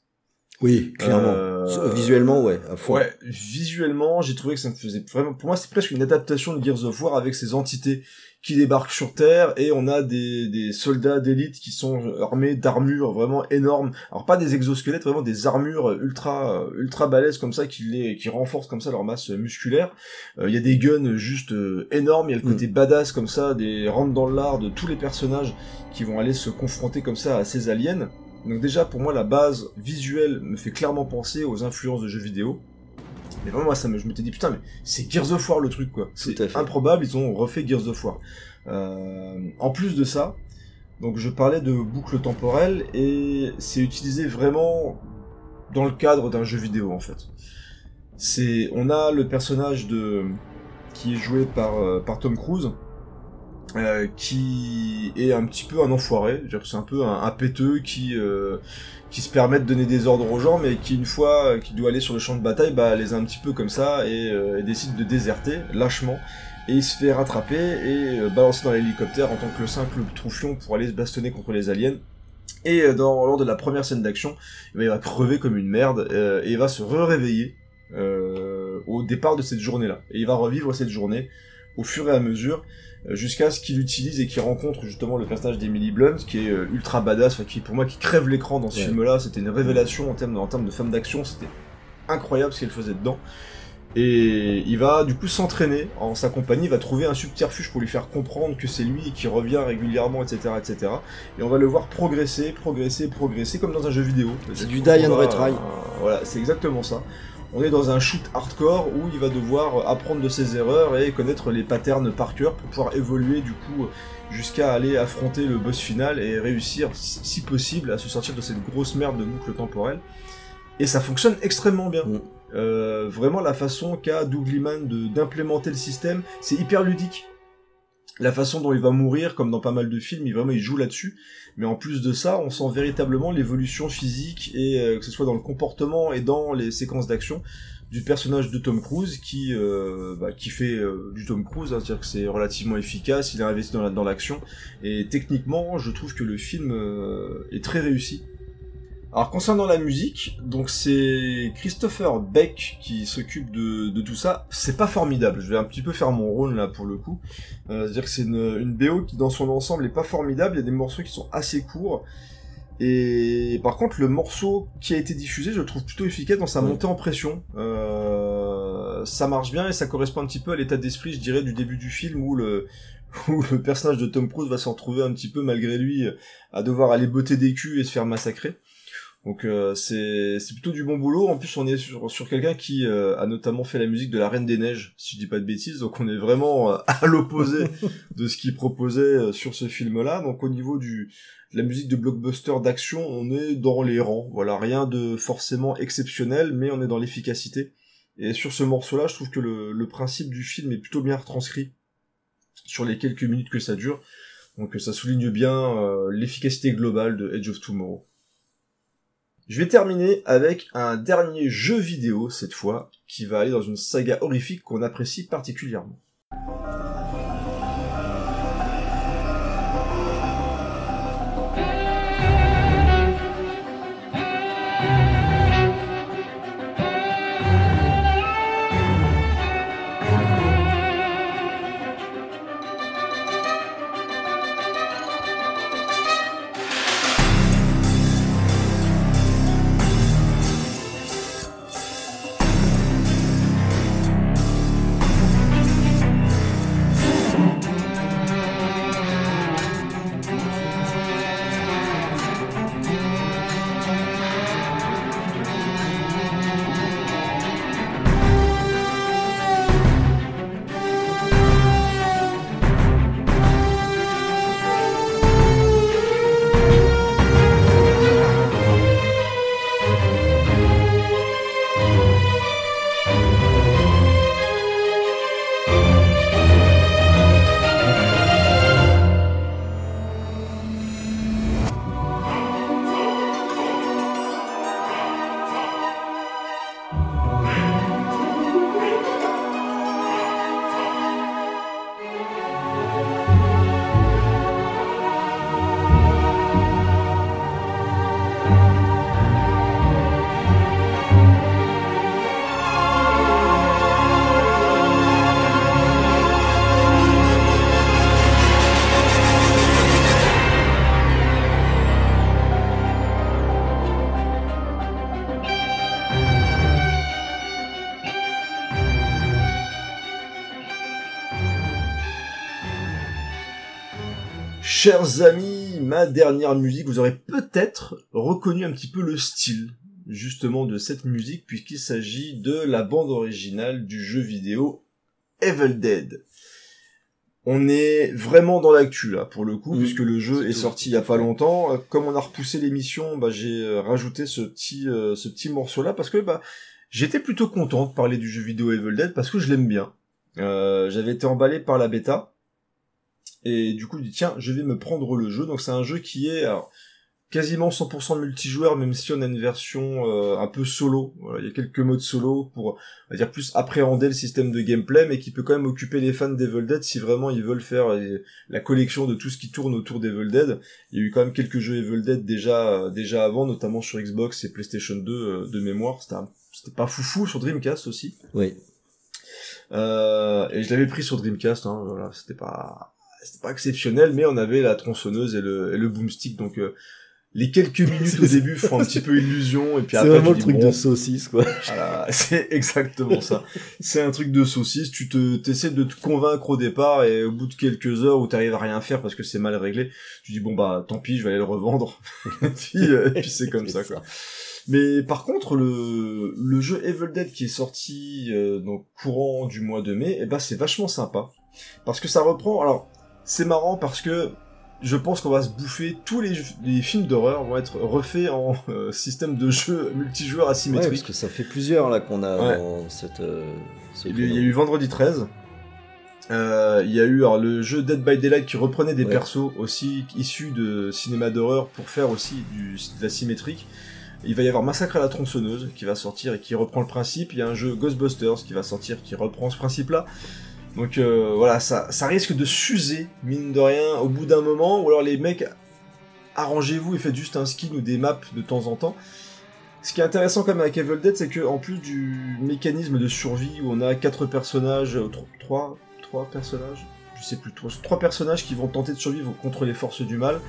Oui, clairement. Euh, Visuellement, ouais, à fond. Ouais, visuellement, j'ai trouvé que ça me faisait vraiment, pour moi, c'est presque une adaptation de Gears of War avec ces entités qui débarquent sur Terre et on a des, des soldats d'élite qui sont armés d'armures vraiment énormes. Alors pas des exosquelettes, vraiment des armures ultra ultra balèzes comme ça qui les qui renforcent comme ça leur masse musculaire. Euh, Il y a des guns juste euh, énormes, il y a le côté badass comme ça, des rentres dans l'art de tous les personnages qui vont aller se confronter comme ça à ces aliens. Donc déjà pour moi la base visuelle me fait clairement penser aux influences de jeux vidéo. Mais vraiment moi ça me, je m'étais dit putain mais c'est Gears of War le truc quoi. C'est improbable, ils ont refait Gears of War. Euh, en plus de ça, donc je parlais de boucle temporelle et c'est utilisé vraiment dans le cadre d'un jeu vidéo en fait. C'est on a le personnage de qui est joué par euh, par Tom Cruise euh, qui est un petit peu un enfoiré, c'est un peu un, un péteux qui euh, qui se permet de donner des ordres aux gens, mais qui une fois euh, qu'il doit aller sur le champ de bataille, bah les un petit peu comme ça et, euh, décide de déserter lâchement. Et il se fait rattraper et euh, balancer dans l'hélicoptère en tant que le simple troufion pour aller se bastonner contre les aliens. Et dans, lors de la première scène d'action, eh ben, il va crever comme une merde et il va se réveiller au départ de cette journée-là. Et il va revivre cette journée au fur et à mesure euh, jusqu'à ce qu'il utilise et qu'il rencontre justement le personnage d'Emily Blunt qui est euh, ultra badass, enfin, qui pour moi qui crève l'écran dans ce Ouais. film-là. C'était une révélation en termes, en termes de femme d'action, c'était incroyable ce qu'elle faisait dedans. Et il va du coup s'entraîner en sa compagnie, il va trouver un subterfuge pour lui faire comprendre que c'est lui qui revient régulièrement, etc., etc. Et on va le voir progresser, progresser, progresser, comme dans un jeu vidéo. C'est du die and retry. voilà, c'est exactement ça. On est dans un shoot hardcore où il va devoir apprendre de ses erreurs et connaître les patterns par cœur pour pouvoir évoluer du coup jusqu'à aller affronter le boss final et réussir, si si possible, à se sortir de cette grosse merde de boucle temporelle. Et ça fonctionne extrêmement bien. Mm. Euh, vraiment la façon qu'a Doug Liman de d'implémenter le système, c'est hyper ludique. La façon dont il va mourir, comme dans pas mal de films, il vraiment il joue là-dessus. Mais en plus de ça, on sent véritablement l'évolution physique et euh, que ce soit dans le comportement et dans les séquences d'action du personnage de Tom Cruise qui euh, bah, qui fait euh, du Tom Cruise, hein, c'est-à-dire que c'est relativement efficace, il est investi dans la- dans l'action et techniquement, je trouve que le film est très réussi. Alors concernant la musique, donc c'est Christopher Beck qui s'occupe de, de tout ça. C'est pas formidable. Je vais un petit peu faire mon rôle là pour le coup. Euh, C'est-à-dire que c'est une, une BO qui dans son ensemble est pas formidable. Il y a des morceaux qui sont assez courts. Et par contre, le morceau qui a été diffusé, je le trouve plutôt efficace dans sa montée en pression. Euh, ça marche bien et ça correspond un petit peu à l'état d'esprit, je dirais, du début du film où le où le personnage de Tom Cruise va se retrouver un petit peu malgré lui à devoir aller botter des culs et se faire massacrer. Donc euh, c'est c'est plutôt du bon boulot. En plus, on est sur, sur quelqu'un qui euh, a notamment fait la musique de La Reine des Neiges, si je dis pas de bêtises. Donc on est vraiment euh, à l'opposé de ce qu'il proposait euh, sur ce film-là. Donc au niveau du de la musique de blockbuster d'action, on est dans les rangs. Voilà, rien de forcément exceptionnel, mais on est dans l'efficacité. Et sur ce morceau-là, je trouve que le, le principe du film est plutôt bien retranscrit sur les quelques minutes que ça dure. Donc ça souligne bien l'efficacité globale de Edge of Tomorrow. Je vais terminer avec un dernier jeu vidéo cette fois, qui va aller dans une saga horrifique qu'on apprécie particulièrement. Chers amis, ma dernière musique, vous aurez peut-être reconnu un petit peu le style justement de cette musique puisqu'il s'agit de la bande originale du jeu vidéo Evil Dead. On est vraiment dans l'actu là pour le coup Mhm. puisque le jeu est sorti il y a pas longtemps. Euh, Comme on a repoussé l'émission, bah, j'ai euh, rajouté ce petit euh, ce petit morceau là parce que bah j'étais plutôt content de parler du jeu vidéo Evil Dead parce que je l'aime bien. Euh, J'avais été emballé par la bêta et du coup je dis tiens je vais me prendre le jeu. Donc c'est un jeu qui est alors, quasiment 100% multijoueur, même si on a une version euh, un peu solo. Voilà, il y a quelques modes solo pour, on va dire, plus appréhender le système de gameplay, mais qui peut quand même occuper les fans d'Evil Dead si vraiment ils veulent faire euh, la collection de tout ce qui tourne autour d'Evil Dead. Il y a eu quand même quelques jeux Evil Dead déjà, euh, déjà avant, notamment sur Xbox et PlayStation 2 euh, de mémoire. C'était pas foufou sur Dreamcast aussi. Oui. Euh, et je l'avais pris sur Dreamcast, hein, voilà, c'était pas, c'était pas exceptionnel, mais on avait la tronçonneuse et le, et le boomstick, donc euh, les quelques minutes au début font un petit peu illusion, et puis C'est après vraiment tu le dis, truc bon, de saucisse, quoi. voilà, c'est exactement ça. C'est un truc de saucisse, tu te, t'essaies de te convaincre au départ, et au bout de quelques heures où t'arrives à rien faire parce que c'est mal réglé, tu dis bon bah tant pis, je vais aller le revendre, et puis, euh, et puis c'est comme ça quoi. Mais par contre, le, le jeu Evil Dead qui est sorti euh, donc courant du mois de mai, eh ben c'est vachement sympa parce que ça reprend. Alors c'est marrant parce que je pense qu'on va se bouffer tous les, les films d'horreur vont être refaits en euh, système de jeu multijoueur Ouais, asymétrique. parce que ça fait plusieurs là qu'on a Ouais. dans cette. euh, ce Il y a- eu Vendredi 13. Euh, il y a eu alors, le jeu Dead by Daylight qui reprenait des Ouais. persos aussi issus de cinéma d'horreur pour faire aussi du, de la symétrique. Il va y avoir Massacre à la tronçonneuse qui va sortir et qui reprend le principe. Il y a un jeu Ghostbusters qui va sortir qui reprend ce principe-là. Donc euh, voilà, ça, risque de s'user, mine de rien, au bout d'un moment. Ou alors les mecs, arrangez-vous et faites juste un skin ou des maps de temps en temps. Ce qui est intéressant quand même avec Evil Dead, c'est que en plus du mécanisme de survie où on a quatre personnages, euh, tro- trois, personnages, je sais plus, trois, trois personnages qui vont tenter de survivre contre les forces du mal.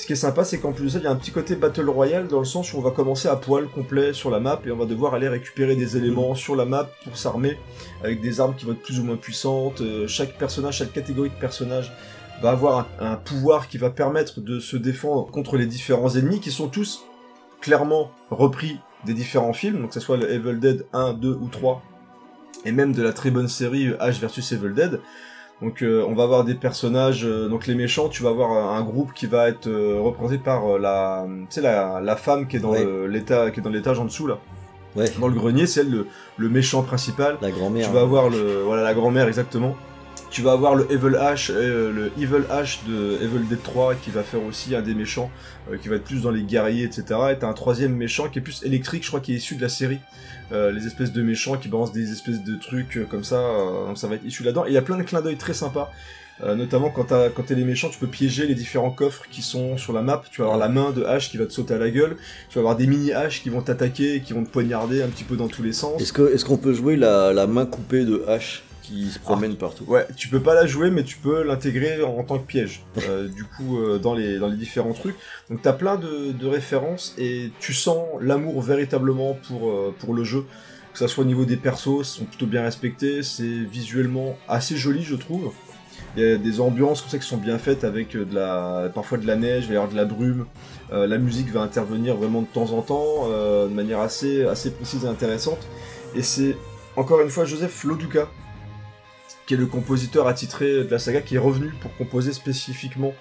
Ce qui est sympa, c'est qu'en plus de ça, il y a un petit côté battle royale dans le sens où on va commencer à poil complet sur la map et on va devoir aller récupérer des éléments sur la map pour s'armer avec des armes qui vont être plus ou moins puissantes. Euh, chaque personnage, chaque catégorie de personnage va avoir un, un pouvoir qui va permettre de se défendre contre les différents ennemis qui sont tous clairement repris des différents films, donc que ce soit le Evil Dead 1, 2 ou 3, et même de la très bonne série Ash vs Evil Dead. Donc euh, on va avoir des personnages, euh, donc les méchants, tu vas avoir un, un groupe qui va être euh, représenté par euh, la, tu sais la, la femme qui est dans Ouais. l'état, qui est dans l'étage en dessous là, Ouais, dans le grenier, c'est elle le, le méchant principal. la grand-mère. Tu vas avoir le, voilà la grand-mère exactement. Tu vas avoir le Evil Ash, euh, le Evil Ash de Evil Dead 3 qui va faire aussi un des méchants, euh, qui va être plus dans les guerriers, etc. Et t'as un troisième méchant qui est plus électrique, je crois, qui est issu de la série. Euh, les espèces de méchants qui balancent des espèces de trucs euh, comme ça, donc ça va être issu là-dedans. Il y a plein de clins d'œil très sympas. Euh, notamment quand quand t'es les méchants, tu peux piéger les différents coffres qui sont sur la map. Tu vas avoir la main de Ash qui va te sauter à la gueule. Tu vas avoir des mini Ash qui vont t'attaquer, qui vont te poignarder un petit peu dans tous les sens. Est-ce qu'on peut jouer la, la main coupée de H? Qui se promène partout Ouais, tu peux pas la jouer, mais tu peux l'intégrer en, tant que piège. Euh, du coup, euh, dans les dans les différents trucs. Donc t'as plein de, de références et tu sens l'amour véritablement pour euh, pour le jeu. Que ça soit au niveau des persos, ils sont plutôt bien respectés. C'est visuellement assez joli, je trouve. Il y a des ambiances comme ça qui sont bien faites avec de la parfois de la neige, il va y avoir de la brume. Euh, la musique va intervenir vraiment de temps en temps, euh, de manière assez assez précise et intéressante. Et c'est encore une fois Joseph Loduca qui est le compositeur attitré de la saga, qui est revenu pour composer spécifiquement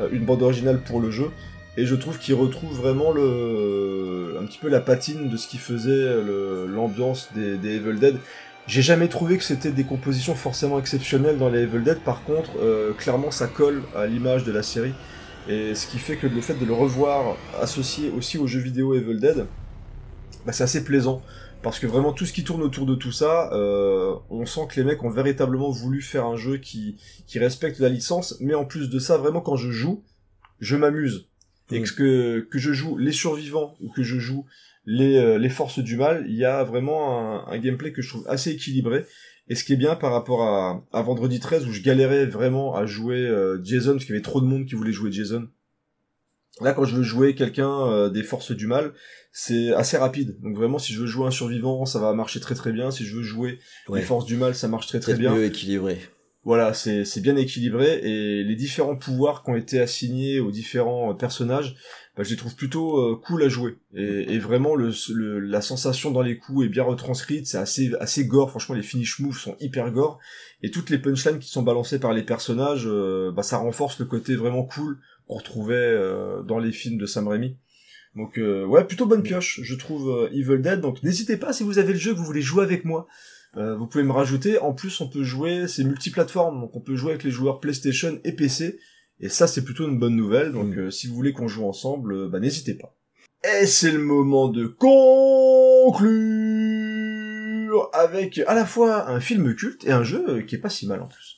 euh, une bande originale pour le jeu. Et je trouve qu'il retrouve vraiment le, un petit peu la patine de ce qui faisait l'ambiance des, des Evil Dead. J'ai jamais trouvé que c'était des compositions forcément exceptionnelles dans les Evil Dead. Par contre, euh, clairement, ça colle à l'image de la série. Et ce qui fait que le fait de le revoir associé aussi aux jeux vidéo Evil Dead, bah, c'est assez plaisant parce que vraiment tout ce qui tourne autour de tout ça, euh, on sent que les mecs ont véritablement voulu faire un jeu qui, qui respecte la licence, mais en plus de ça, vraiment quand je joue, je m'amuse. Et Mm. que, que que je joue les survivants ou que je joue les, euh, les forces du mal, il y a vraiment un, un gameplay que je trouve assez équilibré. Et ce qui est bien par rapport à, à Vendredi 13 où je galérais vraiment à jouer euh, Jason parce qu'il y avait trop de monde qui voulait jouer Jason. Là, quand je veux jouer quelqu'un euh, des forces du mal, c'est assez rapide. Donc vraiment, si je veux jouer un survivant, ça va marcher très très bien. Si je veux jouer Ouais. les forces du mal, ça marche très très bien. mieux équilibré. Voilà, c'est c'est bien équilibré et les différents pouvoirs qui ont été assignés aux différents euh, personnages, bah, je les trouve plutôt euh, cool à jouer. Et, et vraiment, le, le- la sensation dans les coups est bien retranscrite, c'est assez assez gore. Franchement, les finish moves sont hyper gore et toutes les punchlines qui sont balancées par les personnages, euh, bah, ça renforce le côté vraiment cool qu'on retrouvait euh, dans les films de Sam Raimi. Donc euh, ouais, plutôt bonne pioche, je trouve euh, Evil Dead. Donc n'hésitez pas si vous avez le jeu, que vous voulez jouer avec moi. Euh, vous pouvez me rajouter. En plus, on peut jouer, c'est multiplateforme, donc on peut jouer avec les joueurs PlayStation et PC. Et ça, c'est plutôt une bonne nouvelle. Donc, Mm. euh, si vous voulez qu'on joue ensemble, bah n'hésitez pas. Et c'est le moment de conclure avec à la fois un film culte et un jeu qui est pas si mal en plus.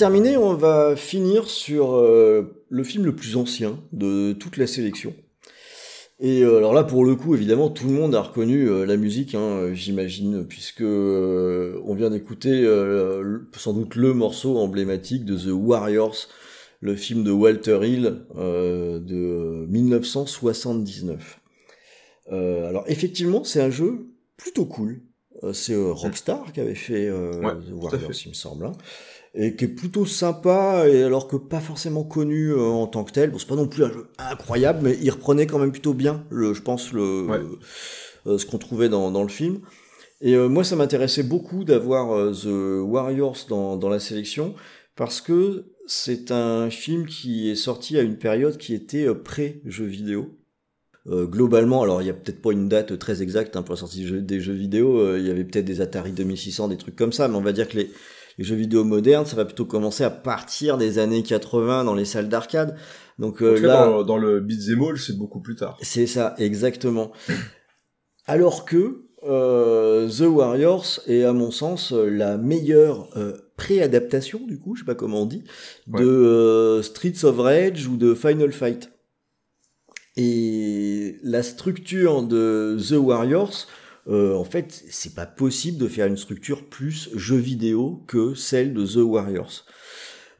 Terminer, on va finir sur euh, le film le plus ancien de toute la sélection. Et euh, alors là, pour le coup, évidemment, tout le monde a reconnu euh, la musique, hein, j'imagine, puisque on vient d'écouter sans doute le morceau emblématique de The Warriors, le film de Walter Hill de 1979. Euh, alors effectivement, c'est un jeu plutôt cool. C'est Rockstar qui avait fait Ouais, The Warriors, fait. il me semble. Et qui est plutôt sympa, et alors que pas forcément connu euh, en tant que tel. Bon, c'est pas non plus un jeu incroyable, mais il reprenait quand même plutôt bien, le, je pense, le, Ouais. euh, ce qu'on trouvait dans, dans le film. Et euh, moi, ça m'intéressait beaucoup d'avoir The Warriors dans, dans la sélection, parce que c'est un film qui est sorti à une période qui était euh, pré-jeu vidéo. Euh, globalement, alors il y a peut-être pas une date très exacte hein, pour la sortie des jeux, des jeux vidéo, euh, il y avait peut-être des Atari 2600, des trucs comme ça, mais on va dire que les, les jeux vidéo modernes, ça va plutôt commencer à partir des années 80 dans les salles d'arcade. Donc euh, là, dans, dans le Beat'em All, c'est beaucoup plus tard. c'est ça, exactement. Alors que euh, The Warriors est, à mon sens, euh, la meilleure euh, pré-adaptation, du coup, je sais pas comment on dit, Ouais. de Streets of Rage ou de Final Fight. Et la structure de The Warriors, euh, en fait, c'est pas possible de faire une structure plus jeu vidéo que celle de The Warriors.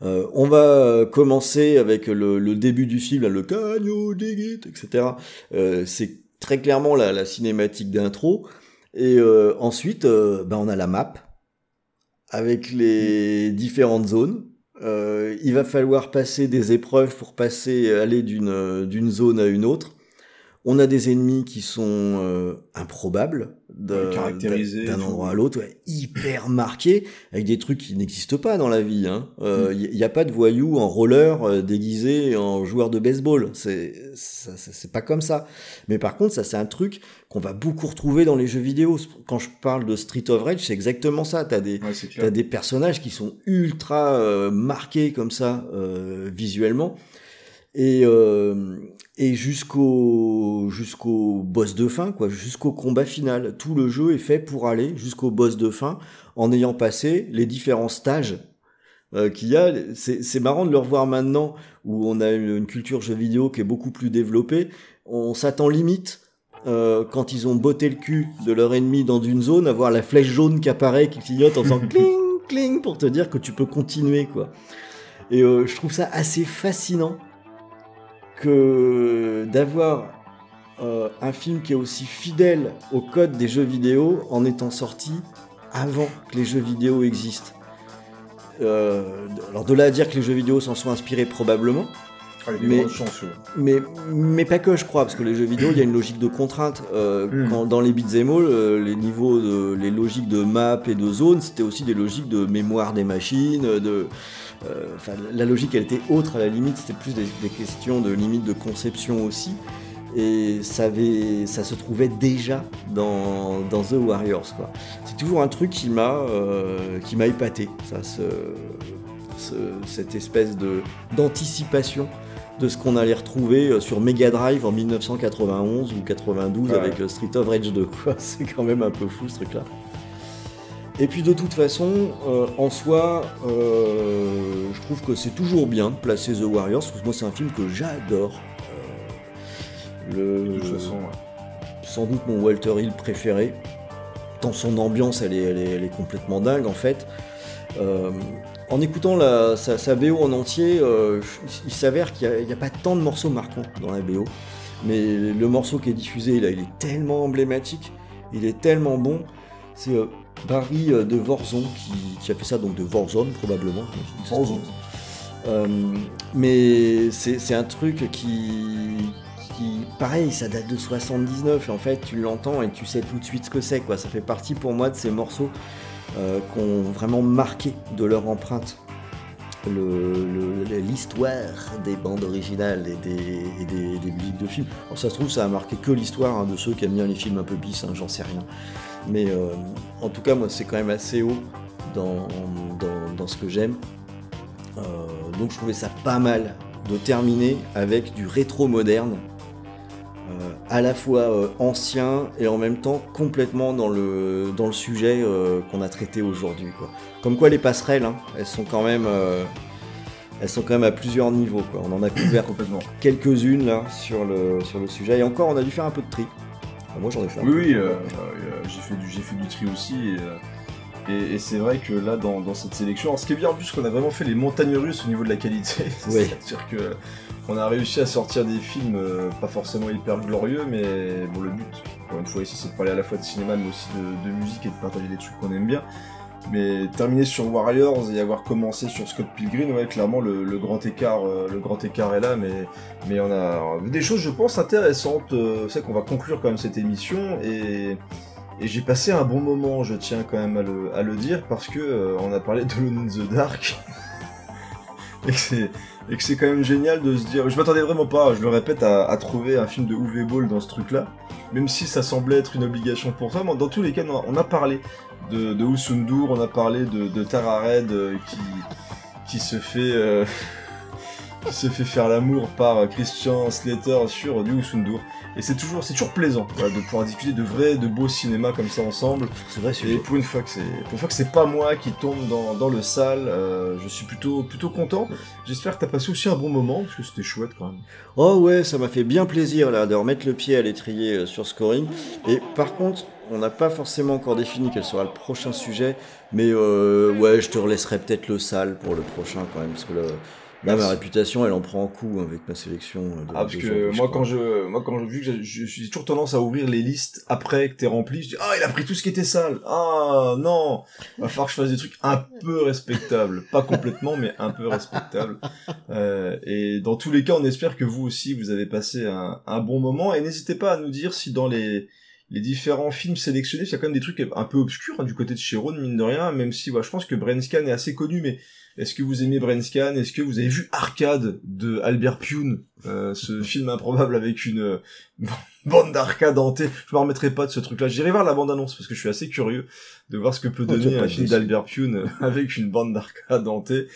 Euh, on va commencer avec le, début du film, là, le Can you dig it, etc. Euh, c'est très clairement la, cinématique d'intro. Et ensuite, ben, on a la map avec les différentes zones. Il va falloir passer des épreuves pour passer, aller d'une d'une zone à une autre. On a des ennemis qui sont euh, improbables, d'un endroit à l'autre, ouais, hyper marqués, avec des trucs qui n'existent pas dans la vie. Il hein. euh, Mm. n'y a pas de voyous en roller euh, déguisé en joueur de baseball. C'est pas comme ça. Mais par contre, ça c'est un truc qu'on va beaucoup retrouver dans les jeux vidéo. Quand je parle de Street of Rage, c'est exactement ça. T'as des Ouais, clair. des personnages qui sont ultra euh, marqués comme ça euh, visuellement et euh, et jusqu'au jusqu'au boss de fin quoi, jusqu'au combat final. Tout le jeu est fait pour aller jusqu'au boss de fin en ayant passé les différents stages euh, qu'il y a. C'est c'est marrant de le revoir maintenant où on a une, une culture jeu vidéo qui est beaucoup plus développée. On s'attend limite euh, quand ils ont botté le cul de leur ennemi dans une zone, à voir la flèche jaune qui apparaît, qui clignote en faisant cling, cling, pour te dire que tu peux continuer, quoi. Et euh, je trouve ça assez fascinant que d'avoir euh, un film qui est aussi fidèle au code des jeux vidéo en étant sorti avant que les jeux vidéo existent. Euh, alors de là à dire que les jeux vidéo s'en sont inspirés probablement, Ah, il y a des mais- grandes chances. ouais. mais, mais pas que, je crois, parce que les jeux vidéo, il y a une logique de contrainte. Euh, Mm. quand, dans les beat'em all, euh, les niveaux, de, les logiques de map et de zone, c'était aussi des logiques de mémoire des machines. De, euh, la logique, elle était autre à la limite. C'était plus des, des questions de limite de conception aussi. Et ça, avait, ça se trouvait déjà dans, dans The Warriors. C'est toujours un truc qui m'a euh, épaté, ça, ce, ce- cette espèce de d'anticipation de ce qu'on allait retrouver euh, sur Mega Drive en 1991 ou 92 Ouais. avec euh, Street of Rage 2. quoi. C'est quand même un peu fou ce truc-là. Et puis de toute façon, euh, en soi, euh, je trouve que c'est toujours bien de placer The Warriors, parce que moi c'est un film que j'adore. Euh, De le, toute façon, ouais. sans doute mon Walter Hill préféré. Dans son ambiance, elle est, elle est, elle est complètement dingue en fait. En écoutant la, sa, sa BO en entier, euh, il, s'avère qu'il n'y a, pas tant de morceaux marquants dans la BO. Mais le morceau qui est diffusé, là, il est tellement emblématique, il est tellement bon. C'est euh, Barry euh, de Vorzon qui, qui a fait ça, donc de Warzone probablement. prononce. Euh, mais c'est c'est un truc qui, qui, pareil, ça date de 79. Et en fait, tu l'entends et tu sais tout de suite ce que c'est. quoi. Ça fait partie pour moi de ces morceaux euh, qui ont vraiment marqué de leur empreinte l'histoire des bandes originales et des, musiques de films. Alors ça se trouve, ça a marqué que l'histoire hein, de ceux qui aiment bien les films un peu bis, hein, j'en sais rien. Mais euh, en tout cas, moi, c'est quand même assez haut dans, ce que j'aime. Euh, donc je trouvais ça pas mal de terminer avec du rétro moderne, à la fois euh, ancien et en même temps complètement dans le, dans le sujet euh, qu'on a traité aujourd'hui. quoi. Comme quoi les passerelles, hein, elles sont quand même... euh, elles sont quand même à plusieurs niveaux. Quoi. On en a couvert Complètement. quelques-unes là sur le, sur le sujet. Et encore, on a dû faire un peu de tri. Enfin, moi, j'en ai fait un Oui, peu. oui, euh, euh, j'ai fait, du- j'ai fait du tri aussi. Et, euh, et- et c'est vrai que là, dans, dans cette sélection, alors, ce qui est bien en plus, qu'on a vraiment fait les montagnes russes au niveau de la qualité. Oui. C'est-à-dire que on a réussi à sortir des films euh, pas forcément hyper glorieux, mais bon, le but, encore une fois ici, c'est de parler à la fois de cinéma, mais aussi de, musique et de partager des trucs qu'on aime bien. Mais terminer sur Warriors et avoir commencé sur Scott Pilgrim, ouais, clairement le, le grand écart, euh, grand écart est là, mais mais on a des choses, je pense, intéressantes. Euh, C'est qu'on va conclure quand même cette émission et j'ai passé un bon moment, je tiens quand même à le, dire, parce que on a parlé de Alone in the Dark. et que c'est quand même génial de se dire. Je m'attendais vraiment pas, je le répète, à, trouver un film de Uwe Boll dans ce truc-là. Même si ça semblait être une obligation pour toi, mais dans tous les cas, on a, parlé de, de Usundur, on a parlé de, de Tara Red euh, qui, qui se fait. euh, qui se fait faire l'amour par Christian Slater sur du Usundur. Et c'est toujours, c'est toujours plaisant voilà, de pouvoir discuter de vrai, de beau cinéma comme ça ensemble. C'est vrai, Et pour une fois que c'est, pour une fois que c'est pas moi qui tombe dans, dans le sale, euh, je suis plutôt, plutôt content. J'espère que t'as passé aussi un bon moment parce que c'était chouette quand même. Oh ouais, ça m'a fait bien plaisir là de remettre le pied à l'étrier euh, sur Scoring. Et par contre, on n'a pas forcément encore défini quel sera le prochain sujet, mais euh, ouais, je te relaisserai peut-être le sale pour le prochain quand même, parce que là, là, ma Merci. réputation, elle en prend un coup avec ma sélection. euh, De, Ah parce de que moi quand je, moi quand je vu que je suis toujours tendance à ouvrir les listes après que t'es rempli, je dis ah il a pris tout ce qui était sale. Ah non, va falloir que je fasse des trucs un peu respectables, pas complètement mais un peu respectables. Euh, et dans tous les cas, on espère que vous aussi vous avez passé un, un bon moment et n'hésitez pas à nous dire si dans les les différents films sélectionnés, il y a quand même des trucs un peu obscurs hein, du côté de Chiron, mine de rien, même si bah, je pense que Brainscan est assez connu, mais est-ce que vous aimez Brainscan Est-ce que vous avez vu Arcade de Albert Pune? Euh, ce film improbable avec une euh, bande d'arcade hantée Je me remettrai pas de ce truc-là. J'irai voir la bande-annonce parce que je suis assez curieux de voir ce que peut Oh, donner un film d'Albert Pune avec une bande d'arcade hantée.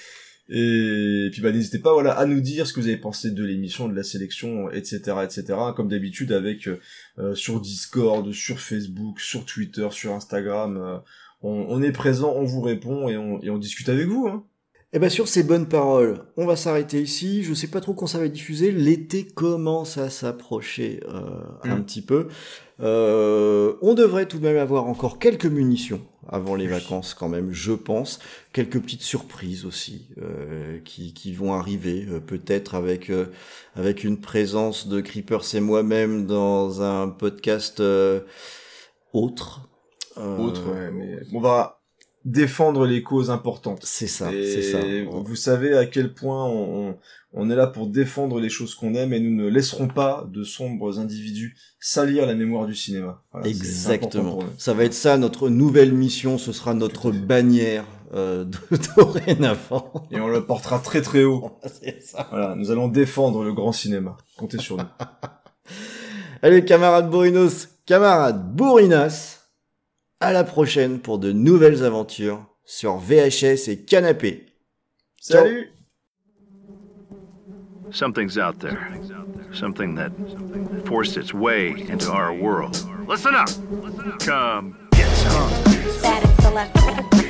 Et puis bah n'hésitez pas voilà à nous dire ce que vous avez pensé de l'émission, de la sélection, etc., etc. Comme d'habitude avec euh, euh, sur Discord, sur Facebook, sur Twitter, sur Instagram. euh, on, on est présent, on vous répond et on, et on discute avec vous. Hein. Eh ben sur ces bonnes paroles, on va s'arrêter ici. Je sais pas trop quand ça va diffuser. L'été commence à s'approcher euh, un Mm. petit peu. Euh, on devrait tout de même avoir encore quelques munitions avant les vacances quand même, je pense. Quelques petites surprises aussi euh, qui, qui vont arriver, euh, peut-être avec euh, avec une présence de Creepers et moi-même dans un podcast euh, autre. Autre, ouais, mais on va défendre les causes importantes. C'est ça, c'est ça. Vous savez à quel point on, on- on est là pour défendre les choses qu'on aime et nous ne laisserons pas de sombres individus salir la mémoire du cinéma. Voilà, Exactement. Ça va être ça notre nouvelle mission. Ce sera notre bannière euh, de dorénavant. Et on le portera très très haut. C'est ça. Voilà, nous allons défendre le grand cinéma. Comptez sur nous. Allez, camarades Bourinos, camarades Bourinas, à la prochaine pour de nouvelles aventures sur VHS et Canapé. Salut Something's out there. Something that forced its way into our world. Listen up! Come get some.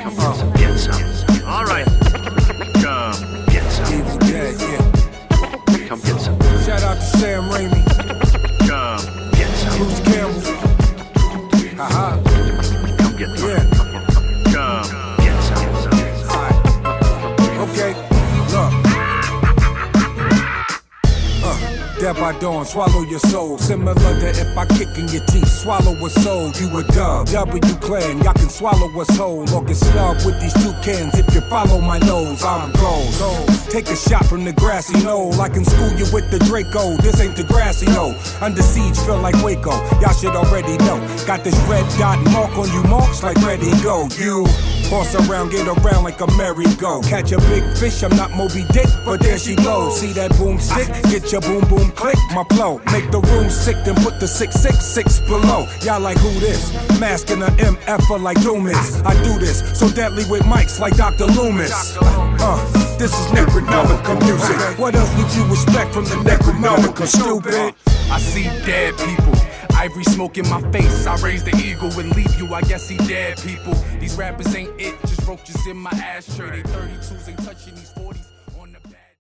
Come get some. All right. Come get some. Come get some. Shout out to Sam Raimi, Come get some. Bruce Campbell. Haha, get yeah. Dead by dawn, swallow your soul. Similar to if I kick in your teeth, swallow a soul. You a dub. W clan, y'all can swallow us whole. Or get snubbed with these two cans if you follow my nose. I'm gold. Take a shot from the grassy knoll. I can school you with the Draco. This ain't the grassy knoll. Under siege, feel like Waco. Y'all should already know. Got this red dot mark on you, marks like ready go. You. Horse around, get around like a merry-go. Catch a big fish, I'm not Moby Dick, but there she goes. See that boomstick? Get your boom boom click, my flow. Make the room sick, then put the 666 below. Y'all like who this? Masking a MF like Loomis. I do this so deadly with mics like Dr. Loomis. Uh, this is Necronomica music. What else would you expect from the Necronomica, stupid? I see dead people. Ivory smoke in my face. I raise the eagle and leave you. I guess he dead people. These rappers ain't it, just roaches in my ashtray. They 32s ain't touching these 40s.